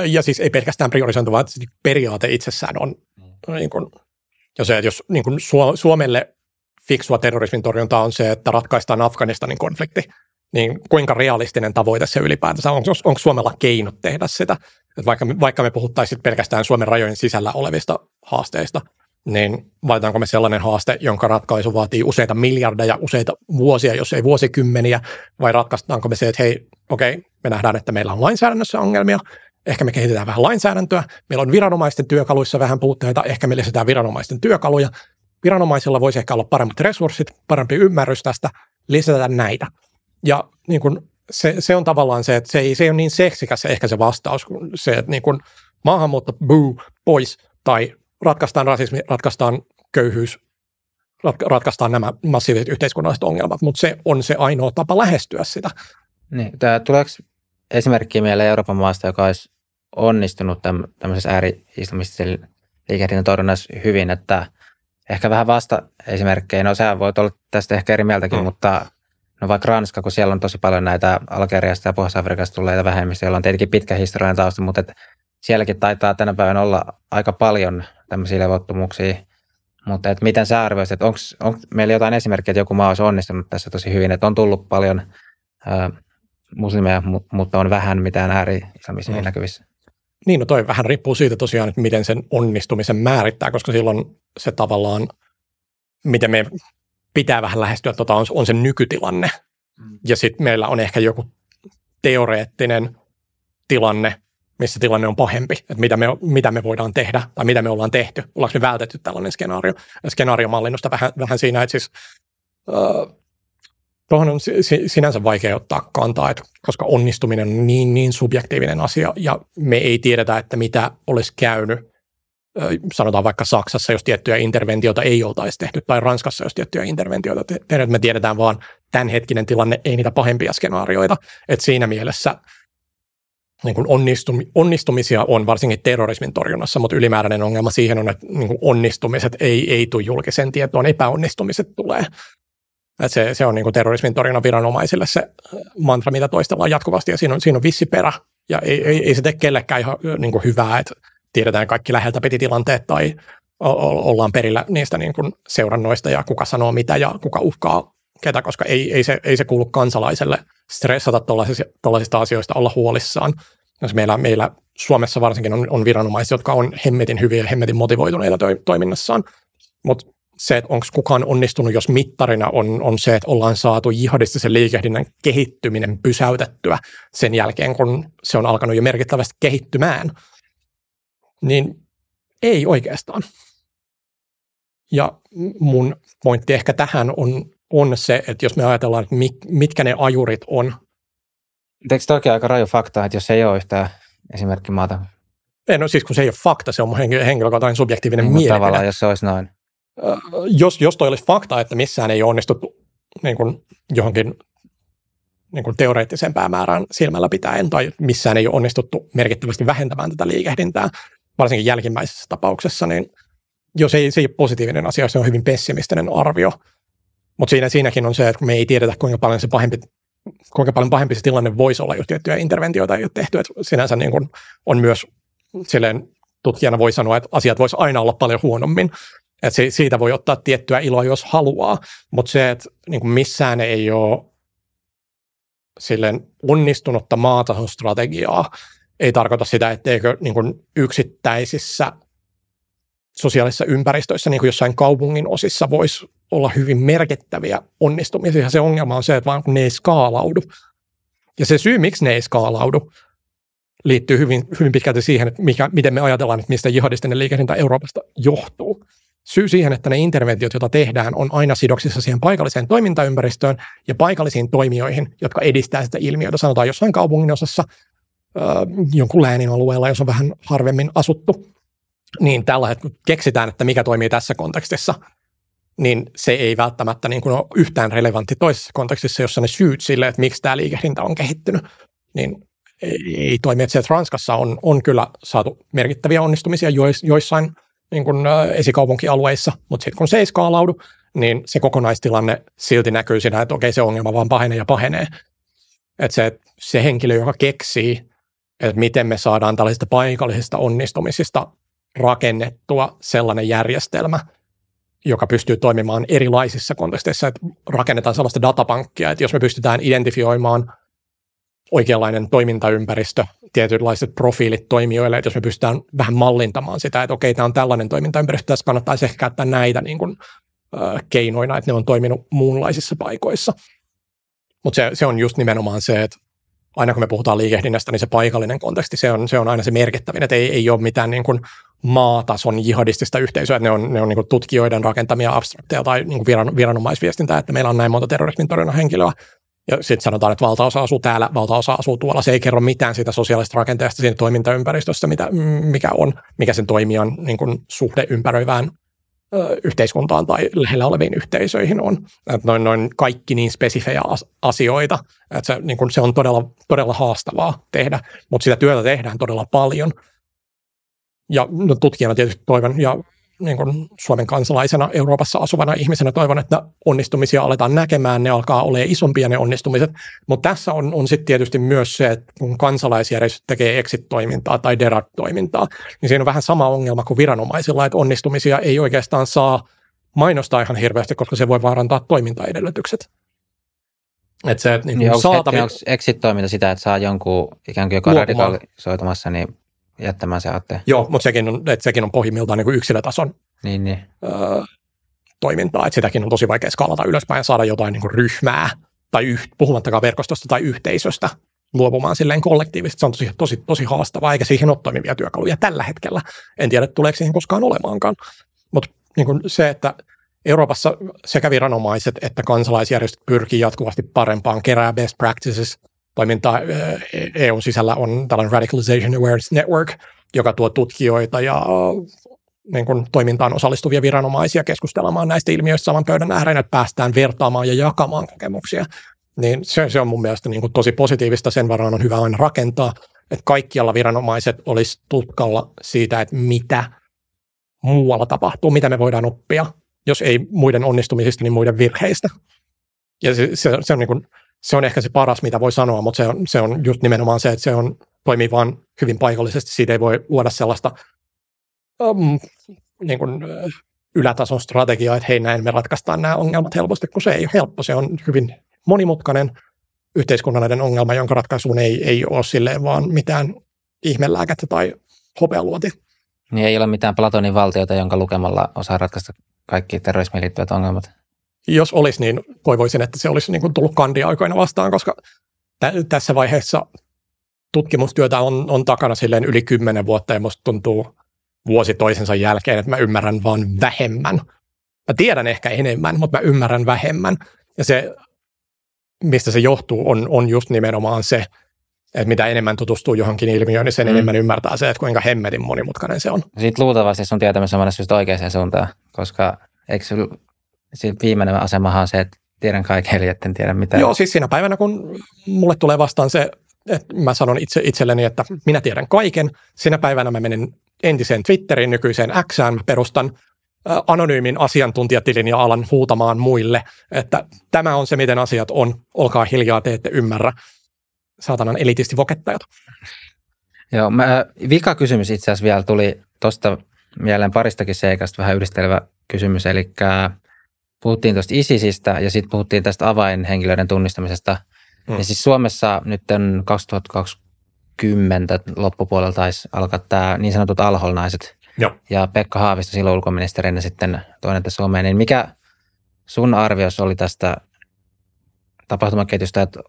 ja siis ei pelkästään priorisointi, vaan periaate itsessään on, mm. niin kuin, jos, se, jos niin kuin Suomelle fiksua terrorismin torjuntaa on se, että ratkaistaan Afganistanin konflikti, niin kuinka realistinen tavoite se ylipäätänsä on? Onko, onko Suomella keinot tehdä sitä? Että vaikka, vaikka me puhuttaisiin pelkästään Suomen rajojen sisällä olevista haasteista, niin valitaanko me sellainen haaste, jonka ratkaisu vaatii useita miljardeja, useita vuosia, jos ei vuosikymmeniä, vai ratkaistaanko me se, että hei, okei, okay, me nähdään, että meillä on lainsäädännössä ongelmia, ehkä me kehitetään vähän lainsäädäntöä, meillä on viranomaisten työkaluissa vähän puutteita, ehkä me lisätään viranomaisten työkaluja, viranomaisilla voisi ehkä olla paremmat resurssit, parempi ymmärrys tästä, lisätä näitä. Ja niin kun se, se, on tavallaan se, että se ei, se ei ole niin seksikäs ehkä se vastaus kuin se, että niin kun maahanmuutto, boo, pois, tai ratkaistaan rasismi, ratkaistaan köyhyys, ratkaistaan nämä massiiviset yhteiskunnalliset ongelmat, mutta se on se ainoa tapa lähestyä sitä. Niin, tämä, tuleeko esimerkki mieleen Euroopan maasta, joka olisi onnistunut täm, tämmöisessä ääri-islamistisen liikehdinnän torjunnassa hyvin, että ehkä vähän vasta esimerkkejä, no sehän voi olla tästä ehkä eri mieltäkin, mm. mutta no vaikka Ranska, kun siellä on tosi paljon näitä Algeriasta ja Pohjois-Afrikasta tulleita vähemmistöjä, joilla on tietenkin pitkä historiallinen tausta, mutta että sielläkin taitaa tänä päivänä olla aika paljon tämmöisiä levottomuuksia. Mutta että miten sä arvioisit, että onko meillä jotain esimerkkejä, että joku maa olisi onnistunut tässä tosi hyvin, että on tullut paljon ää, muslimeja, mutta on vähän mitään ääri-islamismia mm. näkyvissä? Niin, no toi vähän riippuu siitä tosiaan, että miten sen onnistumisen määrittää, koska silloin se tavallaan, miten me pitää vähän lähestyä, tota, on, on se nykytilanne. Mm. Ja sitten meillä on ehkä joku teoreettinen tilanne, missä tilanne on pahempi, että mitä me, mitä me voidaan tehdä tai mitä me ollaan tehty. Ollaanko me vältetty tällainen skenaario? Skenaariomallinnosta vähän, vähän siinä, että siis äh, tuohon on sinänsä vaikea ottaa kantaa, että koska onnistuminen on niin, niin subjektiivinen asia ja me ei tiedetä, että mitä olisi käynyt sanotaan vaikka Saksassa, jos tiettyjä interventioita ei oltaisi tehty, tai Ranskassa, jos tiettyjä interventioita tehty. Me tiedetään vaan tämänhetkinen tilanne, ei niitä pahempia skenaarioita. Et siinä mielessä niin kuin onnistumi, onnistumisia on varsinkin terrorismin torjunnassa, mutta ylimääräinen ongelma siihen on, että niin onnistumiset ei, ei tule julkiseen tietoon, epäonnistumiset tulee. Et se, se on niin kuin terrorismin torjunnan viranomaisille se mantra, mitä toistellaan jatkuvasti, ja siinä on, siinä on vissi perä, ja ei, ei, ei se tee kellekään ihan niin kuin hyvää, että tiedetään kaikki läheltä piti tilanteet tai ollaan perillä niistä niin kuin seurannoista ja kuka sanoo mitä ja kuka uhkaa ketä, koska ei, ei, se, ei se kuulu kansalaiselle stressata tuollaisista asioista olla huolissaan. Jos meillä, meillä Suomessa varsinkin on, on viranomaisia, jotka on hemmetin hyviä ja hemmetin motivoituneita to, toiminnassaan, mutta se, että onko kukaan onnistunut, jos mittarina on, on se, että ollaan saatu jihadistisen liikehdinnän kehittyminen pysäytettyä sen jälkeen, kun se on alkanut jo merkittävästi kehittymään, niin ei oikeastaan. Ja mun pointti ehkä tähän on on se, että jos me ajatellaan, että mitkä ne ajurit on. Eikö toki aika raju fakta, että jos ei ole yhtään esimerkkimaata? Ei, no siis kun se ei ole fakta, se on henkilökohtainen subjektiivinen niin, mielipide. Tavallaan, jos se olisi noin. Jos, jos toi olisi fakta, että missään ei onnistuttu niin kuin johonkin niin kuin teoreettisen päämäärän silmällä pitäen, tai missään ei ole onnistuttu merkittävästi vähentämään tätä liikehdintää, varsinkin jälkimmäisessä tapauksessa, niin jos ei, se ei ole positiivinen asia, se on hyvin pessimistinen arvio. Mutta siinä, siinäkin on se, että me ei tiedetä, kuinka paljon se pahempi kuinka paljon pahempi se tilanne voisi olla, jos tiettyjä interventioita ei ole tehty. Et sinänsä niin kuin on myös silleen tutkijana voi sanoa, että asiat voisi aina olla paljon huonommin. Et siitä voi ottaa tiettyä iloa, jos haluaa, mutta se, että niin missään ei ole silleen onnistunutta maatasostrategiaa, ei tarkoita sitä, etteikö niin kuin yksittäisissä sosiaalisissa ympäristöissä, niin kuin jossain kaupungin osissa, voisi olla hyvin merkittäviä onnistumisia. Se ongelma on se, että vaan kun ne ei skaalaudu. Ja se syy, miksi ne ei skaalaudu, liittyy hyvin, hyvin pitkälti siihen, että mikä, miten me ajatellaan, että mistä jihadistinen liikehdintä Euroopasta johtuu. Syy siihen, että ne interventiot, joita tehdään, on aina sidoksissa siihen paikalliseen toimintaympäristöön ja paikallisiin toimijoihin, jotka edistää sitä ilmiötä. Sanotaan jossain kaupungin osassa, äh, jonkun läänin alueella, jos on vähän harvemmin asuttu, niin tällä hetkellä keksitään, että mikä toimii tässä kontekstissa, niin se ei välttämättä niin kuin ole yhtään relevantti toisessa kontekstissa, jossa ne syyt sille, että miksi tämä liikehdintä on kehittynyt, niin ei, toimi. Että Ranskassa on, on kyllä saatu merkittäviä onnistumisia jois, joissain niin kuin, esikaupunkialueissa, mutta sitten kun se ei skaalaudu, niin se kokonaistilanne silti näkyy siinä, että okei, se ongelma vaan pahenee ja pahenee. Että se, se henkilö, joka keksii, että miten me saadaan tällaisista paikallisista onnistumisista rakennettua sellainen järjestelmä, joka pystyy toimimaan erilaisissa konteksteissa, että rakennetaan sellaista datapankkia, että jos me pystytään identifioimaan oikeanlainen toimintaympäristö, tietynlaiset profiilit toimijoille, että jos me pystytään vähän mallintamaan sitä, että okei, tämä on tällainen toimintaympäristö, tässä kannattaisi ehkä käyttää näitä niin kuin, äh, keinoina, että ne on toiminut muunlaisissa paikoissa. Mutta se, se on just nimenomaan se, että aina kun me puhutaan liikehdinnästä, niin se paikallinen konteksti, se on, se on aina se merkittävin, että ei, ei ole mitään niin kuin maatason jihadistista yhteisöä, että ne on, ne on niin kuin tutkijoiden rakentamia abstrakteja tai niin kuin viran, viranomaisviestintää, että meillä on näin monta terrorismin torjunnan henkilöä, ja sitten sanotaan, että valtaosa asuu täällä, valtaosa asuu tuolla. Se ei kerro mitään siitä sosiaalista rakenteesta siinä toimintaympäristössä, mitä, mikä on, mikä sen toimijan niin kuin suhde ympäröivään ö, yhteiskuntaan tai lähellä oleviin yhteisöihin on. Että noin, noin kaikki niin spesifejä asioita, että se, niin se on todella, todella haastavaa tehdä, mutta sitä työtä tehdään todella paljon. Ja no, tutkijana tietysti toivon, ja niin kuin Suomen kansalaisena Euroopassa asuvana ihmisenä toivon, että onnistumisia aletaan näkemään, ne alkaa olemaan isompia ne onnistumiset, mutta tässä on, on sitten tietysti myös se, että kun kansalaisjärjestöt tekee exit-toimintaa tai derat-toimintaa, niin siinä on vähän sama ongelma kuin viranomaisilla, että onnistumisia ei oikeastaan saa mainostaa ihan hirveästi, koska se voi vaarantaa toimintaedellytykset. Että se, niin niin onko, saatavi... onko exit-toiminta sitä, että saa jonkun ikään kuin joka radikalisoitumassa, niin jättämään se aatte. Joo, mutta sekin on, että sekin on pohjimmiltaan niin kuin yksilötason niin, niin. Öö, toimintaa, että sitäkin on tosi vaikea skaalata ylöspäin ja saada jotain niin kuin ryhmää tai yh, puhumattakaan verkostosta tai yhteisöstä luopumaan silleen kollektiivisesti. Se on tosi, tosi, tosi haastavaa, eikä siihen ole toimivia työkaluja tällä hetkellä. En tiedä, tuleeko siihen koskaan olemaankaan. Mutta niin se, että Euroopassa sekä viranomaiset että kansalaisjärjestöt pyrkii jatkuvasti parempaan, kerää best practices, toimintaa EUn sisällä on tällainen Radicalization Awareness Network, joka tuo tutkijoita ja niin kuin toimintaan osallistuvia viranomaisia keskustelemaan näistä ilmiöistä saman pöydän ääreen, että päästään vertaamaan ja jakamaan kokemuksia. Niin se, se on mun mielestä niin kuin tosi positiivista, sen varaan on hyvä aina rakentaa, että kaikkialla viranomaiset olisi tutkalla siitä, että mitä muualla tapahtuu, mitä me voidaan oppia, jos ei muiden onnistumisista, niin muiden virheistä. Ja se, se, se on niin kuin se on ehkä se paras, mitä voi sanoa, mutta se on, se on just nimenomaan se, että se on, toimii vain hyvin paikallisesti. Siitä ei voi luoda sellaista um, niin kuin, ylätason strategiaa, että hei näin me ratkaistaan nämä ongelmat helposti, kun se ei ole helppo. Se on hyvin monimutkainen yhteiskunnallinen ongelma, jonka ratkaisuun ei, ei ole silleen vaan mitään ihmelääkettä tai hopealuoti. Niin ei ole mitään Platonin valtiota, jonka lukemalla osaa ratkaista kaikki terrorismiin liittyvät ongelmat jos olisi, niin toivoisin, että se olisi niin kuin tullut kandiaikoina vastaan, koska tä- tässä vaiheessa tutkimustyötä on, on takana silleen yli kymmenen vuotta ja musta tuntuu vuosi toisensa jälkeen, että mä ymmärrän vaan vähemmän. Mä tiedän ehkä enemmän, mutta mä ymmärrän vähemmän. Ja se, mistä se johtuu, on, on just nimenomaan se, että mitä enemmän tutustuu johonkin ilmiöön, niin sen mm. enemmän ymmärtää se, että kuinka hemmetin monimutkainen se on. Sitten luultavasti on on mennä oikeaan suuntaan, koska eikö siinä viimeinen asemahan on se, että tiedän kaiken, eli etten tiedä mitään. Joo, siis siinä päivänä, kun mulle tulee vastaan se, että mä sanon itse, itselleni, että minä tiedän kaiken, siinä päivänä mä menen entiseen Twitteriin, nykyiseen Xään, mä perustan anonyymin asiantuntijatilin ja alan huutamaan muille, että tämä on se, miten asiat on, olkaa hiljaa, te ette ymmärrä. Saatanan elitisti vokettajat. Joo, mä, vika kysymys itse asiassa vielä tuli tuosta mieleen paristakin seikasta vähän yhdistelevä kysymys, eli puhuttiin tuosta ISISistä ja sitten puhuttiin tästä avainhenkilöiden tunnistamisesta. Hmm. Ja siis Suomessa nyt 2020 loppupuolella taisi alkaa tämä niin sanotut alholnaiset. Joo. Ja Pekka Haavisto silloin ulkoministerinä sitten toinen tässä Suomeen. Niin mikä sun arvios oli tästä tapahtumaketjusta, että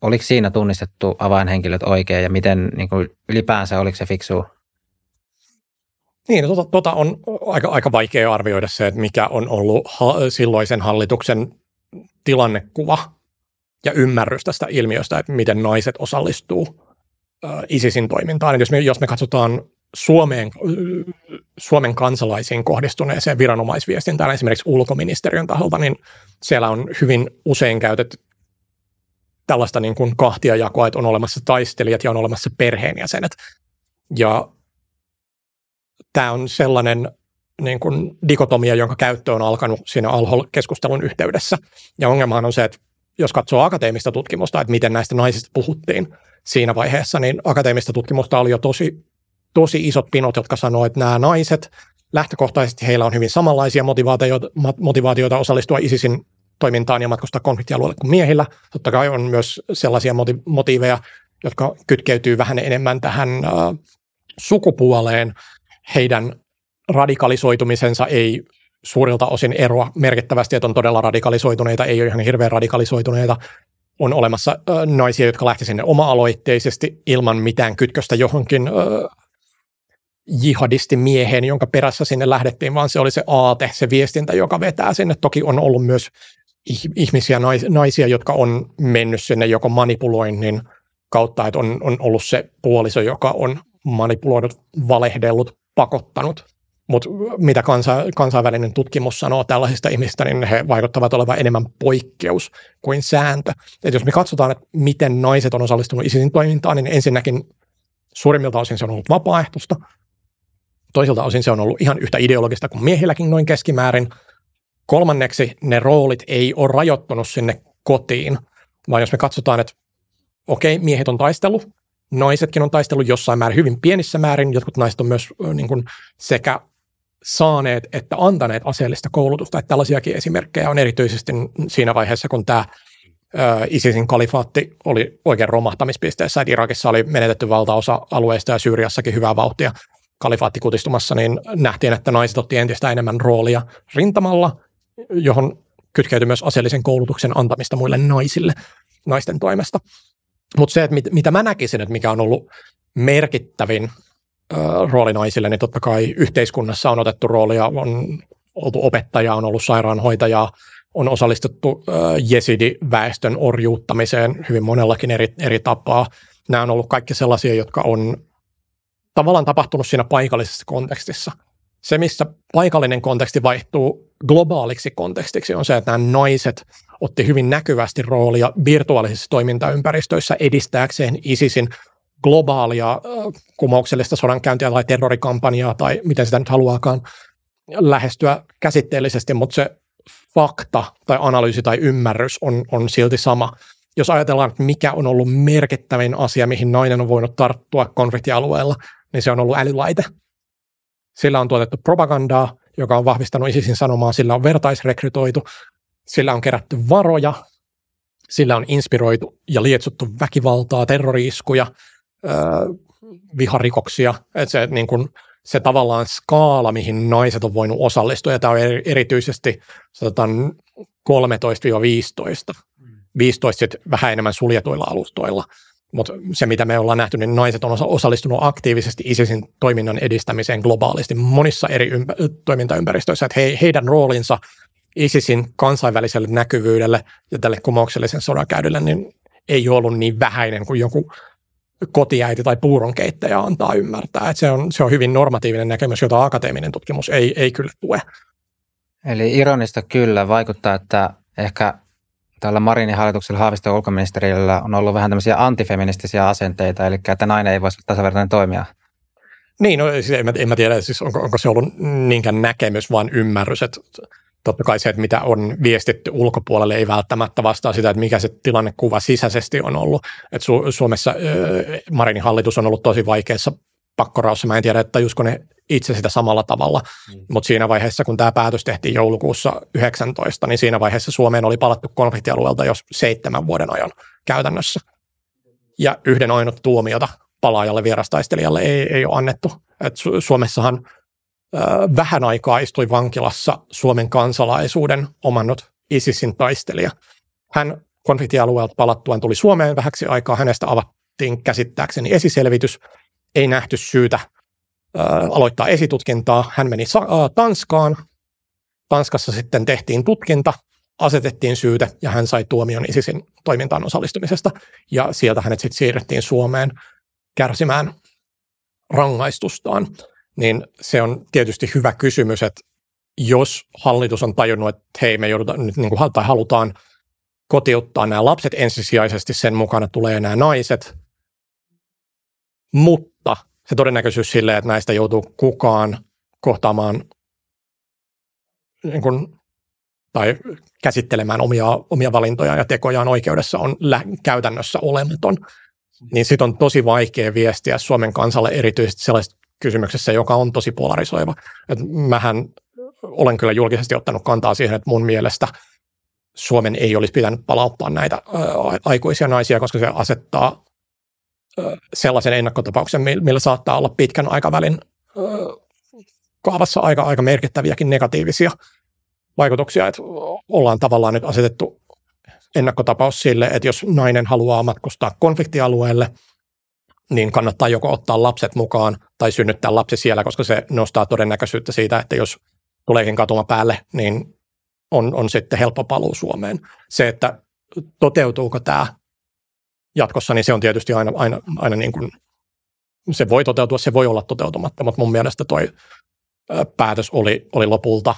oliko siinä tunnistettu avainhenkilöt oikein ja miten niin kuin ylipäänsä oliko se fiksu niin, tota, tota on aika, aika vaikea arvioida se, että mikä on ollut ha- silloisen hallituksen tilannekuva ja ymmärrys tästä ilmiöstä, että miten naiset osallistuu äh, ISISin toimintaan. jos me, jos me katsotaan Suomeen, Suomen kansalaisiin kohdistuneeseen viranomaisviestintään esimerkiksi ulkoministeriön taholta, niin siellä on hyvin usein käytetty tällaista niin kuin kahtia jakoa, että on olemassa taistelijat ja on olemassa perheenjäsenet. Ja tämä on sellainen niin kuin dikotomia, jonka käyttö on alkanut siinä Alhol-keskustelun yhteydessä. Ja ongelmahan on se, että jos katsoo akateemista tutkimusta, että miten näistä naisista puhuttiin siinä vaiheessa, niin akateemista tutkimusta oli jo tosi, tosi isot pinot, jotka sanoivat, että nämä naiset, lähtökohtaisesti heillä on hyvin samanlaisia motivaatioita, motivaatioita osallistua ISISin toimintaan ja matkustaa konfliktialueelle kuin miehillä. Totta kai on myös sellaisia motiiveja, jotka kytkeytyy vähän enemmän tähän äh, sukupuoleen, heidän radikalisoitumisensa ei suurilta osin eroa merkittävästi, että on todella radikalisoituneita, ei ole ihan hirveän radikalisoituneita. On olemassa ö, naisia, jotka lähti sinne oma-aloitteisesti ilman mitään kytköstä johonkin ö, jihadistimieheen, jonka perässä sinne lähdettiin, vaan se oli se aate, se viestintä, joka vetää sinne. Toki on ollut myös ihmisiä, naisia, jotka on mennyt sinne joko manipuloinnin kautta, että on, on ollut se puoliso, joka on manipuloinut, valehdellut, pakottanut. Mutta mitä kansa, kansainvälinen tutkimus sanoo tällaisista ihmisistä, niin he vaikuttavat olevan enemmän poikkeus kuin sääntö. Et jos me katsotaan, että miten naiset on osallistunut ISISin toimintaan, niin ensinnäkin suurimmilta osin se on ollut vapaaehtoista. Toisilta osin se on ollut ihan yhtä ideologista kuin miehilläkin noin keskimäärin. Kolmanneksi ne roolit ei ole rajoittunut sinne kotiin, vaan jos me katsotaan, että okei, miehet on taistellut, naisetkin on taistellut jossain määrin hyvin pienissä määrin. Jotkut naiset on myös niin kuin sekä saaneet että antaneet aseellista koulutusta. Että tällaisiakin esimerkkejä on erityisesti siinä vaiheessa, kun tämä ISISin kalifaatti oli oikein romahtamispisteessä, että Irakissa oli menetetty valtaosa alueista ja Syyriassakin hyvää vauhtia kalifaatti kutistumassa, niin nähtiin, että naiset otti entistä enemmän roolia rintamalla, johon kytkeytyi myös aseellisen koulutuksen antamista muille naisille naisten toimesta. Mutta se, että mit, mitä mä näkisin, että mikä on ollut merkittävin rooli naisille, niin totta kai yhteiskunnassa on otettu roolia, on oltu opettaja, on ollut sairaanhoitaja, on osallistuttu jesidi-väestön orjuuttamiseen hyvin monellakin eri, eri tapaa. Nämä on ollut kaikki sellaisia, jotka on tavallaan tapahtunut siinä paikallisessa kontekstissa. Se, missä paikallinen konteksti vaihtuu globaaliksi kontekstiksi, on se, että nämä naiset otti hyvin näkyvästi roolia virtuaalisissa toimintaympäristöissä edistääkseen ISISin globaalia kumouksellista sodankäyntiä tai terrorikampanjaa tai miten sitä nyt haluaakaan lähestyä käsitteellisesti, mutta se fakta tai analyysi tai ymmärrys on, on silti sama. Jos ajatellaan, että mikä on ollut merkittävin asia, mihin nainen on voinut tarttua konfliktialueella, niin se on ollut älylaite. Sillä on tuotettu propagandaa, joka on vahvistanut ISISin sanomaa, sillä on vertaisrekrytoitu, sillä on kerätty varoja, sillä on inspiroitu ja lietsuttu väkivaltaa, terroriiskuja, viharikoksia. Että se, niin kun, se tavallaan skaala, mihin naiset on voinut osallistua, ja tämä on erityisesti 13-15. 15 sitten vähän enemmän suljetuilla alustoilla. Mutta se, mitä me ollaan nähty, niin naiset on osallistunut aktiivisesti ISISin toiminnan edistämiseen globaalisti monissa eri ympä- toimintaympäristöissä. Että he, heidän roolinsa ISISin kansainväliselle näkyvyydelle ja tälle kumouksellisen sodankäydylle niin ei ollut niin vähäinen kuin joku kotiäiti tai puuronkeittäjä antaa ymmärtää. Että se, on, se on hyvin normatiivinen näkemys, jota akateeminen tutkimus ei, ei kyllä tue. Eli ironista kyllä vaikuttaa, että ehkä tällä Marinin hallituksella Haaviston ulkoministeriöllä on ollut vähän tämmöisiä antifeministisiä asenteita, eli että nainen ei voisi olla tasavertainen toimija. Niin, no, siis en, mä, en mä tiedä, siis onko, onko se ollut niinkään näkemys, vaan ymmärrys, että totta kai se, että mitä on viestitty ulkopuolelle, ei välttämättä vastaa sitä, että mikä se tilannekuva sisäisesti on ollut. Et Su- Suomessa äh, Marinin hallitus on ollut tosi vaikeassa pakkoraussa. Mä en tiedä, että tajusko ne itse sitä samalla tavalla, mm. mutta siinä vaiheessa, kun tämä päätös tehtiin joulukuussa 19, niin siinä vaiheessa Suomeen oli palattu konfliktialueelta jos seitsemän vuoden ajan käytännössä. Ja yhden ainut tuomiota palaajalle vierastaistelijalle ei, ei ole annettu. Et Su- Suomessahan vähän aikaa istui vankilassa Suomen kansalaisuuden omannut ISISin taistelija. Hän konfliktialueelta palattuaan tuli Suomeen vähäksi aikaa. Hänestä avattiin käsittääkseni esiselvitys. Ei nähty syytä aloittaa esitutkintaa. Hän meni Tanskaan. Tanskassa sitten tehtiin tutkinta, asetettiin syyte ja hän sai tuomion ISISin toimintaan osallistumisesta. Ja sieltä hänet sitten siirrettiin Suomeen kärsimään rangaistustaan. Niin se on tietysti hyvä kysymys, että jos hallitus on tajunnut, että hei, me joudutaan nyt niin kuin, tai halutaan kotiuttaa nämä lapset ensisijaisesti, sen mukana tulee nämä naiset, mutta se todennäköisyys sille, että näistä joutuu kukaan kohtaamaan niin kuin, tai käsittelemään omia, omia valintojaan ja tekojaan oikeudessa on lä- käytännössä olematon, niin sitten on tosi vaikea viestiä Suomen kansalle erityisesti sellaisessa kysymyksessä, joka on tosi polarisoiva. Et mähän olen kyllä julkisesti ottanut kantaa siihen, että mun mielestä Suomen ei olisi pitänyt palauttaa näitä aikuisia naisia, koska se asettaa sellaisen ennakkotapauksen, millä saattaa olla pitkän aikavälin kaavassa aika, aika merkittäviäkin negatiivisia vaikutuksia, että ollaan tavallaan nyt asetettu ennakkotapaus sille, että jos nainen haluaa matkustaa konfliktialueelle, niin kannattaa joko ottaa lapset mukaan tai synnyttää lapsi siellä, koska se nostaa todennäköisyyttä siitä, että jos tuleekin katuma päälle, niin on, on sitten helppo paluu Suomeen. Se, että toteutuuko tämä jatkossa, niin se on tietysti aina, aina, aina niin kuin, se voi toteutua, se voi olla toteutumatta, mutta mun mielestä toi päätös oli, oli lopulta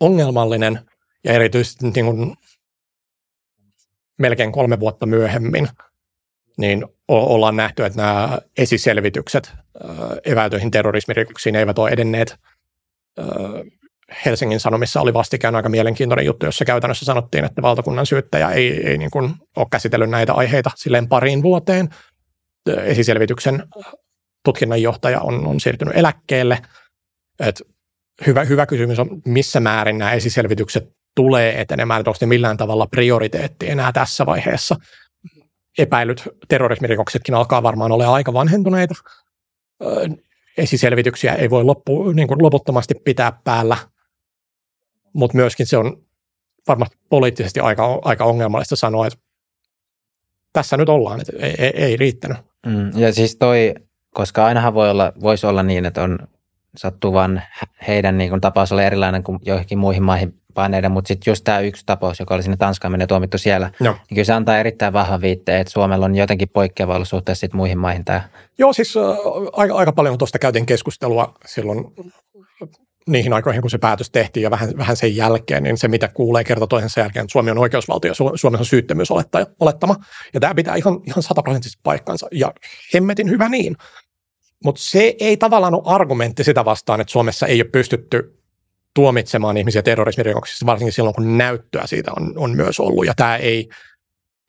ongelmallinen ja erityisesti niin kuin melkein kolme vuotta myöhemmin, niin ollaan nähty, että nämä esiselvitykset eväytyihin terrorismirikoksiin eivät ole edenneet Helsingin Sanomissa oli vastikään aika mielenkiintoinen juttu, jossa käytännössä sanottiin, että valtakunnan syyttäjä ei, ei niin kuin ole käsitellyt näitä aiheita silleen pariin vuoteen. Esiselvityksen tutkinnanjohtaja on, on siirtynyt eläkkeelle. Et hyvä, hyvä kysymys on, missä määrin nämä esiselvitykset tulee etenemään, että onko ne millään tavalla prioriteetti enää tässä vaiheessa. Epäilyt terrorismirikoksetkin alkaa varmaan olla aika vanhentuneita. Esiselvityksiä ei voi loppu, niin kuin loputtomasti pitää päällä – mutta myöskin se on varmasti poliittisesti aika, aika ongelmallista sanoa, että tässä nyt ollaan, että ei, ei, ei riittänyt. Mm, ja siis toi, koska ainahan voi olla, voisi olla niin, että on sattuu vaan heidän niin kuin, tapaus olla erilainen kuin joihinkin muihin maihin paineiden, mutta sitten just tämä yksi tapaus, joka oli sinne Tanskaan mennyt tuomittu siellä, Joo. niin kyllä se antaa erittäin vahvan viitteen, että Suomella on jotenkin poikkeava ollut suhteessa muihin maihin. Tämä. Joo, siis äh, aika, aika paljon tuosta käytiin keskustelua silloin niihin aikoihin, kun se päätös tehtiin ja vähän, vähän sen jälkeen, niin se mitä kuulee kerta toisensa jälkeen, että Suomi on oikeusvaltio, Suomessa on syyttömyys olettama. Ja tämä pitää ihan, ihan sataprosenttisesti paikkansa. Ja hemmetin hyvä niin. Mutta se ei tavallaan ole argumentti sitä vastaan, että Suomessa ei ole pystytty tuomitsemaan ihmisiä terrorismirikoksissa, varsinkin silloin, kun näyttöä siitä on, on myös ollut. Ja tämä ei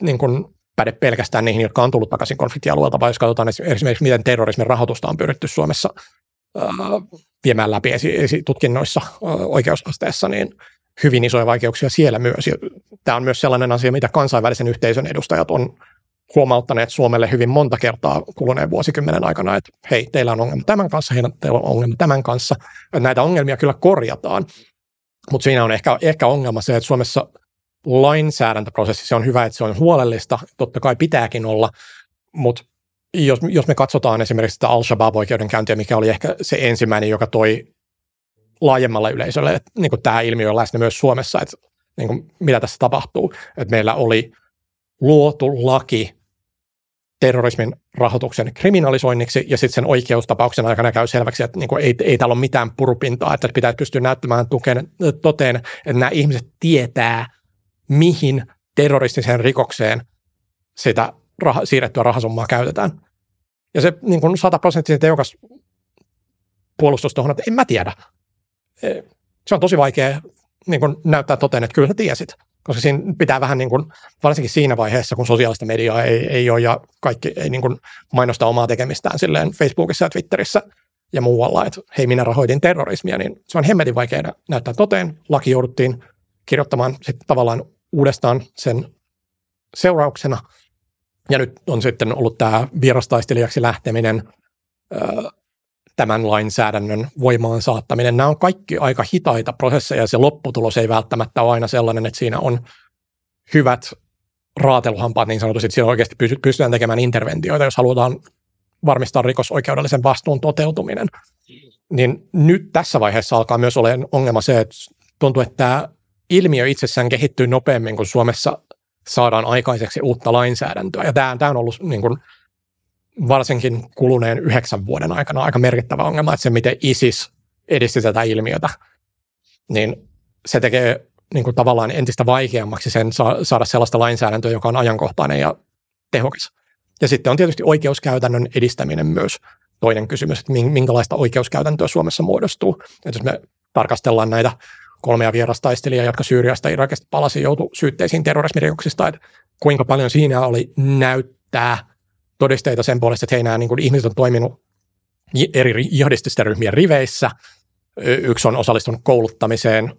niin kun, päde pelkästään niihin, jotka on tullut takaisin konfliktialueelta, vaan jos katsotaan esimerkiksi, miten terrorismin rahoitusta on pyritty Suomessa viemään läpi esi- tutkinnoissa oikeusasteessa, niin hyvin isoja vaikeuksia siellä myös. Ja tämä on myös sellainen asia, mitä kansainvälisen yhteisön edustajat on huomauttaneet Suomelle hyvin monta kertaa kuluneen vuosikymmenen aikana, että hei, teillä on ongelma tämän kanssa, heillä teillä on ongelma tämän kanssa. Näitä ongelmia kyllä korjataan, mutta siinä on ehkä, ehkä ongelma se, että Suomessa lainsäädäntöprosessi, se on hyvä, että se on huolellista, totta kai pitääkin olla, mutta jos, jos me katsotaan esimerkiksi sitä Al-Shabaab-oikeudenkäyntiä, mikä oli ehkä se ensimmäinen, joka toi laajemmalle yleisölle, että niin kuin tämä ilmiö on läsnä myös Suomessa, että niin kuin, mitä tässä tapahtuu. Että meillä oli luotu laki terrorismin rahoituksen kriminalisoinniksi, ja sitten sen oikeustapauksen aikana käy selväksi, että niin ei, ei täällä ole mitään purupintaa, että pitää pystyä näyttämään tukeen, toteen, että nämä ihmiset tietää, mihin terroristiseen rikokseen sitä rah- siirrettyä rahasummaa käytetään. Ja se niin kuin sataprosenttisesti tehokas puolustus tuohon, että en mä tiedä. Se on tosi vaikea niin kuin näyttää toteen, että kyllä sä tiesit. Koska siinä pitää vähän, niin kuin, varsinkin siinä vaiheessa, kun sosiaalista mediaa ei, ei ole ja kaikki ei niin kuin mainosta omaa tekemistään silleen Facebookissa ja Twitterissä ja muualla, että hei, minä rahoitin terrorismia, niin se on hemmetin vaikea näyttää toteen. Laki jouduttiin kirjoittamaan sitten tavallaan uudestaan sen seurauksena. Ja nyt on sitten ollut tämä vierastaistelijaksi lähteminen, tämän lainsäädännön voimaan saattaminen. Nämä on kaikki aika hitaita prosesseja ja se lopputulos ei välttämättä ole aina sellainen, että siinä on hyvät raateluhampaat niin sanotusti, että siinä oikeasti pystytään tekemään interventioita, jos halutaan varmistaa rikosoikeudellisen vastuun toteutuminen. Niin nyt tässä vaiheessa alkaa myös olemaan ongelma se, että tuntuu, että tämä ilmiö itsessään kehittyy nopeammin kuin Suomessa saadaan aikaiseksi uutta lainsäädäntöä. Ja tämä, tämä on ollut niin kuin, varsinkin kuluneen yhdeksän vuoden aikana aika merkittävä ongelma, että se miten ISIS edisti tätä ilmiötä, niin se tekee niin kuin tavallaan entistä vaikeammaksi sen saada sellaista lainsäädäntöä, joka on ajankohtainen ja tehokas. Ja sitten on tietysti oikeuskäytännön edistäminen myös toinen kysymys, että minkälaista oikeuskäytäntöä Suomessa muodostuu. Että jos me tarkastellaan näitä kolmea vierastaistelijaa, jotka Syyriasta ja Irakista palasi joutu syytteisiin terrorismirikoksista, että kuinka paljon siinä oli näyttää todisteita sen puolesta, että hei, nämä niin kuin ihmiset on toiminut eri jihadististen ryhmien riveissä. Yksi on osallistunut kouluttamiseen,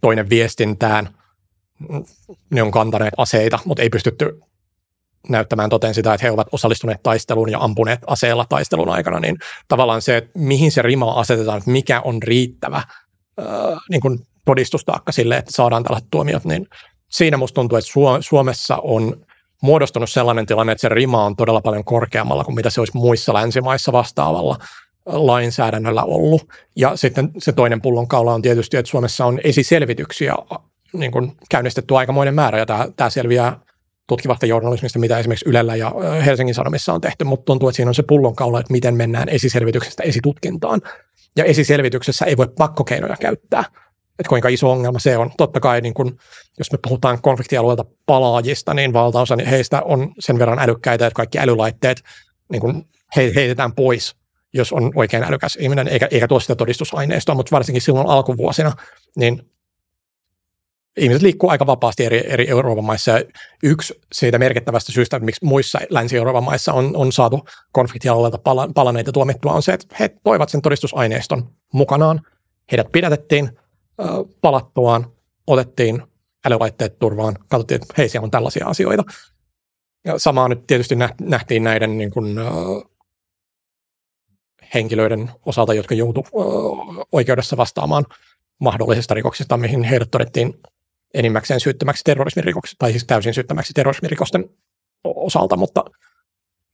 toinen viestintään. Ne on kantaneet aseita, mutta ei pystytty näyttämään toteen sitä, että he ovat osallistuneet taisteluun ja ampuneet aseella taistelun aikana, niin tavallaan se, että mihin se rima asetetaan, että mikä on riittävä niin kuin todistustaakka sille, että saadaan tällaiset tuomiot, niin siinä musta tuntuu, että Suomessa on muodostunut sellainen tilanne, että se rima on todella paljon korkeammalla kuin mitä se olisi muissa länsimaissa vastaavalla lainsäädännöllä ollut. Ja sitten se toinen pullonkaula on tietysti, että Suomessa on esiselvityksiä niin kuin käynnistetty aikamoinen määrä, ja tämä, tämä selviää tutkivasta journalismista, mitä esimerkiksi Ylellä ja Helsingin Sanomissa on tehty, mutta tuntuu, että siinä on se pullonkaula, että miten mennään esiselvityksestä esitutkintaan. Ja esiselvityksessä ei voi pakkokeinoja käyttää. Että kuinka iso ongelma se on. Totta kai, niin kun, jos me puhutaan konfliktialueelta palaajista, niin valtaosa heistä on sen verran älykkäitä, että kaikki älylaitteet niin kun he, heitetään pois, jos on oikein älykäs ihminen, eikä, eikä tuo sitä todistusaineistoa, mutta varsinkin silloin alkuvuosina, niin ihmiset liikkuu aika vapaasti eri, eri Euroopan maissa. Ja yksi siitä merkittävästä syystä, miksi muissa Länsi-Euroopan maissa on, on saatu konfliktialueelta pala, palaneita tuomittua, on se, että he toivat sen todistusaineiston mukanaan. Heidät pidätettiin palattuaan, otettiin älylaitteet turvaan, katsottiin, että hei, siellä on tällaisia asioita. Ja samaa nyt tietysti nähtiin näiden niin kuin, henkilöiden osalta, jotka äh, oikeudessa vastaamaan mahdollisista rikoksista, mihin heidät todettiin enimmäkseen syyttämäksi terrorismirikoksista, tai siis täysin syyttämäksi terrorismirikosten osalta, mutta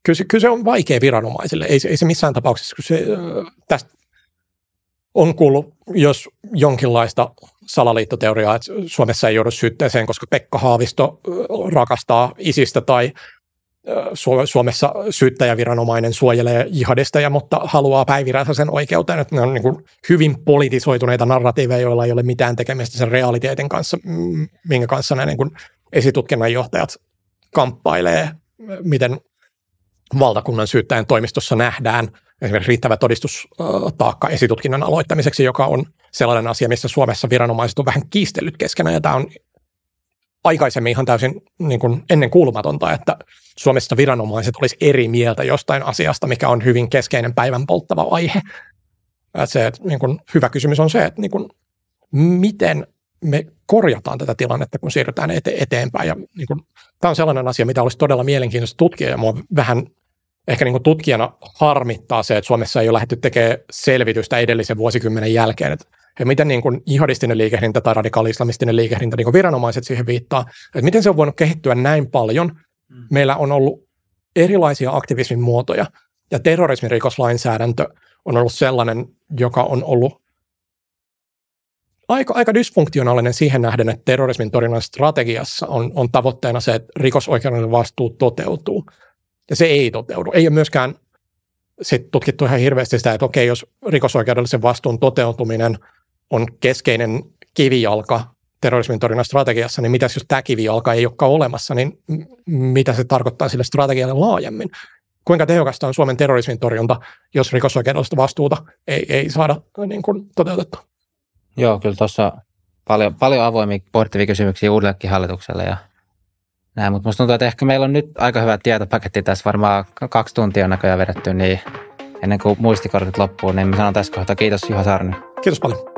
kyllä se on vaikea viranomaisille. Ei, ei se missään tapauksessa, kun se, tästä on kuullut, jos jonkinlaista salaliittoteoriaa, että Suomessa ei joudu syytteeseen, koska Pekka Haavisto rakastaa isistä tai Suomessa syyttäjäviranomainen suojelee jihadisteja, mutta haluaa päiviränsä sen oikeuteen, että ne on niin kuin hyvin politisoituneita narratiiveja, joilla ei ole mitään tekemistä sen realiteetin kanssa, minkä kanssa nämä niin esitutkinnan johtajat kamppailee, miten valtakunnan syyttäjän toimistossa nähdään esimerkiksi riittävä todistustaakka esitutkinnan aloittamiseksi, joka on sellainen asia, missä Suomessa viranomaiset on vähän kiistellyt keskenään, ja tämä on aikaisemmin ihan täysin niin kuin ennen kuulumatonta, että Suomessa viranomaiset olisi eri mieltä jostain asiasta, mikä on hyvin keskeinen päivän polttava aihe. Se, että niin kuin, hyvä kysymys on se, että niin kuin, miten me korjataan tätä tilannetta, kun siirrytään ete- eteenpäin. Ja, niin kuin, tämä on sellainen asia, mitä olisi todella mielenkiintoista tutkia, ja mua vähän ehkä niin kuin tutkijana harmittaa se, että Suomessa ei ole lähdetty tekemään selvitystä edellisen vuosikymmenen jälkeen, että ja miten niin kuin jihadistinen liikehdintä tai radikaali-islamistinen liikehdintä, niin kuin viranomaiset siihen viittaa, että miten se on voinut kehittyä näin paljon. Mm. Meillä on ollut erilaisia aktivismin muotoja, ja terrorismirikoslainsäädäntö on ollut sellainen, joka on ollut aika, aika dysfunktionaalinen siihen nähden, että terrorismin torjunnan strategiassa on, on tavoitteena se, että rikosoikeudellinen vastuu toteutuu. Ja se ei toteudu. Ei ole myöskään sit tutkittu ihan hirveästi sitä, että okei, jos rikosoikeudellisen vastuun toteutuminen on keskeinen kivijalka terrorismin torjunnan strategiassa, niin mitäs jos tämä kivijalka ei olekaan olemassa, niin mitä se tarkoittaa sille strategialle laajemmin? Kuinka tehokasta on Suomen terrorismin torjunta, jos rikosoikeudellista vastuuta ei, ei saada niin kuin, toteutettua? Joo, kyllä tuossa paljon, paljon avoimia pohdittavia kysymyksiä uudellekin hallitukselle ja näin, mutta musta tuntuu, että ehkä meillä on nyt aika hyvä tietopaketti tässä, varmaan kaksi tuntia on näköjään vedetty, niin ennen kuin muistikortit loppuu, niin mä sanon tässä kohtaa kiitos Juha Saarinen. Kiitos paljon.